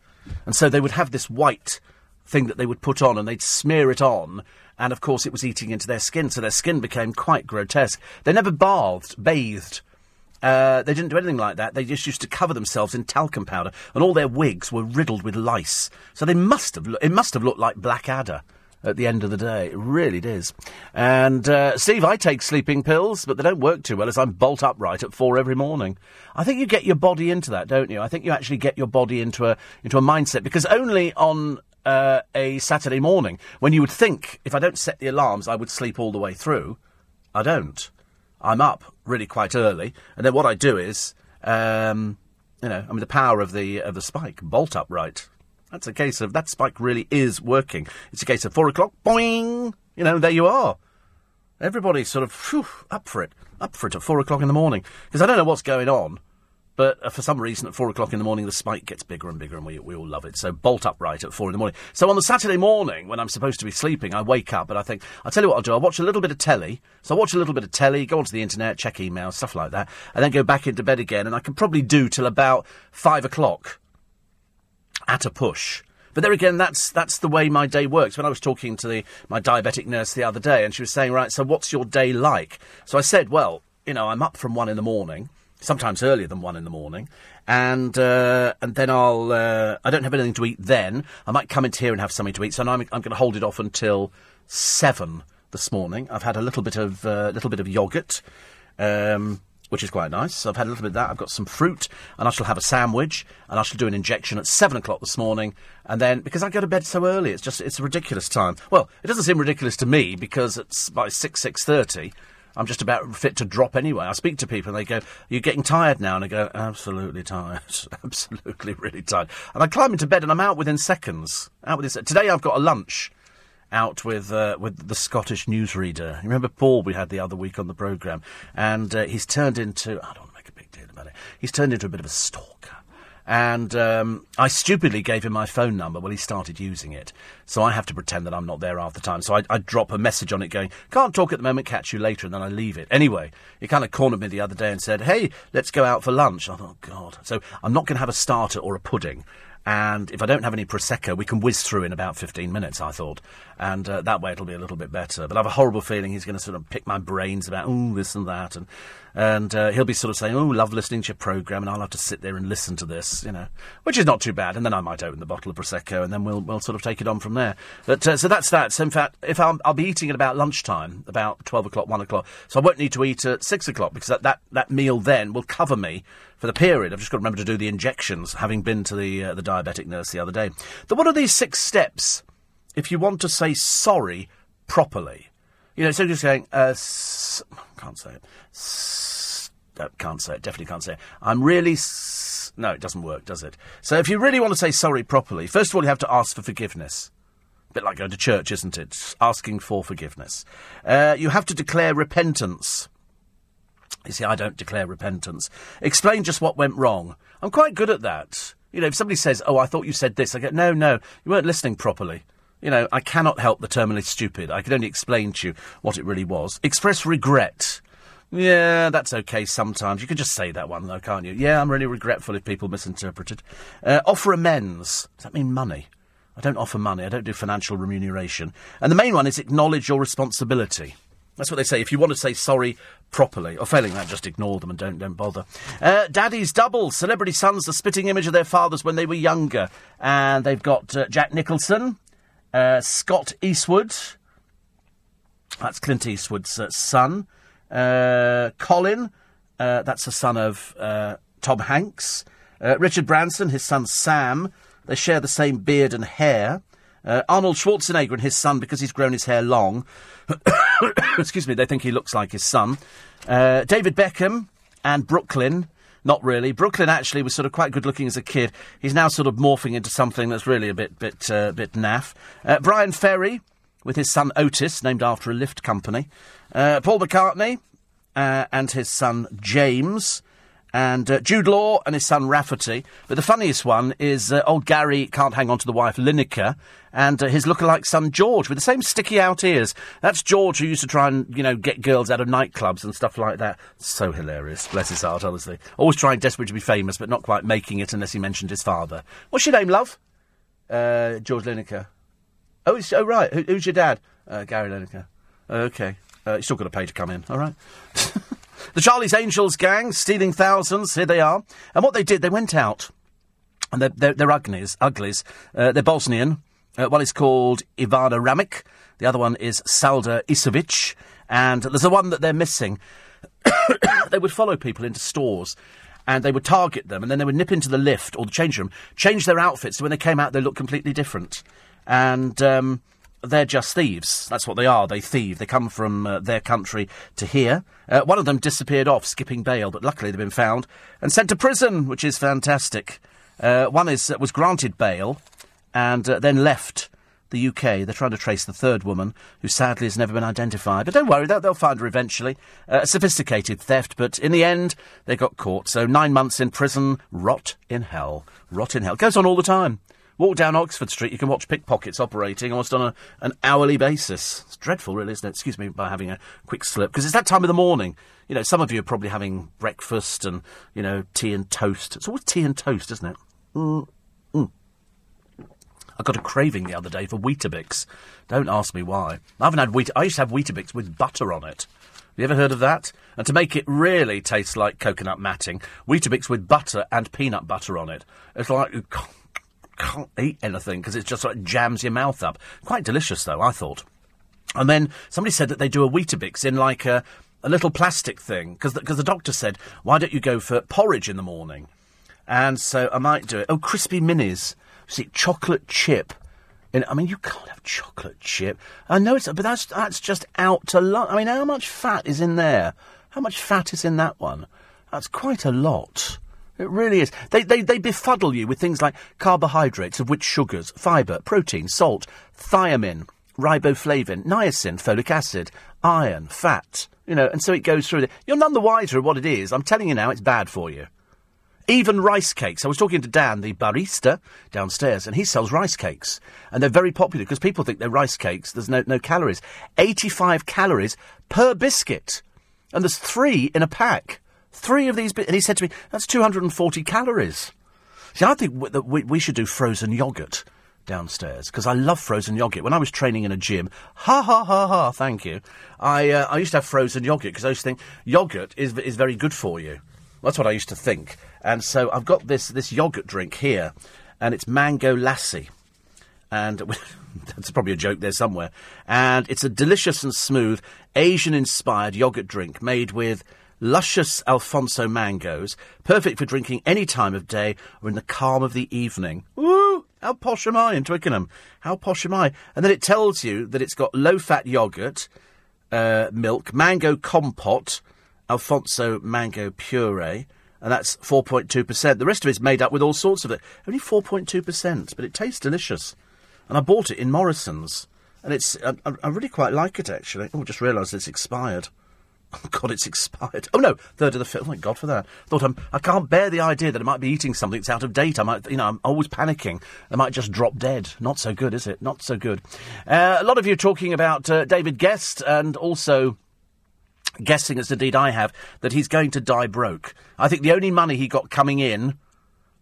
and so they would have this white thing that they would put on, and they'd smear it on, and of course it was eating into their skin, so their skin became quite grotesque. They never bathed, bathed. Uh, they didn't do anything like that. They just used to cover themselves in talcum powder, and all their wigs were riddled with lice. So they must have. Lo- it must have looked like Blackadder at the end of the day. It really is. And uh, Steve, I take sleeping pills, but they don't work too well as I'm bolt upright at four every morning. I think you get your body into that, don't you? I think you actually get your body into a into a mindset because only on uh, a Saturday morning when you would think if I don't set the alarms, I would sleep all the way through. I don't. I'm up really quite early, and then what I do is, um, you know, I mean, the power of the of the spike, bolt upright. That's a case of that spike really is working. It's a case of four o'clock, boing. You know, there you are. Everybody's sort of whew, up for it, up for it at four o'clock in the morning because I don't know what's going on. But uh, for some reason, at four o'clock in the morning, the spike gets bigger and bigger, and we, we all love it. So bolt upright at four in the morning. So on the Saturday morning, when I'm supposed to be sleeping, I wake up and I think, I'll tell you what I'll do. I'll watch a little bit of telly. So I watch a little bit of telly, go onto the internet, check emails, stuff like that, and then go back into bed again. And I can probably do till about five o'clock at a push. But there again, that's that's the way my day works. When I was talking to the, my diabetic nurse the other day, and she was saying, "Right, so what's your day like?" So I said, "Well, you know, I'm up from one in the morning, sometimes earlier than one in the morning, and uh, and then I'll uh, I don't have anything to eat. Then I might come into here and have something to eat. So I'm, I'm going to hold it off until seven this morning. I've had a little bit of uh, little bit of yogurt. Um, which is quite nice. I've had a little bit of that. I've got some fruit, and I shall have a sandwich, and I shall do an injection at seven o'clock this morning. And then, because I go to bed so early, it's just it's a ridiculous time. Well, it doesn't seem ridiculous to me because it's by six six thirty. I'm just about fit to drop anyway. I speak to people and they go, You're getting tired now? And I go, Absolutely tired. Absolutely really tired. And I climb into bed and I'm out within seconds. Out within se- Today I've got a lunch out with uh, with the Scottish newsreader. You remember Paul we had the other week on the programme? And uh, he's turned into, I don't want to make a big deal about it, he's turned into a bit of a stalker. And um, I stupidly gave him my phone number when he started using it. So I have to pretend that I'm not there half the time. So I, I drop a message on it going, can't talk at the moment, catch you later, and then I leave it. Anyway, he kind of cornered me the other day and said, hey, let's go out for lunch. I thought, oh, God. So I'm not going to have a starter or a pudding. And if I don't have any Prosecco, we can whiz through in about 15 minutes, I thought. And uh, that way it'll be a little bit better. But I have a horrible feeling he's going to sort of pick my brains about, oh, this and that. And, and uh, he'll be sort of saying, oh, love listening to your programme. And I'll have to sit there and listen to this, you know, which is not too bad. And then I might open the bottle of Prosecco and then we'll, we'll sort of take it on from there. But uh, so that's that. So in fact, if i will be eating at about lunchtime, about 12 o'clock, 1 o'clock. So I won't need to eat at 6 o'clock because that, that, that meal then will cover me for the period. I've just got to remember to do the injections, having been to the uh, the diabetic nurse the other day. The, what are these six steps if you want to say sorry properly? You know, so just saying, uh, s- can't say it. S- uh, can't say it. Definitely can't say it. I'm really. S- no, it doesn't work, does it? So if you really want to say sorry properly, first of all, you have to ask for forgiveness. A bit like going to church, isn't it? Asking for forgiveness. Uh, you have to declare repentance. You see, I don't declare repentance. Explain just what went wrong. I'm quite good at that. You know, if somebody says, "Oh, I thought you said this," I go, "No, no, you weren't listening properly." You know, I cannot help the terminally stupid. I can only explain to you what it really was. Express regret. Yeah, that's okay sometimes. You can just say that one, though, can't you? Yeah, I'm really regretful if people misinterpreted. Uh, offer amends. Does that mean money? I don't offer money. I don't do financial remuneration. And the main one is acknowledge your responsibility. That's what they say. If you want to say sorry properly, or failing that, just ignore them and don't don't bother. Uh, Daddy's double celebrity sons, the spitting image of their fathers when they were younger, and they've got uh, Jack Nicholson, uh, Scott Eastwood. That's Clint Eastwood's uh, son. Uh, Colin, uh, that's the son of Tom Hanks. Richard Branson, his son Sam. They share the same beard and hair. Arnold Schwarzenegger and his son, because he's grown his hair long. Excuse me, they think he looks like his son. Uh, David Beckham and Brooklyn. Not really. Brooklyn actually was sort of quite good looking as a kid. He's now sort of morphing into something that's really a bit, bit, uh, bit naff. Uh, Bryan Ferry with his son Otis, named after a lift company. Uh, Paul McCartney uh, and his son James and uh, Jude Law and his son Rafferty. But the funniest one is uh, old Gary can't hang on to the wife Lineker and uh, his lookalike son George with the same sticky out ears. That's George who used to try and you know get girls out of nightclubs and stuff like that. So hilarious, bless his heart, honestly. Always trying desperately to be famous, but not quite making it unless he mentioned his father. What's your name, love? Uh, George Lineker. Oh, oh right. Who, who's your dad? Uh, Gary Lineker. Okay. Uh, you still got to pay to come in. All right. The Charlie's Angels gang stealing thousands. Here they are. And what they did, they went out, and they're, they're, they're uglies. uglies. Uh, they're Bosnian. Uh, one is called Ivana Ramic. The other one is Salda Isovic. And there's the one that they're missing. they would follow people into stores and they would target them and then they would nip into the lift or the change room, change their outfits so when they came out they looked completely different. And um, they're just thieves. That's what they are. They thieve. They come from uh, their country to here. Uh, one of them disappeared off, skipping bail, but luckily they've been found and sent to prison, which is fantastic. Uh, one is uh, was granted bail and uh, then left the UK. They're trying to trace the third woman, who sadly has never been identified. But don't worry, they'll, they'll find her eventually. Uh, sophisticated theft, but in the end, they got caught. So nine months in prison, rot in hell. Rot in hell. Goes on all the time. Walk down Oxford Street, you can watch pickpockets operating almost on a, an hourly basis. It's dreadful, really, isn't it? Excuse me by having a quick slip, because it's that time of the morning. You know, some of you are probably having breakfast and, you know, tea and toast. It's always tea and toast, isn't it? Mm. Mm. I got a craving the other day for Weetabix. Don't ask me why. I haven't had Weet. I used to have Weetabix with butter on it. Have you ever heard of that? And to make it really taste like coconut matting, Weetabix with butter and peanut butter on it. It's like can't eat anything because it just of jams your mouth up. Quite delicious, though, I thought. And then somebody said that they do a Weetabix in like a, a little plastic thing because the, cause the doctor said, why don't you go for porridge in the morning? And so I might do it. Oh, crispy minis. See, chocolate chip. In, I mean, you can't have chocolate chip. I know it's, but that's that's just out to lunch. I mean, how much fat is in there? How much fat is in that one? That's quite a lot. It really is. They, they, they befuddle you with things like carbohydrates, of which sugars, fibre, protein, salt, thiamine, riboflavin, niacin, folic acid, iron, fat. You know, and so it goes through. You're none the wiser of what it is. I'm telling you now, it's bad for you. Even rice cakes. I was talking to Dan, the barista downstairs, and he sells rice cakes. And they're very popular because people think they're rice cakes. There's no, no calories. 85 calories per biscuit. And there's three in a pack. Three of these, and he said to me, that's 240 calories. See, I think that we, we should do frozen yogurt downstairs because I love frozen yogurt. When I was training in a gym, ha ha ha ha, thank you. I uh, I used to have frozen yogurt because I used to think yogurt is is very good for you. That's what I used to think. And so I've got this this yogurt drink here, and it's mango lassi, and that's probably a joke there somewhere. And it's a delicious and smooth Asian inspired yogurt drink made with luscious Alphonso mangoes, perfect for drinking any time of day or in the calm of the evening. Woo! How posh am I in Twickenham? How posh am I? And then it tells you that it's got low fat yogurt, uh, milk, mango compote, Alphonso mango puree, and that's 4.2%. The rest of it's made up with all sorts of it. Only 4.2%, but it tastes delicious. And I bought it in Morrison's. And it's, I, I really quite like it actually. Oh, just realised it's expired. Oh God, it's expired. Oh no, third of the fifth. Oh my God, for that. Thought I'm, I can't bear the idea that I might be eating something that's out of date. I might, you know, I'm always panicking. I might just drop dead. Not so good, is it? Not so good. Uh, a lot of you talking about uh, David Gest and also guessing, as indeed I have, that he's going to die broke. I think the only money he got coming in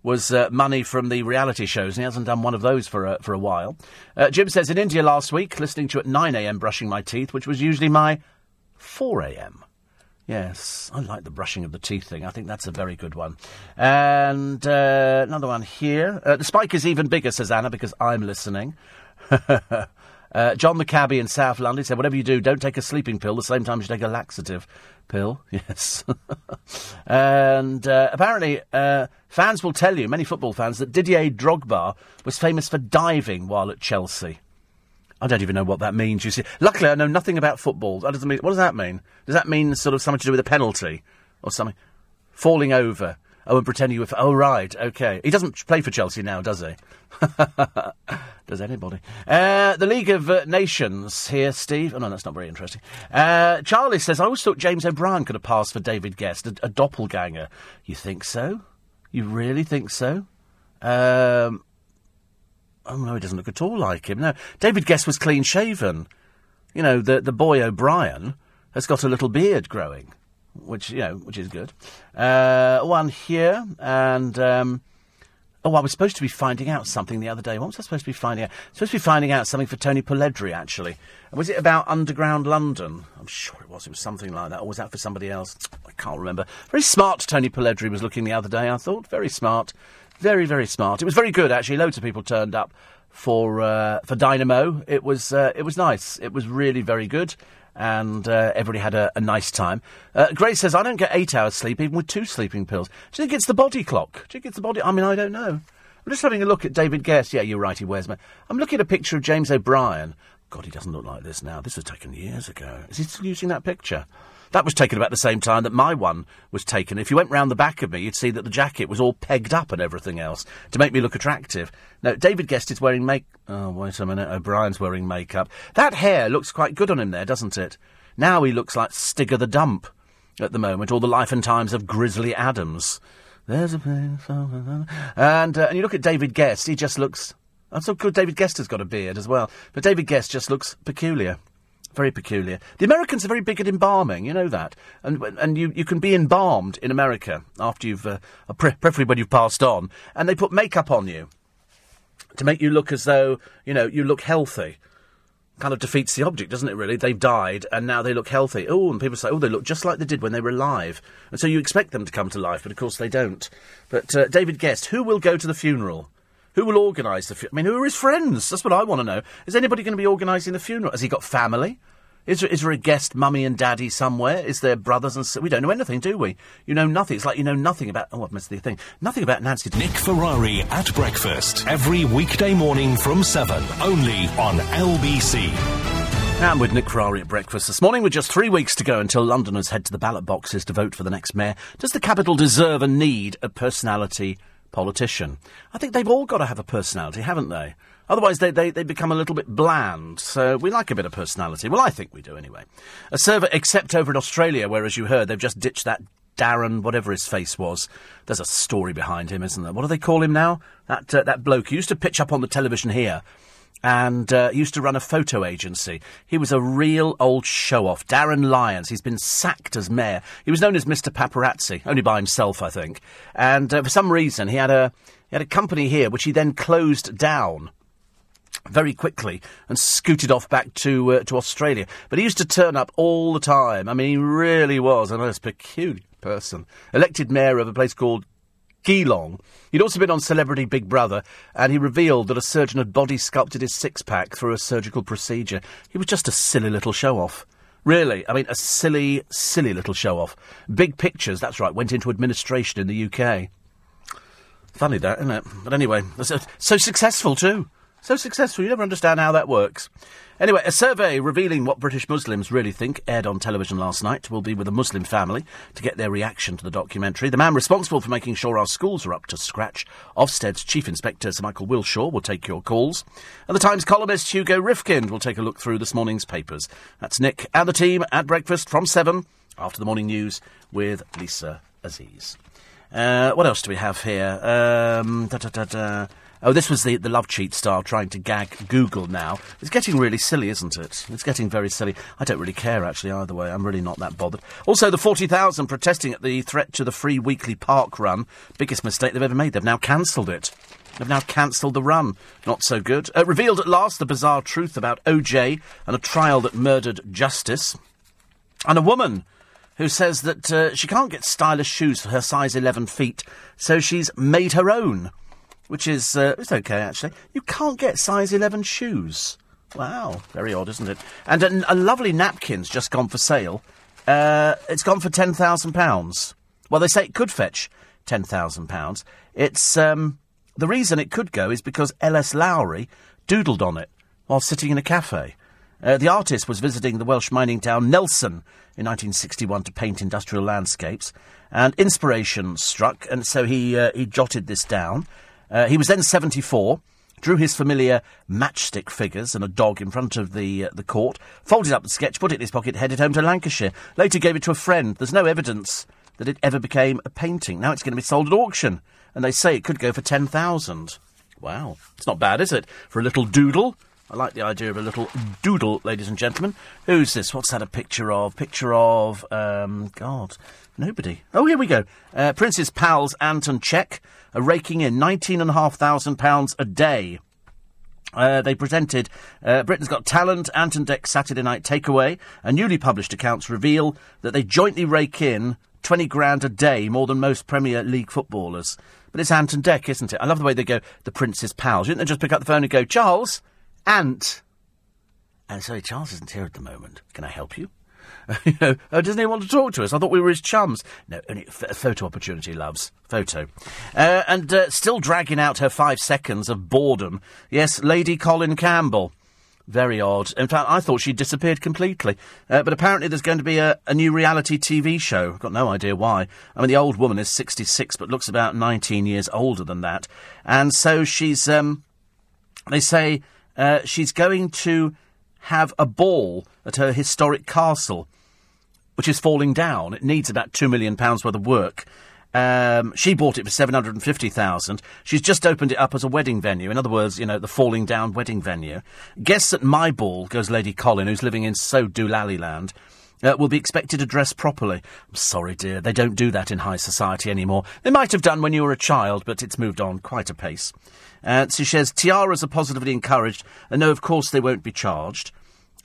was uh, money from the reality shows, and he hasn't done one of those for a, for a while. Uh, Jim says, in India last week, listening to you at 9am brushing my teeth, which was usually my 4 a.m. Yes, I like the brushing of the teeth thing. I think that's a very good one. And uh, another one here. Uh, the spike is even bigger, says Anna, because I'm listening. Uh, John McCabe in South London said, whatever you do, don't take a sleeping pill the same time as you take a laxative pill. Yes. and uh, apparently, uh, fans will tell you, many football fans, that Didier Drogba was famous for diving while at Chelsea. I don't even know what that means. You see, luckily I know nothing about football. That doesn't mean. What does that mean? Does that mean sort of something to do with a penalty or something? Falling over. Oh, and pretending you were. Oh, right. Okay. He doesn't play for Chelsea now, does he? does anybody? Uh, the League of uh, Nations here, Steve. Oh no, that's not very interesting. Uh, Charlie says, "I always thought James O'Brien could have passed for David Gest, a, a doppelganger." You think so? You really think so? Um, Oh no, he doesn't look at all like him. No, David Gest was clean shaven. You know, the the boy O'Brien has got a little beard growing, which you know, which is good. Uh, one here, and um, oh, I was supposed to be finding out something the other day. What was I supposed to be finding out? Supposed to be finding out something for Tony Polledri, actually. Was it about Underground London? I'm sure it was. It was something like that. Or was that for somebody else? I can't remember. Very smart. Tony Polledri was looking the other day. I thought very smart. Very, very smart. It was very good, actually. Loads of people turned up for uh, for Dynamo. It was uh, it was nice. It was really very good, and uh, everybody had a, a nice time. Uh, Grace says, "I don't get eight hours sleep even with two sleeping pills. Do you think it's the body clock? Do you think it's the body? I mean, I don't know. I'm just having a look at David Gest. Yeah, you're right. He wears. I'm looking at a picture of James O'Brien. God, he doesn't look like this now. This was taken years ago. Is he still using that picture? That was taken about the same time that my one was taken. If you went round the back of me, you'd see that the jacket was all pegged up and everything else to make me look attractive. Now, David Gest is wearing make. Oh, wait a minute. O'Brien's wearing makeup. That hair looks quite good on him there, doesn't it? Now he looks like Stig of the Dump at the moment, or the life and times of Grizzly Adams. There's a place. And, uh, and you look at David Gest, he just looks. That's so good. David Gest has got a beard as well. But David Gest just looks peculiar. Very peculiar. The Americans are very big at embalming, you know that. And and you, you can be embalmed in America after you've, uh, pre- preferably when you've passed on, and they put makeup on you to make you look as though, you know, you look healthy. Kind of defeats the object, doesn't it, really? They've died, and now they look healthy. Oh, and people say, oh, they look just like they did when they were alive. And so you expect them to come to life, but of course they don't. But uh, David Gest, who will go to the funeral? Who will organise the funeral? I mean, who are his friends? That's what I want to know. Is anybody going to be organising the funeral? Has he got family? Is there, is there a guest mummy and daddy somewhere? Is there brothers and sisters? We don't know anything, do we? You know nothing. It's like you know nothing about. Oh, I've missed the thing. Nothing about Nancy. Nick Ferrari at breakfast every weekday morning from 7, only on LBC. And with Nick Ferrari at breakfast this morning, with just three weeks to go until Londoners head to the ballot boxes to vote for the next mayor, does the capital deserve and need a personality politician? I think they've all got to have a personality, haven't they? Otherwise, they, they, they become a little bit bland. So we like a bit of personality. Well, I think we do anyway. A server, except over in Australia, where, as you heard, they've just ditched that Darren, whatever his face was. There's a story behind him, isn't there? What do they call him now? That uh, that bloke he used to pitch up on the television here, and uh, used to run a photo agency. He was a real old show off. Darren Lyons. He's been sacked as mayor. He was known as Mr. Paparazzi, only by himself, I think. And uh, for some reason, he had a he had a company here which he then closed down very quickly and scooted off back to uh, to Australia. But he used to turn up all the time. I mean, he really was a most peculiar person. Elected mayor of a place called Geelong. He'd also been on Celebrity Big Brother, and he revealed that a surgeon had body sculpted his six pack through a surgical procedure. He was just a silly little show off. Really, I mean, a silly, silly little show off. Big pictures, that's right, went into administration in the UK. Funny that, isn't it? But anyway, so, so successful too. So successful, you never understand how that works. Anyway, a survey revealing what British Muslims really think aired on television last night. will be with a Muslim family to get their reaction to the documentary. The man responsible for making sure our schools are up to scratch, Ofsted's Chief Inspector Sir Michael Wilshaw, will take your calls. And the Times columnist Hugo Rifkind will take a look through this morning's papers. That's Nick and the team at breakfast from 7 after the morning news with Lisa Aziz. Uh, what else do we have here? Um, da, da, da, Oh, this was the, the love cheat style trying to gag Google now. It's getting really silly, isn't it? It's getting very silly. I don't really care, actually, either way. I'm really not that bothered. Also, the 40,000 protesting at the threat to the free weekly park run. Biggest mistake they've ever made. They've now cancelled it. They've now cancelled the run. Not so good. Uh, revealed at last the bizarre truth about OJ and a trial that murdered justice. And a woman who says that uh, she can't get stylish shoes for her size 11 feet, so she's made her own which is uh, it's okay actually. You can't get size eleven shoes. Wow, very odd, isn't it? And a, a lovely napkin's just gone for sale. Uh, it's gone for ten thousand pounds. Well, they say it could fetch ten thousand pounds. It's um, the reason it could go is because L.S. Lowry doodled on it while sitting in a cafe. Uh, the artist was visiting the Welsh mining town Nelson in 1961 to paint industrial landscapes, and inspiration struck, and so he uh, he jotted this down. Uh, he was then 74, drew his familiar matchstick figures and a dog in front of the uh, the court, folded up the sketch, put it in his pocket, headed home to Lancashire. Later gave it to a friend. There's no evidence that it ever became a painting. Now it's going to be sold at auction, and they say it could go for 10,000. Wow, it's not bad, is it, for a little doodle? I like the idea of a little doodle, ladies and gentlemen. Who's this? What's that a picture of? Picture of, um, God, nobody. Oh, here we go. Uh, Prince's pals, Ant and Dec, are raking in £19,500 a day. Uh, they presented uh, Britain's Got Talent, Ant and Dec Saturday Night Takeaway, and newly published accounts reveal that they jointly rake in 20 grand a day, more than most Premier League footballers. But it's Ant and Dec, isn't it? I love the way they go, the Prince's pals. Didn't they just pick up the phone and go, Charles? Ant. And sorry, Charles isn't here at the moment. Can I help you? You know, oh, doesn't he want to talk to us? I thought we were his chums. No, only f- photo opportunity, loves. Photo. Uh, and uh, still dragging out her five seconds of boredom. Yes, Lady Colin Campbell. Very odd. In fact, I thought she'd disappeared completely. Uh, but apparently there's going to be a, a new reality TV show. I've got no idea why. I mean, the old woman is 66, but looks about 19 years older than that. And so she's, um, they say, uh, she's going to have a ball at her historic castle, which is falling down. It needs about two million pounds worth of work. Um, she bought it for seven hundred and fifty thousand. She's just opened it up as a wedding venue. In other words, you know, the falling down wedding venue. Guests at my ball, goes Lady Colin, who's living in So Doolally land. Uh, will be expected to dress properly. I'm sorry, dear, they don't do that in high society anymore. They might have done when you were a child, but it's moved on quite a pace. Uh, she says tiaras are positively encouraged, and no, of course they won't be charged.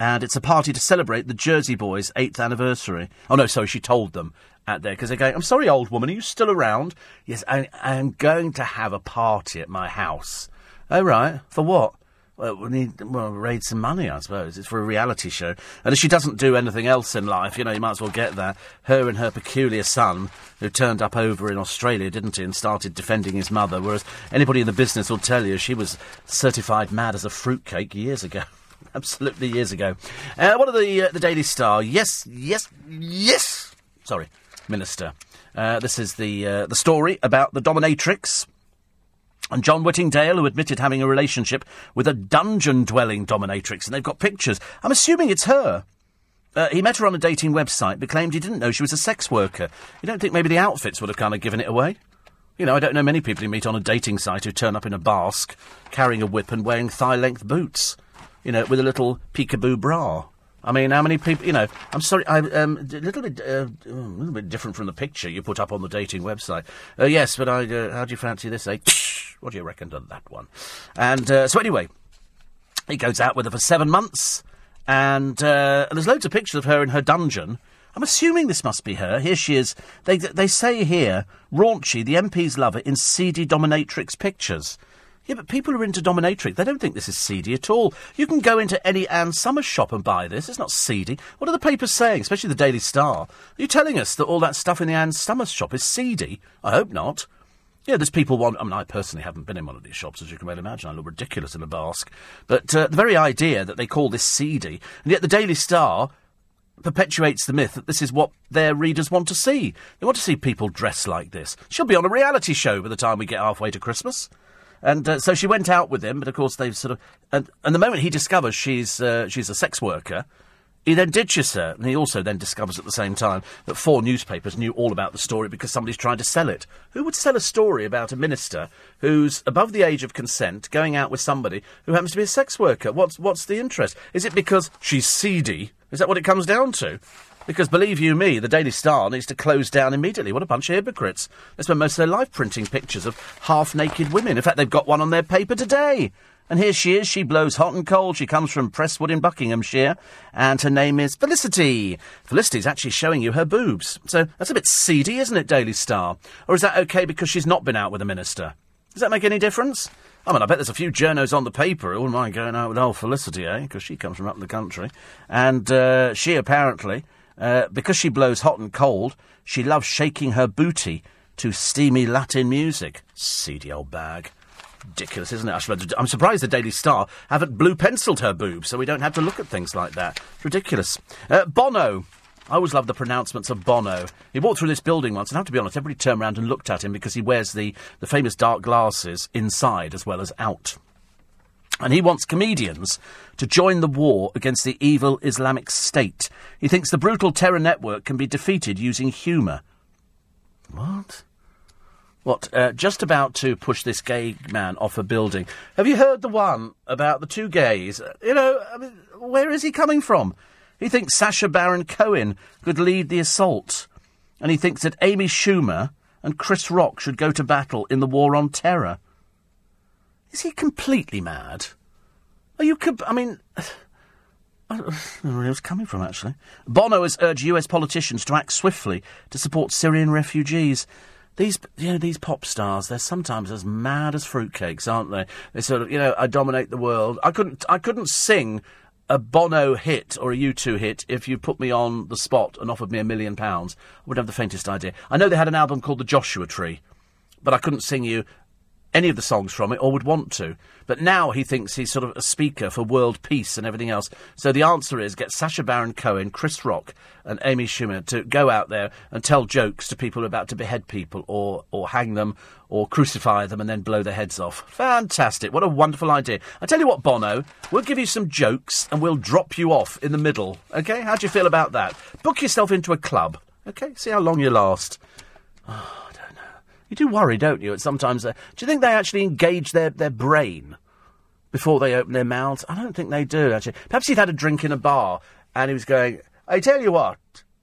And it's a party to celebrate the Jersey Boys' eighth anniversary. Oh no, sorry, she told them out there because they're going. I'm sorry, old woman, are you still around? Yes, I, I'm going to have a party at my house. Oh right, for what? Well, we need well raise some money, I suppose. It's for a reality show, and if she doesn't do anything else in life, you know, you might as well get that. Her and her peculiar son, who turned up over in Australia, didn't he, and started defending his mother. Whereas anybody in the business will tell you she was certified mad as a fruitcake years ago. Absolutely years ago. Uh, what are the uh, the Daily Star? Yes, yes, yes. Sorry, Minister. Uh, this is the uh, the story about the dominatrix. And John Whittingdale, who admitted having a relationship with a dungeon dwelling dominatrix, and they've got pictures. I'm assuming it's her. Uh, he met her on a dating website, but claimed he didn't know she was a sex worker. You don't think maybe the outfits would have kind of given it away? You know, I don't know many people you meet on a dating site who turn up in a basque, carrying a whip and wearing thigh length boots. You know, with a little peekaboo bra. I mean, how many people? You know, I'm sorry, I'm um, a little bit, uh, a little bit different from the picture you put up on the dating website. Uh, yes, but I, uh, how do you fancy this? Eh? What do you reckon to that one? And uh, so anyway, he goes out with her for seven months, and, uh, and there's loads of pictures of her in her dungeon. I'm assuming this must be her. Here she is. They they say here, raunchy, the MP's lover in seedy dominatrix pictures. Yeah, but people are into dominatrix, they don't think this is seedy at all. You can go into any Ann Summers shop and buy this. It's not seedy. What are the papers saying, especially the Daily Star? Are you telling us that all that stuff in the Ann Summers shop is seedy? I hope not. Yeah, there's people want. I mean, I personally haven't been in one of these shops, as you can well imagine. I look ridiculous in a basque. But uh, the very idea that they call this seedy, and yet the Daily Star perpetuates the myth that this is what their readers want to see. They want to see people dressed like this. She'll be on a reality show by the time we get halfway to Christmas. And uh, so she went out with him, but of course they've sort of. And, and the moment he discovers she's uh, she's a sex worker, he then ditches her. And he also then discovers at the same time that four newspapers knew all about the story because somebody's trying to sell it. Who would sell a story about a minister who's above the age of consent going out with somebody who happens to be a sex worker? What's what's the interest? Is it because she's seedy? Is that what it comes down to? Because believe you me, the Daily Star needs to close down immediately. What a bunch of hypocrites. They spend most of their life printing pictures of half naked women. In fact, they've got one on their paper today. And here she is. She blows hot and cold. She comes from Prestwood in Buckinghamshire. And her name is Felicity. Felicity's actually showing you her boobs. So that's a bit seedy, isn't it, Daily Star? Or is that okay because she's not been out with a minister? Does that make any difference? I mean, I bet there's a few journos on the paper who wouldn't mind going out with old Felicity, eh? Because she comes from up the country. And uh, she apparently, uh, because she blows hot and cold, she loves shaking her booty to steamy Latin music. Seedy old bag. Ridiculous, isn't it? I'm surprised the Daily Star haven't blue penciled her boobs so we don't have to look at things like that. Ridiculous. Uh, Bono. I always love the pronouncements of Bono. He walked through this building once, and I have to be honest, everybody turned around and looked at him because he wears the, the famous dark glasses inside as well as out. And he wants comedians to join the war against the evil Islamic State. He thinks the brutal terror network can be defeated using humour. What? What, uh, just about to push this gay man off a building. Have you heard the one about the two gays? You know, I mean, where is he coming from? He thinks Sacha Baron Cohen could lead the assault. And he thinks that Amy Schumer and Chris Rock should go to battle in the war on terror. Is he completely mad? Are you. I mean. I don't know where he was coming from, actually. Bono has urged US politicians to act swiftly to support Syrian refugees. These, you know, these pop stars, they're sometimes as mad as fruitcakes, aren't they? They sort of, you know, I dominate the world. I couldn't, I couldn't sing a Bono hit or a U2 hit if you put me on the spot and offered me a million pounds. I wouldn't have the faintest idea. I know they had an album called The Joshua Tree, but I couldn't sing you any of the songs from it or would want to. But now he thinks he's sort of a speaker for world peace and everything else. So the answer is get Sacha Baron Cohen, Chris Rock, and Amy Schumer to go out there and tell jokes to people who are about to behead people or, or hang them or crucify them and then blow their heads off. Fantastic. What a wonderful idea. I tell you what, Bono, we'll give you some jokes and we'll drop you off in the middle. Okay? How do you feel about that? Book yourself into a club. Okay? See how long you last. You do worry, don't you? Sometimes, uh, do you think they actually engage their, their brain before they open their mouths? I don't think they do, actually. Perhaps he'd had a drink in a bar and he was going, I tell you what.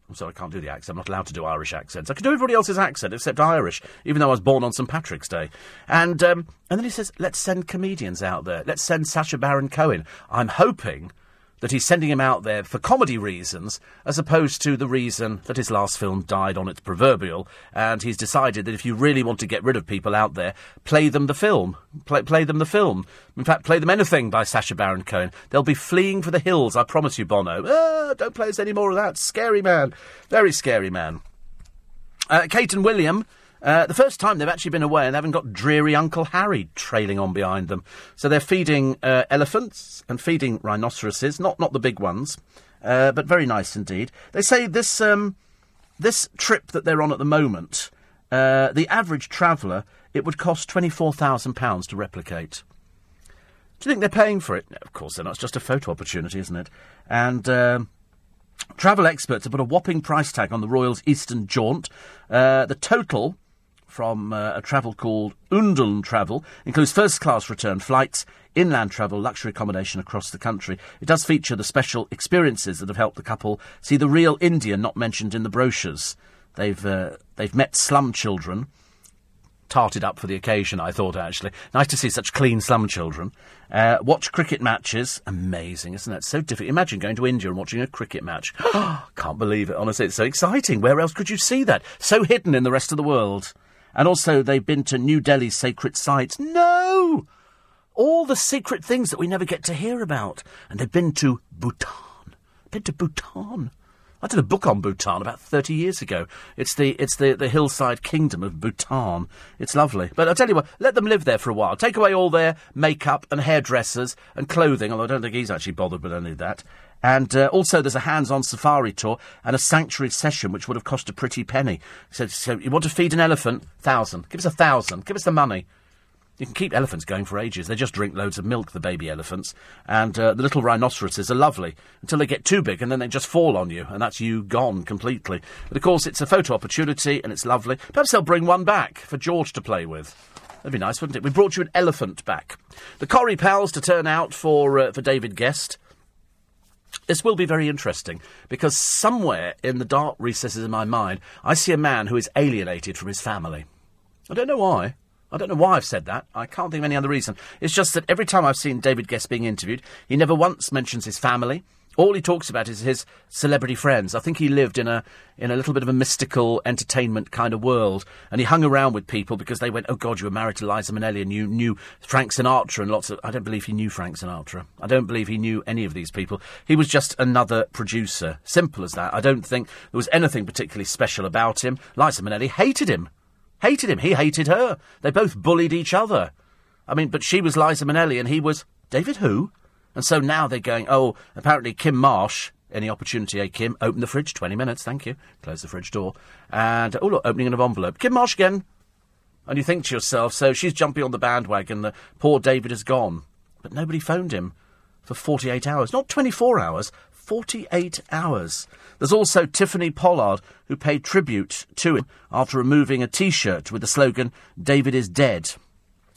I'm sorry, I can't do the accent. I'm not allowed to do Irish accents. I can do everybody else's accent except Irish, even though I was born on St Patrick's Day. And um, and then he says, "Let's send comedians out there. Let's send Sacha Baron Cohen." I'm hoping that he's sending him out there for comedy reasons, as opposed to the reason that his last film died on its proverbial, and he's decided that if you really want to get rid of people out there, play them the film. Play, play them the film. In fact, play them anything by Sacha Baron Cohen. They'll be fleeing for the hills, I promise you, Bono. Ah, don't play us any more of that. Scary man. Very scary man. Uh, Kate and William uh, the first time they've actually been away and they haven't got dreary Uncle Harry trailing on behind them. So they're feeding uh, elephants and feeding rhinoceroses, not, not the big ones, uh, but very nice indeed. They say this, um, this trip that they're on at the moment, uh, the average traveller, it would cost £24,000 to replicate. Do you think they're paying for it? No, of course they're not. It's just a photo opportunity, isn't it? And. Um, travel experts have put a whopping price tag on the Royal's Eastern Jaunt. Uh, the total from uh, a travel called Unduln Travel. Includes first class return flights, inland travel, luxury accommodation across the country. It does feature the special experiences that have helped the couple see the real India not mentioned in the brochures. They've, uh, they've met slum children. Tarted up for the occasion, I thought, actually. Nice to see such clean slum children. Uh, watch cricket matches. Amazing, isn't that? So difficult. Imagine going to India and watching a cricket match. Can't believe it, honestly. It's so exciting. Where else could you see that? So hidden in the rest of the world. And also, they've been to New Delhi's sacred sites. No! All the secret things that we never get to hear about. And they've been to Bhutan. Been to Bhutan. I did a book on Bhutan about 30 years ago. It's the it's the, the hillside kingdom of Bhutan. It's lovely. But I'll tell you what, let them live there for a while. Take away all their makeup and hairdressers and clothing, although I don't think he's actually bothered with any of that. And uh, also, there's a hands-on safari tour and a sanctuary session, which would have cost a pretty penny. So, so you want to feed an elephant? Thousand. Give us a thousand. Give us the money. You can keep elephants going for ages. They just drink loads of milk, the baby elephants. And uh, the little rhinoceroses are lovely until they get too big and then they just fall on you, and that's you gone completely. But of course, it's a photo opportunity and it's lovely. Perhaps they'll bring one back for George to play with. That'd be nice, wouldn't it? We brought you an elephant back. The Corrie Pals to turn out for, uh, for David Gest. This will be very interesting because somewhere in the dark recesses of my mind, I see a man who is alienated from his family. I don't know why. I don't know why I've said that. I can't think of any other reason. It's just that every time I've seen David Gest being interviewed, he never once mentions his family All he talks about is his celebrity friends. I think he lived in a in a little bit of a mystical entertainment kind of world, and he hung around with people because they went, "Oh God, you were married to Liza Minnelli, and you knew Frank Sinatra and lots of." I don't believe he knew Frank Sinatra. I don't believe he knew any of these people. He was just another producer. Simple as that. I don't think there was anything particularly special about him. Liza Minnelli hated him, hated him. He hated her. They both bullied each other. I mean, but she was Liza Minnelli, and he was David who? And so now they're going, oh, apparently Kim Marsh, any opportunity, eh, Kim? Open the fridge, 20 minutes, thank you. Close the fridge door. And, oh, look, opening an envelope. Kim Marsh again. And you think to yourself, so she's jumping on the bandwagon, the poor David is gone. But nobody phoned him for 48 hours. Not 24 hours, 48 hours. There's also Tiffany Pollard, who paid tribute to him after removing a t shirt with the slogan, David is dead.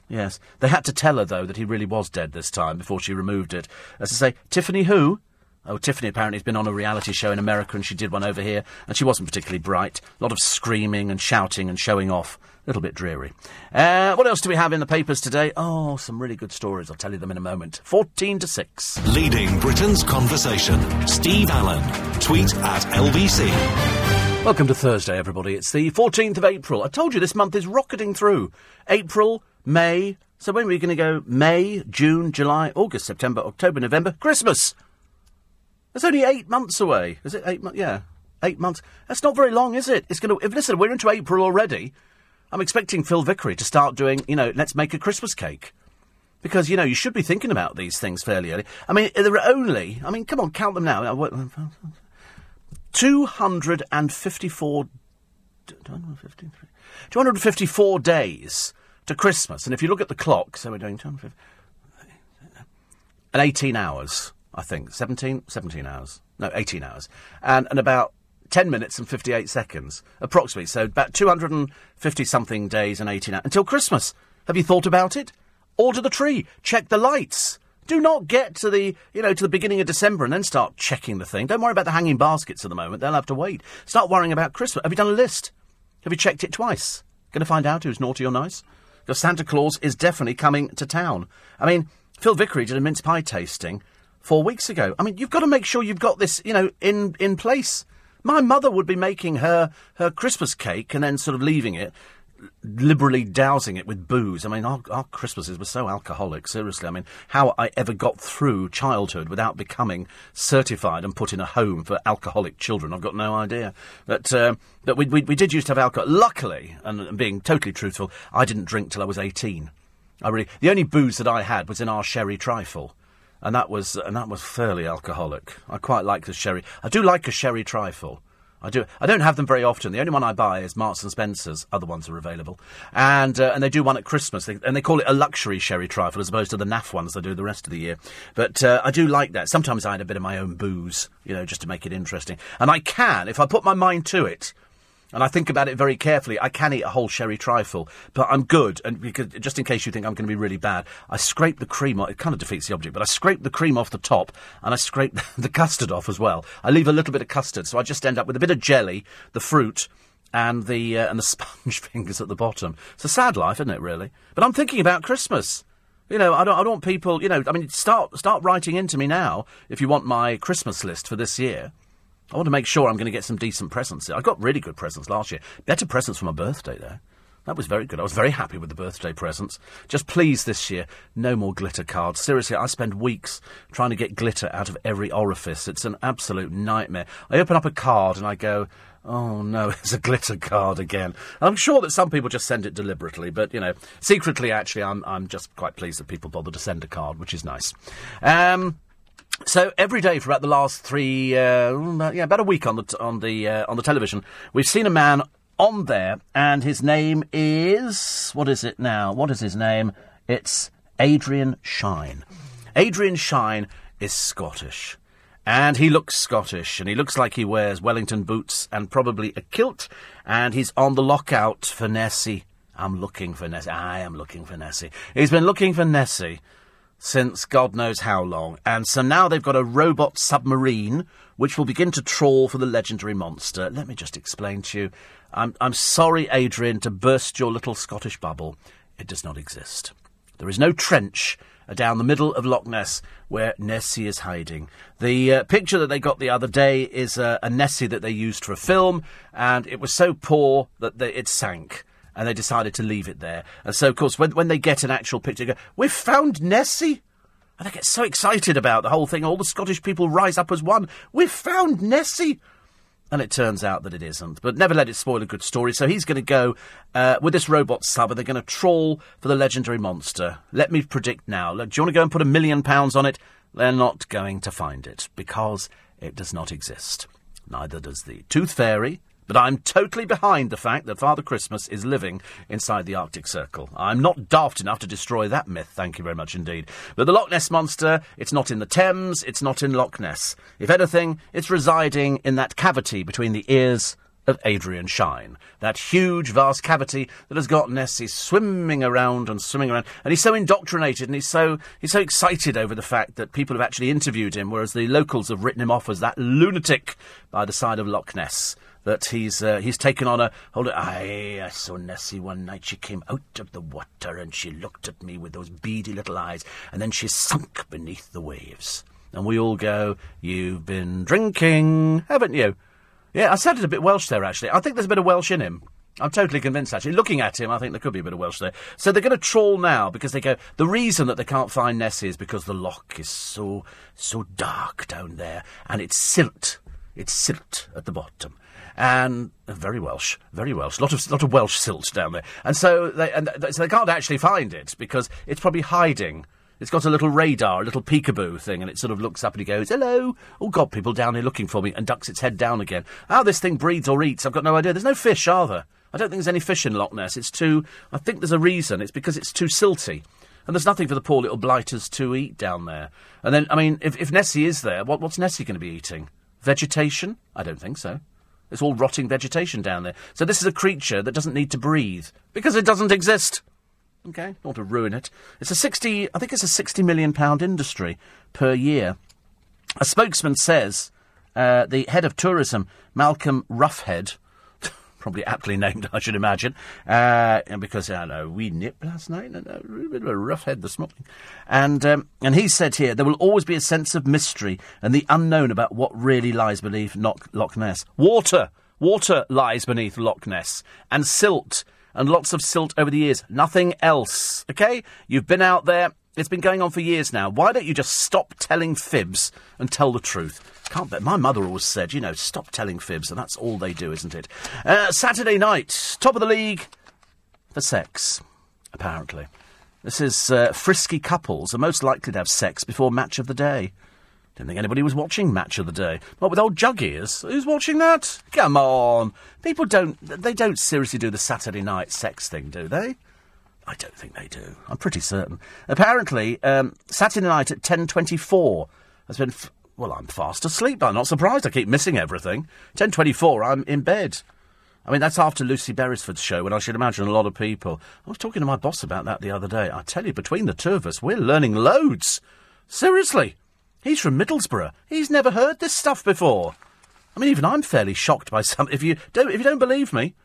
Yes. They had to tell her, though, that he really was dead this time before she removed it. As to say, Tiffany who? Oh, Tiffany apparently has been on a reality show in America and she did one over here, and she wasn't particularly bright. A lot of screaming and shouting and showing off. A little bit dreary. Uh, what else do we have in the papers today? Oh, some really good stories. I'll tell you them in a moment. 14 to 6. Leading Britain's conversation. Steve Allen. Tweet at LBC. Welcome to Thursday, everybody. It's the 14th of April. I told you this month is rocketing through. April, May. So when are we going to go? May, June, July, August, September, October, November, Christmas. That's only eight months away. Is it eight months? Yeah, eight months. That's not very long, is it? It's going to. If listen, we're into April already. I'm expecting Phil Vickery to start doing. You know, let's make a Christmas cake. Because, you know, you should be thinking about these things fairly early. I mean, there are only, I mean, come on, count them now. 254, 254 days to Christmas. And if you look at the clock, so we're doing and 18 hours, I think. 17? 17 hours. No, 18 hours. And, and about 10 minutes and 58 seconds, approximately. So about 250 something days and 18 hours until Christmas. Have you thought about it? Order the tree. Check the lights. Do not get to the, you know, to the beginning of December and then start checking the thing. Don't worry about the hanging baskets at the moment. They'll have to wait. Start worrying about Christmas. Have you done a list? Have you checked it twice? Going to find out who's naughty or nice? Because Santa Claus is definitely coming to town. I mean, Phil Vickery did a mince pie tasting four weeks ago. I mean, you've got to make sure you've got this, you know, in, in place. My mother would be making her, her Christmas cake and then sort of leaving it liberally dousing it with booze. I mean, our, our, Christmases were so alcoholic, seriously. I mean, how I ever got through childhood without becoming certified and put in a home for alcoholic children, I've got no idea. But, uh, but we, we, we, did used to have alcohol. Luckily, and, and being totally truthful, I didn't drink till I was 18. I really, the only booze that I had was in our sherry trifle. And that was, and that was fairly alcoholic. I quite like the sherry. I do like a sherry trifle. I do. I don't have them very often. The only one I buy is Marks and Spencers. Other ones are available, and uh, and they do one at Christmas, they, and they call it a luxury sherry trifle as opposed to the naff ones they do the rest of the year. But uh, I do like that. Sometimes I add a bit of my own booze, you know, just to make it interesting. And I can, if I put my mind to it, and I think about it very carefully. I can eat a whole sherry trifle, but I'm good. And because just in case you think I'm going to be really bad, I scrape the cream. off. It kind of defeats the object, but I scrape the cream off the top, and I scrape the custard off as well. I leave a little bit of custard, so I just end up with a bit of jelly, the fruit, and the uh, and the sponge fingers at the bottom. It's a sad life, isn't it? Really. But I'm thinking about Christmas. You know, I don't, I don't want people. You know, I mean, start start writing in to me now if you want my Christmas list for this year. I want to make sure I'm going to get some decent presents. I got really good presents last year. Better presents for my birthday, though. That was very good. I was very happy with the birthday presents. Just please this year, no more glitter cards. Seriously, I spend weeks trying to get glitter out of every orifice. It's an absolute nightmare. I open up a card and I go, oh no, it's a glitter card again. I'm sure that some people just send it deliberately, but you know, secretly, actually, I'm I'm just quite pleased that people bother to send a card, which is nice. Um, so every day for about the last three, uh, yeah, about a week on the t- on the uh, on the television, we've seen a man on there, and his name is what is it now? What is his name? It's Adrian Shine. Adrian Shine is Scottish. And he looks Scottish, and he looks like he wears Wellington boots and probably a kilt, and he's on the lockout for Nessie. I'm looking for Nessie. I am looking for Nessie. He's been looking for Nessie since God knows how long. And so now they've got a robot submarine which will begin to trawl for the legendary monster. Let me just explain to you. I'm, I'm sorry, Adrian, to burst your little Scottish bubble. It does not exist. There is no trench down the middle of Loch Ness where Nessie is hiding. The uh, picture that they got the other day is uh, a Nessie that they used for a film, and it was so poor that they, it sank. And they decided to leave it there. And so, of course, when, when they get an actual picture, go, We've found Nessie! And they get so excited about the whole thing. All the Scottish people rise up as one. We've found Nessie! And it turns out that it isn't. But never let it spoil a good story. So he's going to go uh, with this robot sub and they're going to trawl for the legendary monster. Let me predict now. Look, do you want to go and put a million pounds on it? They're not going to find it because it does not exist. Neither does the Tooth Fairy, but I'm totally behind the fact that Father Christmas is living inside the Arctic Circle. I'm not daft enough to destroy that myth, thank you very much indeed. But the Loch Ness Monster, it's not in the Thames, it's not in Loch Ness. If anything, it's residing in that cavity between the ears of Adrian Shine. That huge, vast cavity that has got Nessie swimming around and swimming around. And he's so indoctrinated and he's so, he's so excited over the fact that people have actually interviewed him, whereas the locals have written him off as that lunatic by the side of Loch Ness that he's uh, he's taken on a hold it. I, I saw Nessie one night. She came out of the water and she looked at me with those beady little eyes, and then she sunk beneath the waves. And we all go, "You've been drinking, haven't you?" Yeah, I said sounded a bit Welsh there. Actually, I think there's a bit of Welsh in him. I'm totally convinced, actually. Looking at him, I think there could be a bit of Welsh there. So they're going to trawl now because they go. The reason that they can't find Nessie is because the loch is so so dark down there, and it's silt. It's silt at the bottom and very Welsh, very Welsh, lot of lot of Welsh silt down there, and so they and th- so they can't actually find it because it's probably hiding. It's got a little radar, a little peekaboo thing, and it sort of looks up and he goes, "Hello, oh God, people down here looking for me," and ducks its head down again. How this thing breeds or eats, I've got no idea. There's no fish, are there? I don't think there's any fish in Loch Ness. It's too. I think there's a reason. It's because it's too silty. And there's nothing for the poor little blighters to eat down there. And then, I mean, if, if Nessie is there, what, what's Nessie going to be eating? Vegetation? I don't think so. It's all rotting vegetation down there. So this is a creature that doesn't need to breathe because it doesn't exist. Okay, don't to ruin it. It's a sixty. I think it's a sixty million pound industry per year. A spokesman says uh, the head of tourism, Malcolm Roughead, probably aptly named, I should imagine, uh, because I know we nipped last night and a bit of a rough head this morning, and um, and he said here there will always be a sense of mystery and the unknown about what really lies beneath Loch, Loch Ness. Water, water lies beneath Loch Ness, and silt. And lots of silt over the years. Nothing else. Okay? You've been out there. It's been going on for years now. Why don't you just stop telling fibs and tell the truth? Can't bet. My mother always said, you know, stop telling fibs, and that's all they do, isn't it? Uh, Saturday night, top of the league for sex, apparently. This is uh, frisky couples are most likely to have sex before match of the day. Didn't think anybody was watching Match of the Day. Not with old Jug ears. Who's watching that? Come on. People don't. They don't seriously do the Saturday night sex thing, do they? I don't think they do. I'm pretty certain. Apparently, um, Saturday night at 10.24 has been... F- well, I'm fast asleep. I'm not surprised. I keep missing everything. 10.24, I'm in bed. I mean, that's after Lucy Beresford's show, and I should imagine a lot of people. I was talking to my boss about that the other day. I tell you, between the two of us, we're learning loads. Seriously. He's from Middlesbrough. He's never heard this stuff before. I mean, even I'm fairly shocked by some. If you don't, if you don't believe me,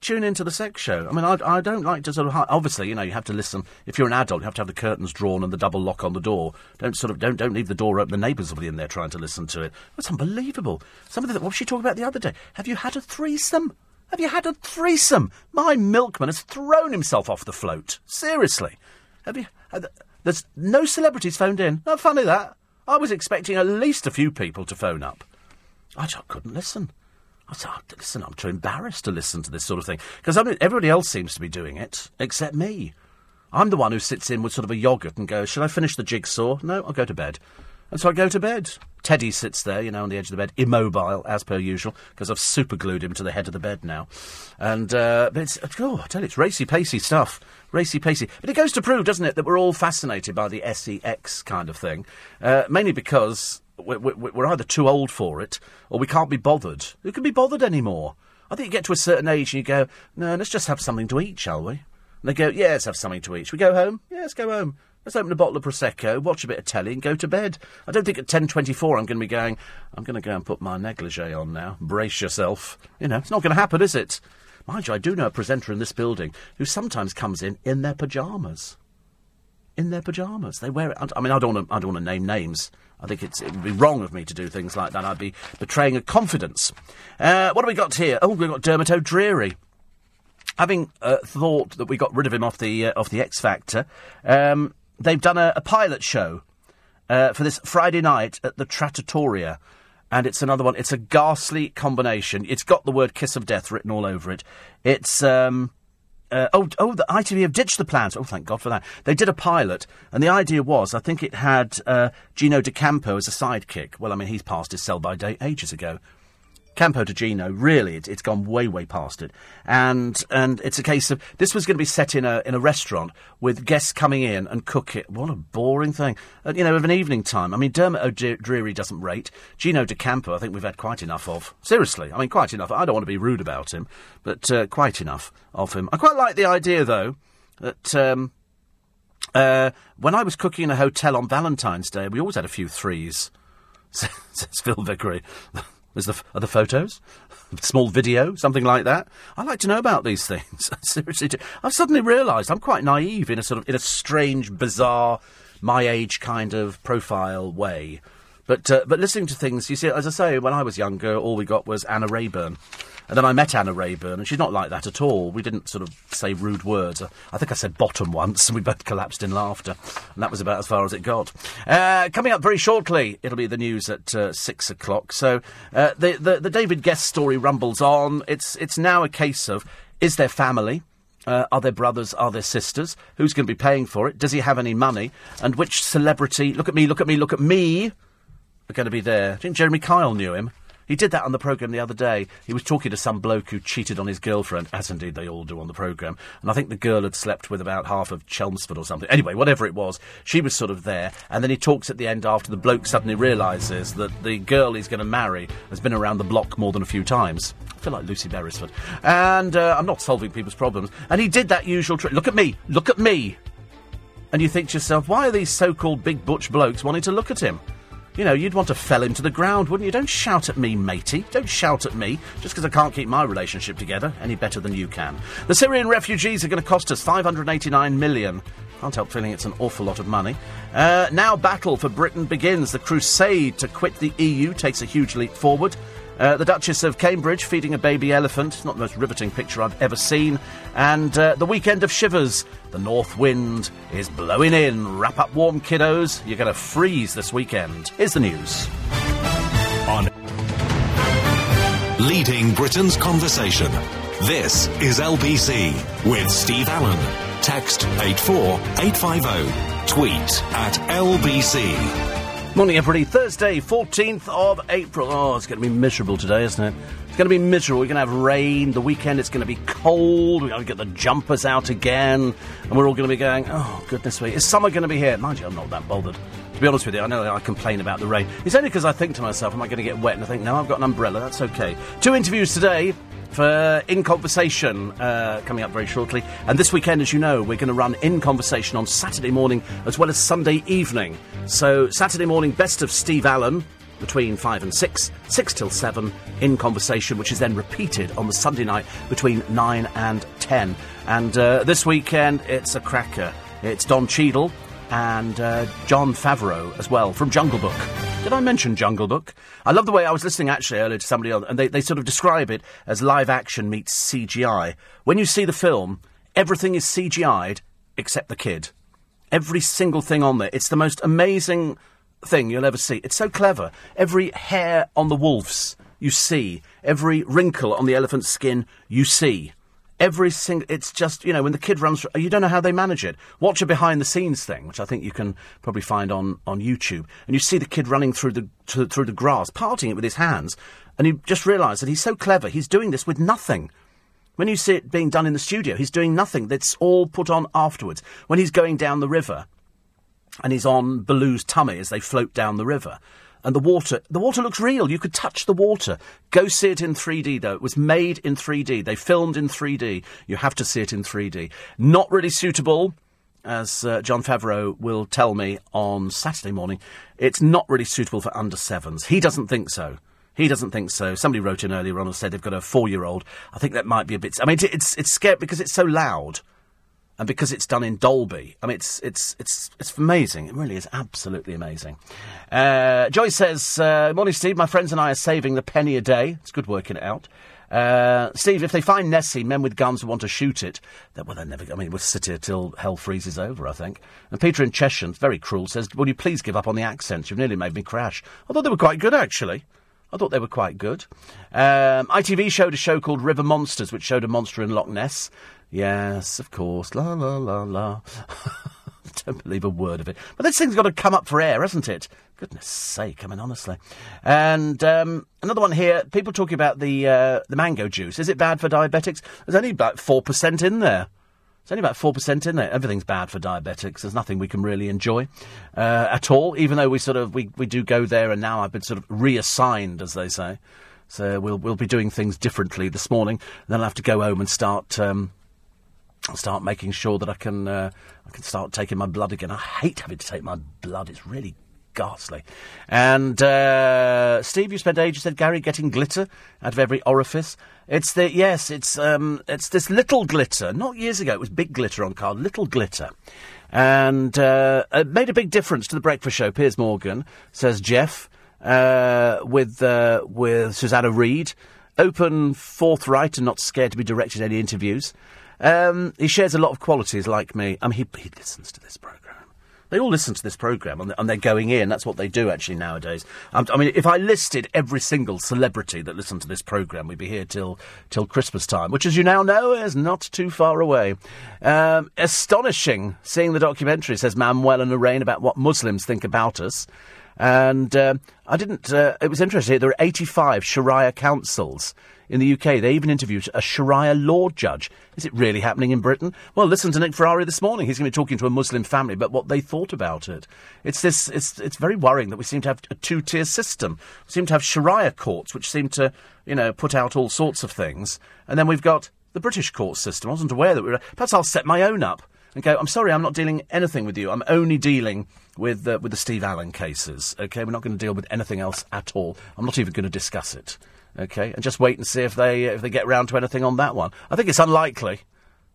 tune into the sex show. I mean, I, I don't like to sort of. Obviously, you know, you have to listen. If you're an adult, you have to have the curtains drawn and the double lock on the door. Don't sort of don't don't leave the door open. The neighbours will be in there trying to listen to it. It's unbelievable. Somebody that what was she talking about the other day? Have you had a threesome? Have you had a threesome? My milkman has thrown himself off the float. Seriously, have you? Uh, there's no celebrities phoned in. Not funny that. I was expecting at least a few people to phone up. I just couldn't listen. Oh, listen, I'm too embarrassed to listen to this sort of thing. Because I mean, everybody else seems to be doing it, except me. I'm the one who sits in with sort of a yoghurt and goes, Shall I finish the jigsaw? No, I'll go to bed. And so I go to bed. Teddy sits there, you know, on the edge of the bed, immobile, as per usual, because I've superglued him to the head of the bed now. And, uh, but it's, oh, I tell you, it's racy pacey stuff. Racy pacey. But it goes to prove, doesn't it, that we're all fascinated by the SEX kind of thing. Uh, mainly because we're, we're either too old for it, or we can't be bothered. Who can be bothered anymore? I think you get to a certain age and you go, no, let's just have something to eat, shall we? And they go, yeah, let's have something to eat. Should we go home? Yeah, let's go home. Let's open a bottle of Prosecco, watch a bit of telly, and go to bed. I don't think at 10.24 I'm going to be going, I'm going to go and put my negligee on now. Brace yourself. You know, it's not going to happen, is it? Mind you, I do know a presenter in this building who sometimes comes in in their pyjamas. In their pyjamas. They wear it. I mean, I don't want to. I don't want to name names. I think it would be wrong of me to do things like that. I'd be betraying a confidence. Uh, what have we got here? Oh, we've got Dermot O'Dreary. Having uh, thought that we got rid of him off the uh, off the X Factor, um, they've done a, a pilot show uh, for this Friday night at the Trattoria. And it's another one. It's a ghastly combination. It's got the word "kiss of death" written all over it. It's um, uh, oh, oh, the ITV have ditched the plans. Oh, thank God for that. They did a pilot, and the idea was, I think it had uh, Gino D'Acampo as a sidekick. Well, I mean, he's passed his sell by date ages ago. Campo de Gino, really, it, it's gone way, way past it. And and it's a case of this was going to be set in a in a restaurant with guests coming in and cook it. What a boring thing, uh, you know, of an evening time. I mean, Dermot O'Dreary doesn't rate. Gino D'Acampo, I think we've had quite enough of. Seriously, I mean, quite enough. I don't want to be rude about him, but uh, quite enough of him. I quite like the idea, though, that. Um, uh, when I was cooking in a hotel on Valentine's Day, we always had a few threes, says Phil Vickery. Is the, are the photos? Small video, something like that. I like to know about these things. Seriously, do. I've suddenly realised I'm quite naive in a sort of in a strange, bizarre, my age kind of profile way. But uh, but listening to things, you see, as I say, when I was younger, all we got was Anna Raeburn. And then I met Anna Raeburn, and she's not like that at all. We didn't sort of say rude words. I think I said bottom once, and we both collapsed in laughter. And that was about as far as it got. Uh, coming up very shortly, it'll be the news at uh, six o'clock. So uh, the, the, the David Gest story rumbles on. It's it's now a case of is there family? Uh, are there brothers? Are there sisters? Who's going to be paying for it? Does he have any money? And which celebrity? Look at me! Look at me! Look at me! Are going to be there? I think Jeremy Kyle knew him. He did that on the programme the other day. He was talking to some bloke who cheated on his girlfriend, as indeed they all do on the programme. And I think the girl had slept with about half of Chelmsford or something. Anyway, whatever it was, she was sort of there. And then he talks at the end after the bloke suddenly realises that the girl he's going to marry has been around the block more than a few times. I feel like Lucy Beresford. And uh, I'm not solving people's problems. And he did that usual trick. Look at me! Look at me! And you think to yourself, why are these so called big butch blokes wanting to look at him? You know, you'd want to fell him to the ground, wouldn't you? Don't shout at me, matey. Don't shout at me just because I can't keep my relationship together any better than you can. The Syrian refugees are going to cost us 589 million. Can't help feeling it's an awful lot of money. Uh, now, battle for Britain begins. The crusade to quit the EU takes a huge leap forward. Uh, the Duchess of Cambridge feeding a baby elephant. Not the most riveting picture I've ever seen. And uh, the weekend of shivers. The north wind is blowing in. Wrap up warm, kiddos. You're going to freeze this weekend. Here's the news. On leading Britain's conversation. This is LBC with Steve Allen. Text 84850. Tweet at LBC. Morning, everybody. Thursday, 14th of April. Oh, it's going to be miserable today, isn't it? It's going to be miserable. We're going to have rain. The weekend, it's going to be cold. We're going to get the jumpers out again. And we're all going to be going, oh, goodness me. Is summer going to be here? Mind you, I'm not that bothered. To be honest with you, I know I complain about the rain. It's only because I think to myself, am I going to get wet? And I think, no, I've got an umbrella. That's okay. Two interviews today for In Conversation uh, coming up very shortly. And this weekend, as you know, we're going to run In Conversation on Saturday morning as well as Sunday evening. So, Saturday morning, best of Steve Allen between 5 and 6, 6 till 7 in conversation, which is then repeated on the Sunday night between 9 and 10. And uh, this weekend, it's a cracker. It's Don Cheadle and uh, Jon Favreau as well from Jungle Book. Did I mention Jungle Book? I love the way I was listening actually earlier to somebody else, and they, they sort of describe it as live action meets CGI. When you see the film, everything is CGI'd except the kid. Every single thing on there. It's the most amazing thing you'll ever see. It's so clever. Every hair on the wolves you see, every wrinkle on the elephant's skin you see. Every single, it's just, you know, when the kid runs, you don't know how they manage it. Watch a behind the scenes thing, which I think you can probably find on, on YouTube. And you see the kid running through the, to, through the grass, parting it with his hands. And you just realise that he's so clever, he's doing this with nothing. When you see it being done in the studio, he's doing nothing. That's all put on afterwards. When he's going down the river, and he's on Baloo's tummy as they float down the river, and the water the water looks real you could touch the water go see it in 3d though it was made in 3d they filmed in 3d you have to see it in 3d not really suitable as uh, Jon Favreau will tell me on Saturday morning, it's not really suitable for under sevens. He doesn't think so. He doesn't think so. Somebody wrote in earlier on and said they've got a four-year-old. I think that might be a bit. I mean, it's it's scary because it's so loud and because it's done in Dolby, I mean, it's it's it's it's amazing. It really is absolutely amazing. Uh, Joyce says, uh, "Morning, Steve. My friends and I are saving the penny a day. It's good working it out." Uh, Steve, if they find Nessie, men with guns who want to shoot it, well, they're never. I mean, we'll sit here till hell freezes over. I think. And Peter in Cheshire, very cruel, says, "Will you please give up on the accents? You've nearly made me crash." I thought they were quite good, actually. I thought they were quite good. Um, ITV showed a show called River Monsters, which showed a monster in Loch Ness. Yes, of course. La la la la. Don't believe a word of it. But this thing's got to come up for air, hasn't it? Goodness sake, I mean, honestly. And um, another one here. People talking about the uh, the mango juice. Is it bad for diabetics? There's only about four percent in there. There's only about four percent in there. Everything's bad for diabetics. There's nothing we can really enjoy uh, at all. Even though we sort of we, we do go there, and now I've been sort of reassigned, as they say. So we'll we'll be doing things differently this morning. Then I'll have to go home and start. Um, start making sure that I can uh, I can start taking my blood again. I hate having to take my blood. It's really ghastly. And uh, Steve, you spent ages said Gary getting glitter out of every orifice. It's the yes, it's um, it's this little glitter. Not years ago, it was big glitter on card. Little glitter. And uh, it made a big difference to the breakfast show. Piers Morgan says Jeff uh, with uh, with Susanna Reid, open, forthright, and not scared to be directed any interviews. Um, he shares a lot of qualities like me. I mean, he, he listens to this program. They all listen to this program and, they're going in. That's what they do actually nowadays. Um, I mean, if I listed every single celebrity that listened to this program, we'd be here till till Christmas time, which, as you now know, is not too far away. Um, astonishing seeing the documentary, says Manuel and Lorraine, about what Muslims think about us. And uh, I didn't. Uh, it was interesting. There are 85 Sharia councils in the UK. They even interviewed a Sharia law judge. Is it really happening in Britain? Well, listen to Nick Ferrari this morning. He's going to be talking to a Muslim family about what they thought about it. It's this. It's it's very worrying that we seem to have a two-tier system. We seem to have Sharia courts, which seem to you know put out all sorts of things, and then we've got the British court system. I wasn't aware that we were. Perhaps I'll set my own up and go. I'm sorry, I'm not dealing anything with you. I'm only dealing with uh, with the Steve Allen cases. Okay, we're not going to deal with anything else at all. I'm not even going to discuss it. Okay, and just wait and see if they if they get round to anything on that one. I think it's unlikely.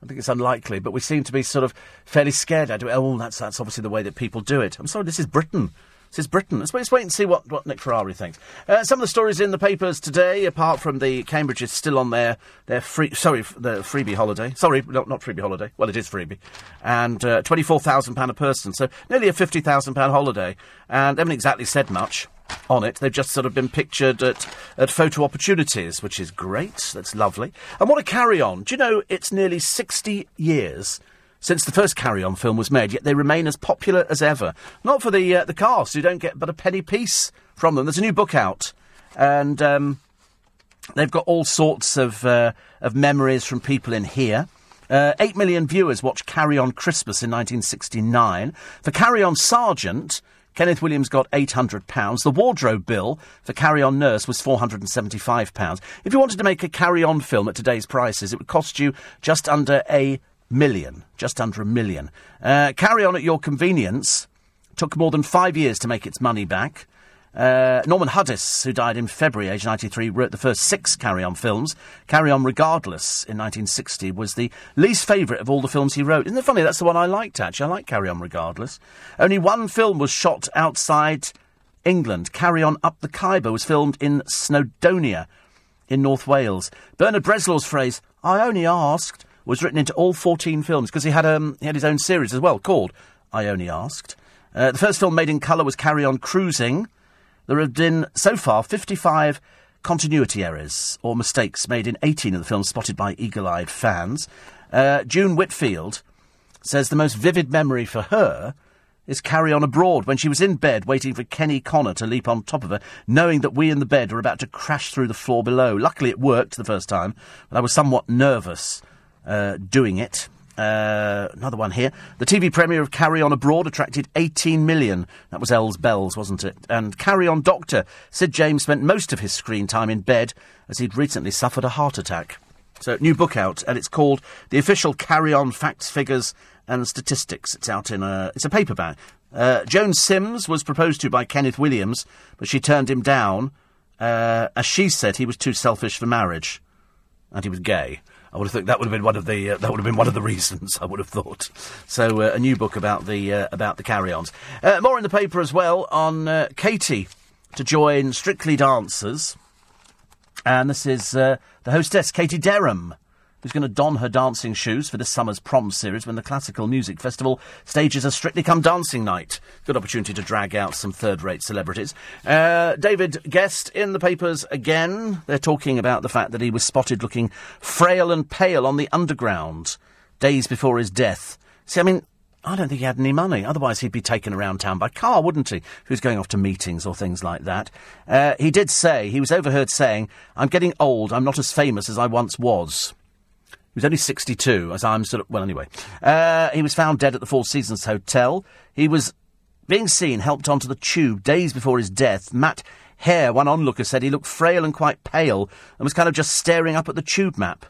I think it's unlikely, but we seem to be sort of fairly scared at it. Oh, that's that's obviously the way that people do it. I'm sorry, this is Britain. This is Britain. Let's wait, let's wait and see what, what Nick Ferrari thinks. Uh, some of the stories in the papers today, apart from the Cambridge is still on their, their free, sorry, the freebie holiday. Sorry, not, not freebie holiday. Well, it is freebie. And uh, £24,000 a person, so nearly a £50,000 holiday. And they haven't exactly said much on it. They've just sort of been pictured at, at photo opportunities, which is great. That's lovely. And what a carry on. Do you know it's nearly 60 years since the first Carry On film was made, yet they remain as popular as ever. Not for the uh, the cast, who don't get but a penny piece from them. There's a new book out, and um, they've got all sorts of uh, of memories from people in here. Uh, Eight million viewers watched Carry On Christmas in 1969. For Carry On Sergeant, Kenneth Williams got £800. The wardrobe bill for Carry On Nurse was £475. If you wanted to make a Carry On film at today's prices, it would cost you just under a million. Just under a million. Uh, carry On at Your Convenience took more than five years to make its money back. Uh, Norman Hudis, who died in February, age 93, wrote the first six Carry On films. Carry On Regardless in 1960 was the least favourite of all the films he wrote. Isn't it funny? That's the one I liked, actually. I like Carry On Regardless. Only one film was shot outside England. Carry On Up the Khyber was filmed in Snowdonia in North Wales. Bernard Bresslaw's phrase, I only asked, was written into all 14 films because he, had um, he had his own series as well called I Only Asked. Uh, the first film made in colour was Carry On Cruising. There have been, so far, 55 continuity errors or mistakes made in 18 of the films spotted by eagle eyed fans. Uh, June Whitfield says the most vivid memory for her is Carry On Abroad when she was in bed waiting for Kenny Connor to leap on top of her, knowing that we in the bed were about to crash through the floor below. Luckily, it worked the first time, but I was somewhat nervous uh, doing it. Uh, another one here. The TV premiere of Carry On Abroad attracted 18 million. That was Elle's Bells, wasn't it? And Carry On Doctor. Sid James spent most of his screen time in bed as he'd recently suffered a heart attack. So, new book out, and it's called The Official Carry On Facts, Figures and Statistics. It's out in a, it's a paperback. Uh, Joan Sims was proposed to by Kenneth Williams, but she turned him down, uh, as she said he was too selfish for marriage. And he was gay. I would have thought that would have been one of the uh, that would have been one of the reasons. I would have thought. So uh, a new book about the uh, about the carry-ons. Uh, more in the paper as well on uh, Katie to join Strictly Dancers, and this is uh, the hostess Katie Derham who's going to don her dancing shoes for this summer's prom series when the Classical Music Festival stages a Strictly Come Dancing night. Good opportunity to drag out some third rate celebrities. Uh, David Gest in the papers again. They're talking about the fact that he was spotted looking frail and pale on the underground days before his death. See, I mean, I don't think he had any money. Otherwise, he'd be taken around town by car, wouldn't he? If he was going off to meetings or things like that. Uh, he did say, he was overheard saying, I'm getting old. I'm not as famous as I once was. He was only 62, as I'm sort of. Well, anyway. Uh, he was found dead at the Four Seasons Hotel. He was being seen helped onto the tube days before his death. Matt Hare, one onlooker, said he looked frail and quite pale and was kind of just staring up at the tube map.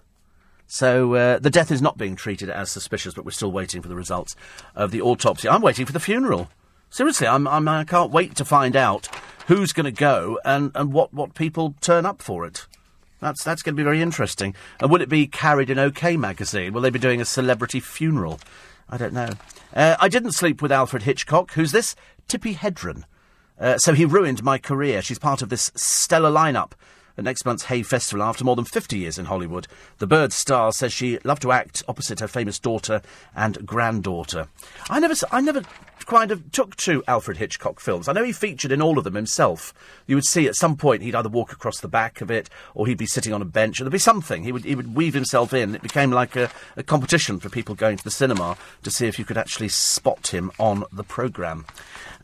So uh, the death is not being treated as suspicious, but we're still waiting for the results of the autopsy. I'm waiting for the funeral. Seriously, I'm, I'm, I can't wait to find out who's going to go and, and what, what people turn up for it. That's that's going to be very interesting. And will it be carried in OK magazine? Will they be doing a celebrity funeral? I don't know. Uh, I didn't sleep with Alfred Hitchcock. Who's this? Tippi Hedren. Uh, so he ruined my career. She's part of this stellar lineup at next month's Hay Festival after more than 50 years in Hollywood. The Bird star says she loved to act opposite her famous daughter and granddaughter. I never, I never kind of took to Alfred Hitchcock films. I know he featured in all of them himself. You would see at some point he'd either walk across the back of it or he'd be sitting on a bench or there'd be something. He would, he would weave himself in. It became like a, a competition for people going to the cinema to see if you could actually spot him on the programme.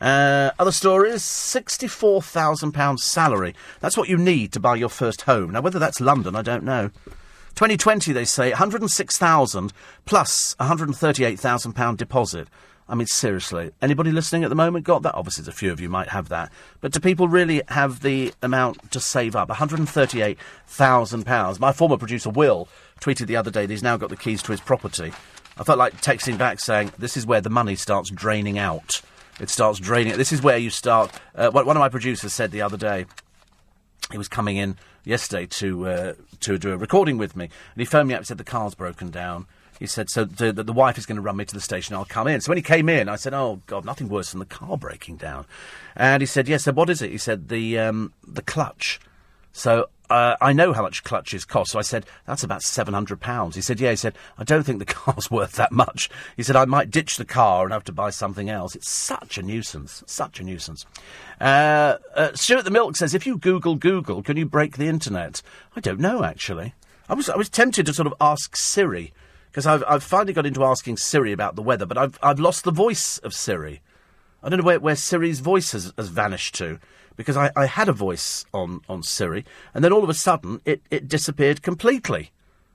Uh, other stories £64,000 salary. That's what you need to buy your first home. Now, whether that's London, I don't know. 2020, they say, 106,000 plus plus 138,000 pound deposit. I mean, seriously, anybody listening at the moment got that? Obviously, a few of you might have that. But do people really have the amount to save up? £138,000. My former producer, Will, tweeted the other day that he's now got the keys to his property. I felt like texting back saying, this is where the money starts draining out. It starts draining. This is where you start. Uh, one of my producers said the other day, he was coming in yesterday to uh, to do a recording with me, and he phoned me up and said the car's broken down. He said, so the, the, the wife is going to run me to the station, I'll come in. So when he came in, I said, oh, God, nothing worse than the car breaking down. And he said, yes, so what is it? He said, the, um, the clutch. So uh, I know how much clutches cost. So I said, that's about £700. He said, yeah. He said, I don't think the car's worth that much. He said, I might ditch the car and have to buy something else. It's such a nuisance. Such a nuisance. Uh, uh, Stuart the Milk says, if you Google Google, can you break the internet? I don't know, actually. I was, I was tempted to sort of ask Siri, because I've, I've finally got into asking Siri about the weather, but I've, I've lost the voice of Siri. I don't know where, where Siri's voice has, has vanished to because I, I had a voice on, on Siri, and then all of a sudden it, it disappeared completely.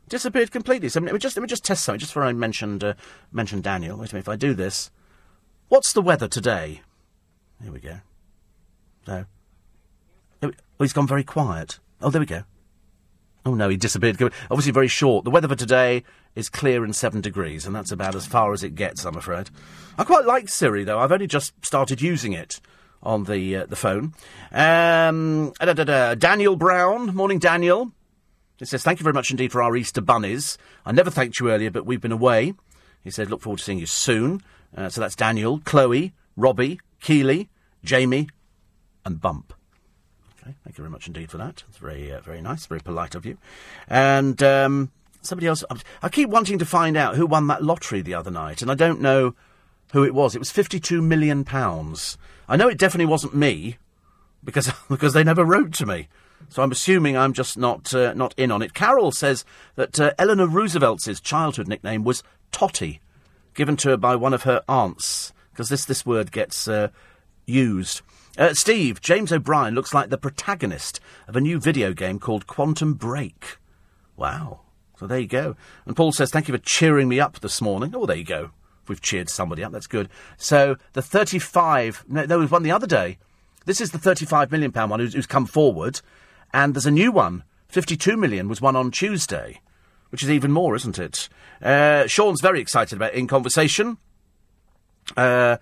Disappeared completely. So let me just let me just test something. Just before I mentioned uh, mentioned Daniel. Wait a minute. If I do this, what's the weather today? Here we go. So, oh, he's gone very quiet. Oh, there we go. Oh no, he disappeared. Obviously, very short. The weather for today is clear and seven degrees, and that's about as far as it gets, I'm afraid. I quite like Siri, though. I've only just started using it on the uh, the phone. Um, da, da, da, Daniel Brown, morning, Daniel. He says, "Thank you very much indeed for our Easter bunnies. I never thanked you earlier, but we've been away." He said, "Look forward to seeing you soon." Uh, so that's Daniel, Chloe, Robbie, Keeley, Jamie, and Bump. Okay, thank you very much indeed for that. It's very uh, very nice, very polite of you. And um, somebody else, I keep wanting to find out who won that lottery the other night, and I don't know who it was. It was fifty-two million pounds. I know it definitely wasn't me because because they never wrote to me. So I'm assuming I'm just not uh, not in on it. Carol says that uh, Eleanor Roosevelt's childhood nickname was Totty, given to her by one of her aunts, because this this word gets uh, used. Uh, Steve James O'Brien looks like the protagonist of a new video game called Quantum Break. Wow. So there you go. And Paul says, "Thank you for cheering me up this morning." Oh, there you go we've cheered somebody up. That's good. So the 35. No, there was one the other day. This is the 35 million pound one who's, who's come forward, and there's a new one. 52 million was one on Tuesday, which is even more, isn't it? Uh, Sean's very excited about in conversation uh,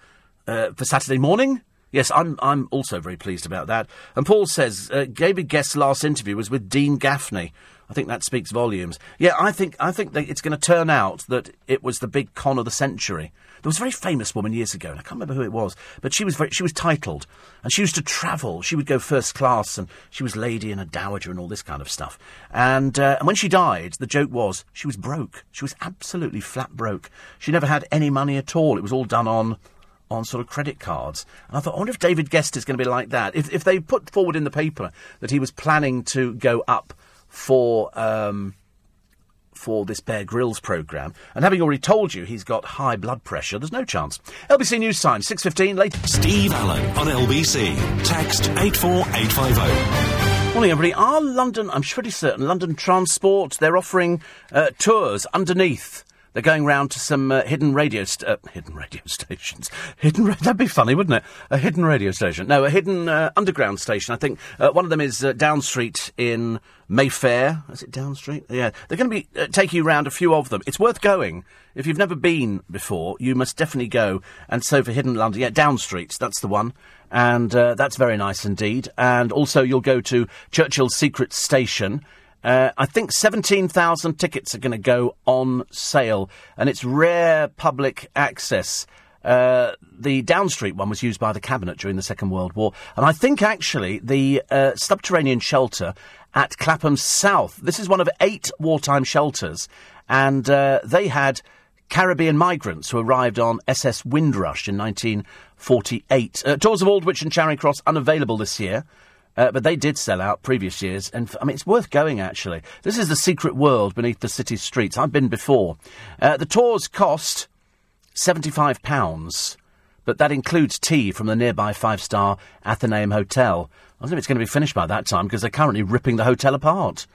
uh, for Saturday morning. Yes, I'm. I'm also very pleased about that. And Paul says uh, David Gest's last interview was with Dean Gaffney. I think that speaks volumes. Yeah, I think I think it's going to turn out that it was the big con of the century. There was a very famous woman years ago, and I can't remember who it was, but she was very, she was titled, and she used to travel. She would go first class, and she was lady and a dowager and all this kind of stuff. And uh, and when she died, the joke was she was broke. She was absolutely flat broke. She never had any money at all. It was all done on on sort of credit cards. And I thought, I wonder if David Gest is going to be like that. If, if they put forward in the paper that he was planning to go up for. Um, for this Bear Grylls programme, and having already told you he's got high blood pressure, there's no chance. LBC News Time, 6.15, late. Steve Allen on LBC. Text 84850. Morning, everybody. Are London, I'm pretty certain, London Transport, they're offering uh, tours underneath they're going round to some uh, hidden radio st- uh, hidden radio stations. Hidden ra- that'd be funny, wouldn't it? A hidden radio station. No, a hidden uh, underground station. I think uh, one of them is uh, Down Street in Mayfair. Is it Down Street? Yeah, they're going to be uh, taking you around a few of them. It's worth going. If you've never been before, you must definitely go. And so for Hidden London, yeah, Down Street, that's the one. And that's very nice indeed. And also you'll go to Churchill's Secret Station. Uh, I think 17,000 tickets are going to go on sale, and it's rare public access. Uh, the Down Street one was used by the cabinet during the Second World War, and I think actually the uh, subterranean shelter at Clapham South. This is one of eight wartime shelters, and uh, they had Caribbean migrants who arrived on SS Windrush in 1948. Uh, tours of Aldwych and Charing Cross unavailable this year. Uh, but they did sell out previous years, and f- I mean, it's worth going actually. This is the secret world beneath the city's streets. I've been before. Uh, the tours cost £75, but that includes tea from the nearby five star Athenaeum Hotel. I think it's going to be finished by that time because they're currently ripping the hotel apart.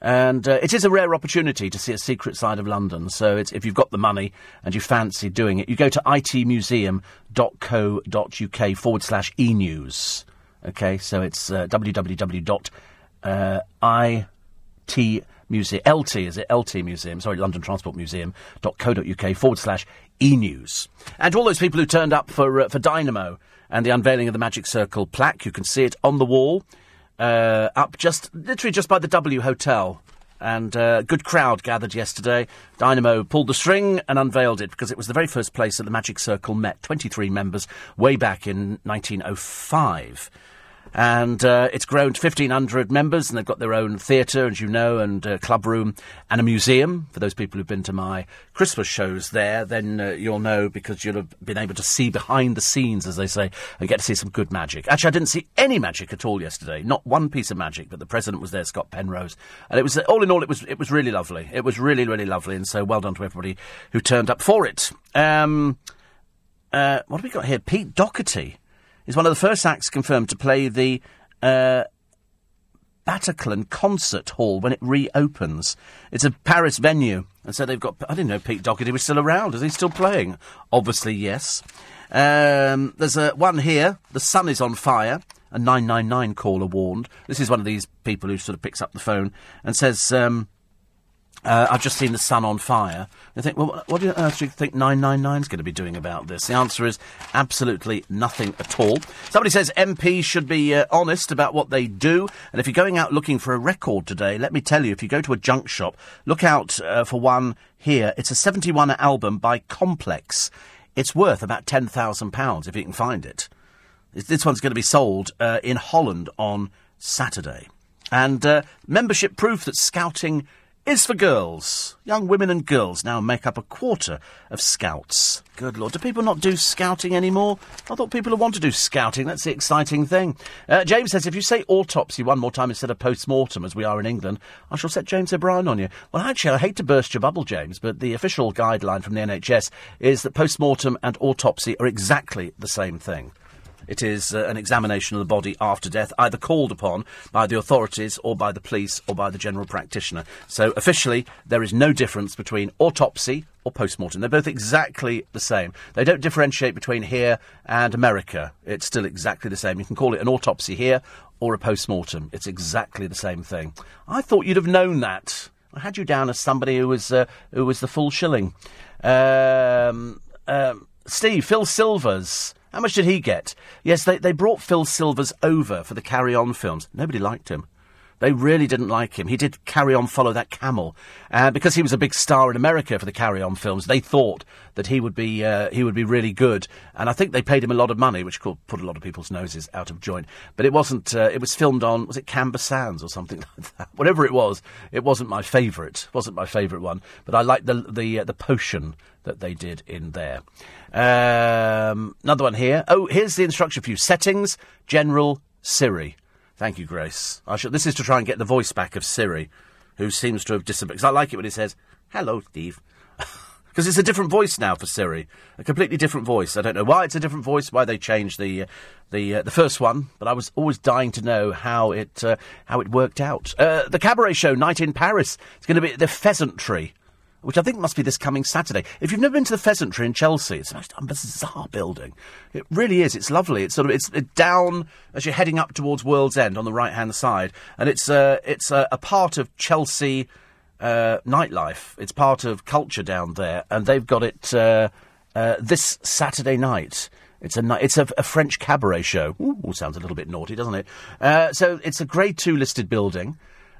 And uh, it is a rare opportunity to see a secret side of London. So if you've got the money and you fancy doing it, you go to itmuseum.co.uk forward slash e news. Okay, so it's uh, www.it museum, LT, is it? LT Museum, sorry, London Transport Museum.co.uk forward slash e news. And to all those people who turned up for, uh, for Dynamo and the unveiling of the Magic Circle plaque, you can see it on the wall, uh, up just, literally just by the W Hotel. And a uh, good crowd gathered yesterday. Dynamo pulled the string and unveiled it because it was the very first place that the Magic Circle met. 23 members way back in 1905 and uh, it's grown to 1,500 members, and they've got their own theatre, as you know, and uh, club room, and a museum. For those people who've been to my Christmas shows there, then uh, you'll know because you'll have been able to see behind the scenes, as they say, and get to see some good magic. Actually, I didn't see any magic at all yesterday, not one piece of magic, but the president was there, Scott Penrose, and it was all in all, it was it was really lovely. It was really really lovely, and so well done to everybody who turned up for it. Um, uh, what have we got here? Pete Doherty is one of the first acts confirmed to play the uh, Bataclan Concert Hall when it reopens. It's a Paris venue, and so they've got. I didn't know Pete Doherty was still around. Is he still playing? Obviously, yes. Um, there's a one here. The sun is on fire. A 999 caller warned. This is one of these people who sort of picks up the phone and says, um, uh, I've just seen the sun on fire. They think, well, what on earth do you think 999 is going to be doing about this? The answer is absolutely nothing at all. Somebody says MPs should be uh, honest about what they do. And if you're going out looking for a record today, let me tell you, if you go to a junk shop, look out uh, for one here. It's a 71 album by Complex. It's worth about £10,000 if you can find it. This one's going to be sold uh, in Holland on Saturday. And uh, membership proof that scouting is for girls. Young women and girls now make up a quarter of scouts. Good lord, do people not do scouting anymore? I thought people would want to do scouting. That's the exciting thing. Uh, James says, if you say autopsy one more time instead of post-mortem, as we are in England, I shall set James O'Brien on you. Well, actually, I hate to burst your bubble, James, but the official guideline from the NHS is that post-mortem and autopsy are exactly the same thing. It is uh, an examination of the body after death, either called upon by the authorities or by the police or by the general practitioner. So officially, there is no difference between autopsy or post-mortem. They're both exactly the same. They don't differentiate between here and America. It's still exactly the same. You can call it an autopsy here or a post-mortem. It's exactly the same thing. I thought you'd have known that. I had you down as somebody who was uh, who was the full shilling. Um, um, Steve, Phil Silvers how much did he get? Yes, they, they brought Phil Silvers over for the Carry On films. Nobody liked him. They really didn't like him. He did Carry On, Follow That Camel. Uh, because he was a big star in America for the Carry On films, they thought that he would be uh, he would be really good. And I think they paid him a lot of money, which could put a lot of people's noses out of joint. But it wasn't. Uh, it was filmed on was it Camber Sands or something like that. Whatever it was, it wasn't my favourite. wasn't my favourite one. But I liked the the uh, the potion that they did in there. Um, another one here. Oh, here's the instruction for you: settings, general, Siri. Thank you, Grace. Should, this is to try and get the voice back of Siri, who seems to have disappeared. Because I like it when he says, hello, Steve. Because it's a different voice now for Siri, a completely different voice. I don't know why it's a different voice, why they changed the uh, the uh, the first one, but I was always dying to know how it uh, how it worked out. Uh, the cabaret show, Night in Paris, it's going to be the Pheasantry which I think must be this coming Saturday. If you've never been to the Pheasantry in Chelsea, it's the most bizarre building. It really is. It's lovely. It's sort of it's down as you're heading up towards World's End on the right hand side, and it's uh, it's uh, a part of Chelsea uh, nightlife. It's part of culture down there, and they've got it uh, uh, this Saturday night. It's a it's a, a French cabaret show. Ooh, sounds a little bit naughty, doesn't it? Uh, so it's a Grade Two listed building.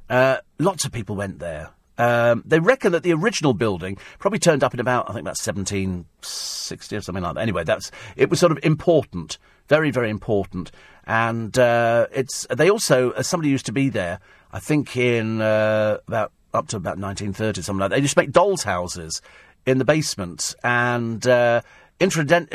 lots of people went there. Um, they reckon that the original building probably turned up in about, I think, about 1760 or something like that. Anyway, that's it was sort of important, very, very important. And uh, it's they also, as somebody used to be there, I think in uh, about up to about 1930, something like that. They just make dolls' houses in the basement, and uh, in,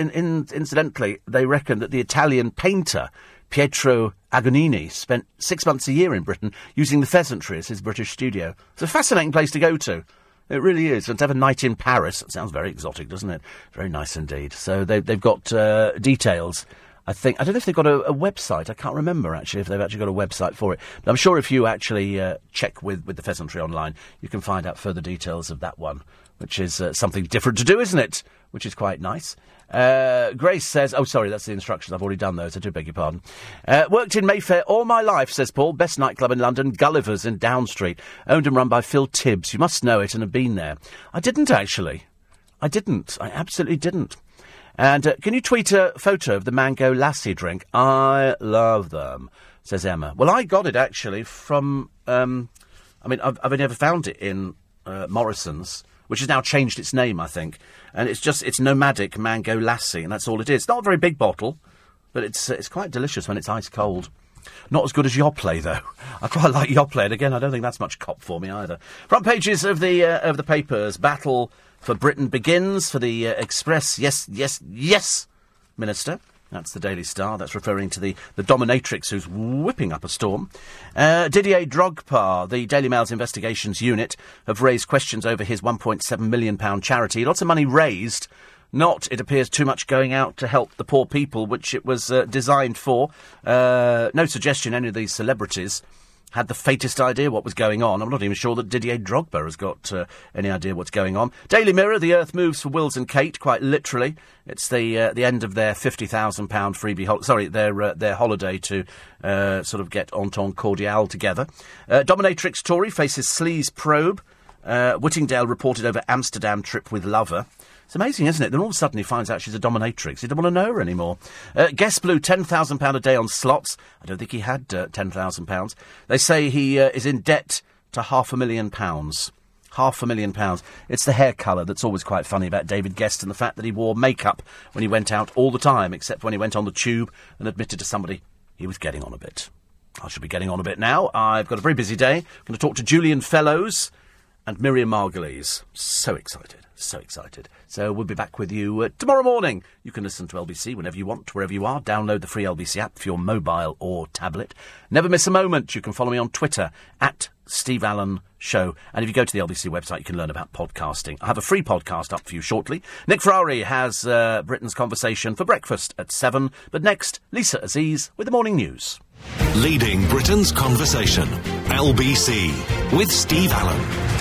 in, incidentally, they reckon that the Italian painter Pietro Annigoni spent six months a year in Britain using the Pheasantry as his British studio. It's a fascinating place to go to. It really is. And to have a night in Paris, it sounds very exotic, doesn't it? Very nice indeed. So they, they've got uh, details. I think I don't know if they've got a, a, website. I can't remember actually if they've actually got a website for it. But I'm sure if you actually uh, check with, with the Pheasantry online, you can find out further details of that one, which is uh, something different to do, isn't it? Which is quite nice. Uh, Grace says, oh, sorry, that's the instructions. I've already done those. I do beg your pardon. Uh, worked in Mayfair all my life, says Paul. Best nightclub in London, Gulliver's in Down Street. Owned and run by Phil Tibbs. You must know it and have been there. I didn't, actually. I didn't. I absolutely didn't. And uh, can you tweet a photo of the mango lassi drink? I love them, says Emma. Well, I got it, actually, from... Um, I mean, I've, I've only ever found it in uh, Morrison's which has now changed its name, I think. And it's just it's nomadic mango lassi, and that's all it is. It's not a very big bottle, but it's it's quite delicious when it's ice cold. Not as good as Yoplait, though. I quite like Yoplait, and again, I don't think that's much cop for me either. Front pages of the uh, of the papers: battle for Britain begins for the uh, Express. Yes, yes, yes, Minister. That's the Daily Star. That's referring to the, the dominatrix who's whipping up a storm. Uh, Didier Drogba, the Daily Mail's investigations unit, have raised questions over his £1.7 million charity. Lots of money raised. Not, it appears, too much going out to help the poor people, which it was uh, designed for. Uh, no suggestion any of these celebrities had the faintest idea what was going on. I'm not even sure that Didier Drogba has got uh, any idea what's going on. Daily Mirror, the Earth moves for Wills and Kate, quite literally. It's the uh, the end of their fifty thousand pound freebie. Sorry, their uh, their holiday to uh, sort of get Entente Cordiale together. Uh, dominatrix Tory faces sleaze probe. Uh, Whittingdale reported over Amsterdam trip with lover. It's amazing, isn't it? Then all of a sudden he finds out she's a dominatrix. He doesn't want to know her anymore. Uh, Gest blew £10,000 a day on slots. I don't think he had uh, £10,000. They say he uh, is in debt to half a million pounds. Half a million pounds. It's the hair colour that's always quite funny about David Gest and the fact that he wore makeup when he went out all the time, except when he went on the tube and admitted to somebody he was getting on a bit. I should be getting on a bit now. I've got a very busy day. I'm going to talk to Julian Fellowes and Miriam Margolyes. So excited. So excited. So we'll be back with you uh, tomorrow morning. You can listen to LBC whenever you want, wherever you are. Download the free LBC app for your mobile or tablet. Never miss a moment. You can follow me on Twitter at Steve Allen Show. And if you go to the LBC website, you can learn about podcasting. I have a free podcast up for you shortly. Nick Ferrari has uh, Britain's conversation for breakfast at 7. But next, Lisa Aziz with the morning news. Leading Britain's conversation. LBC with Steve Allen.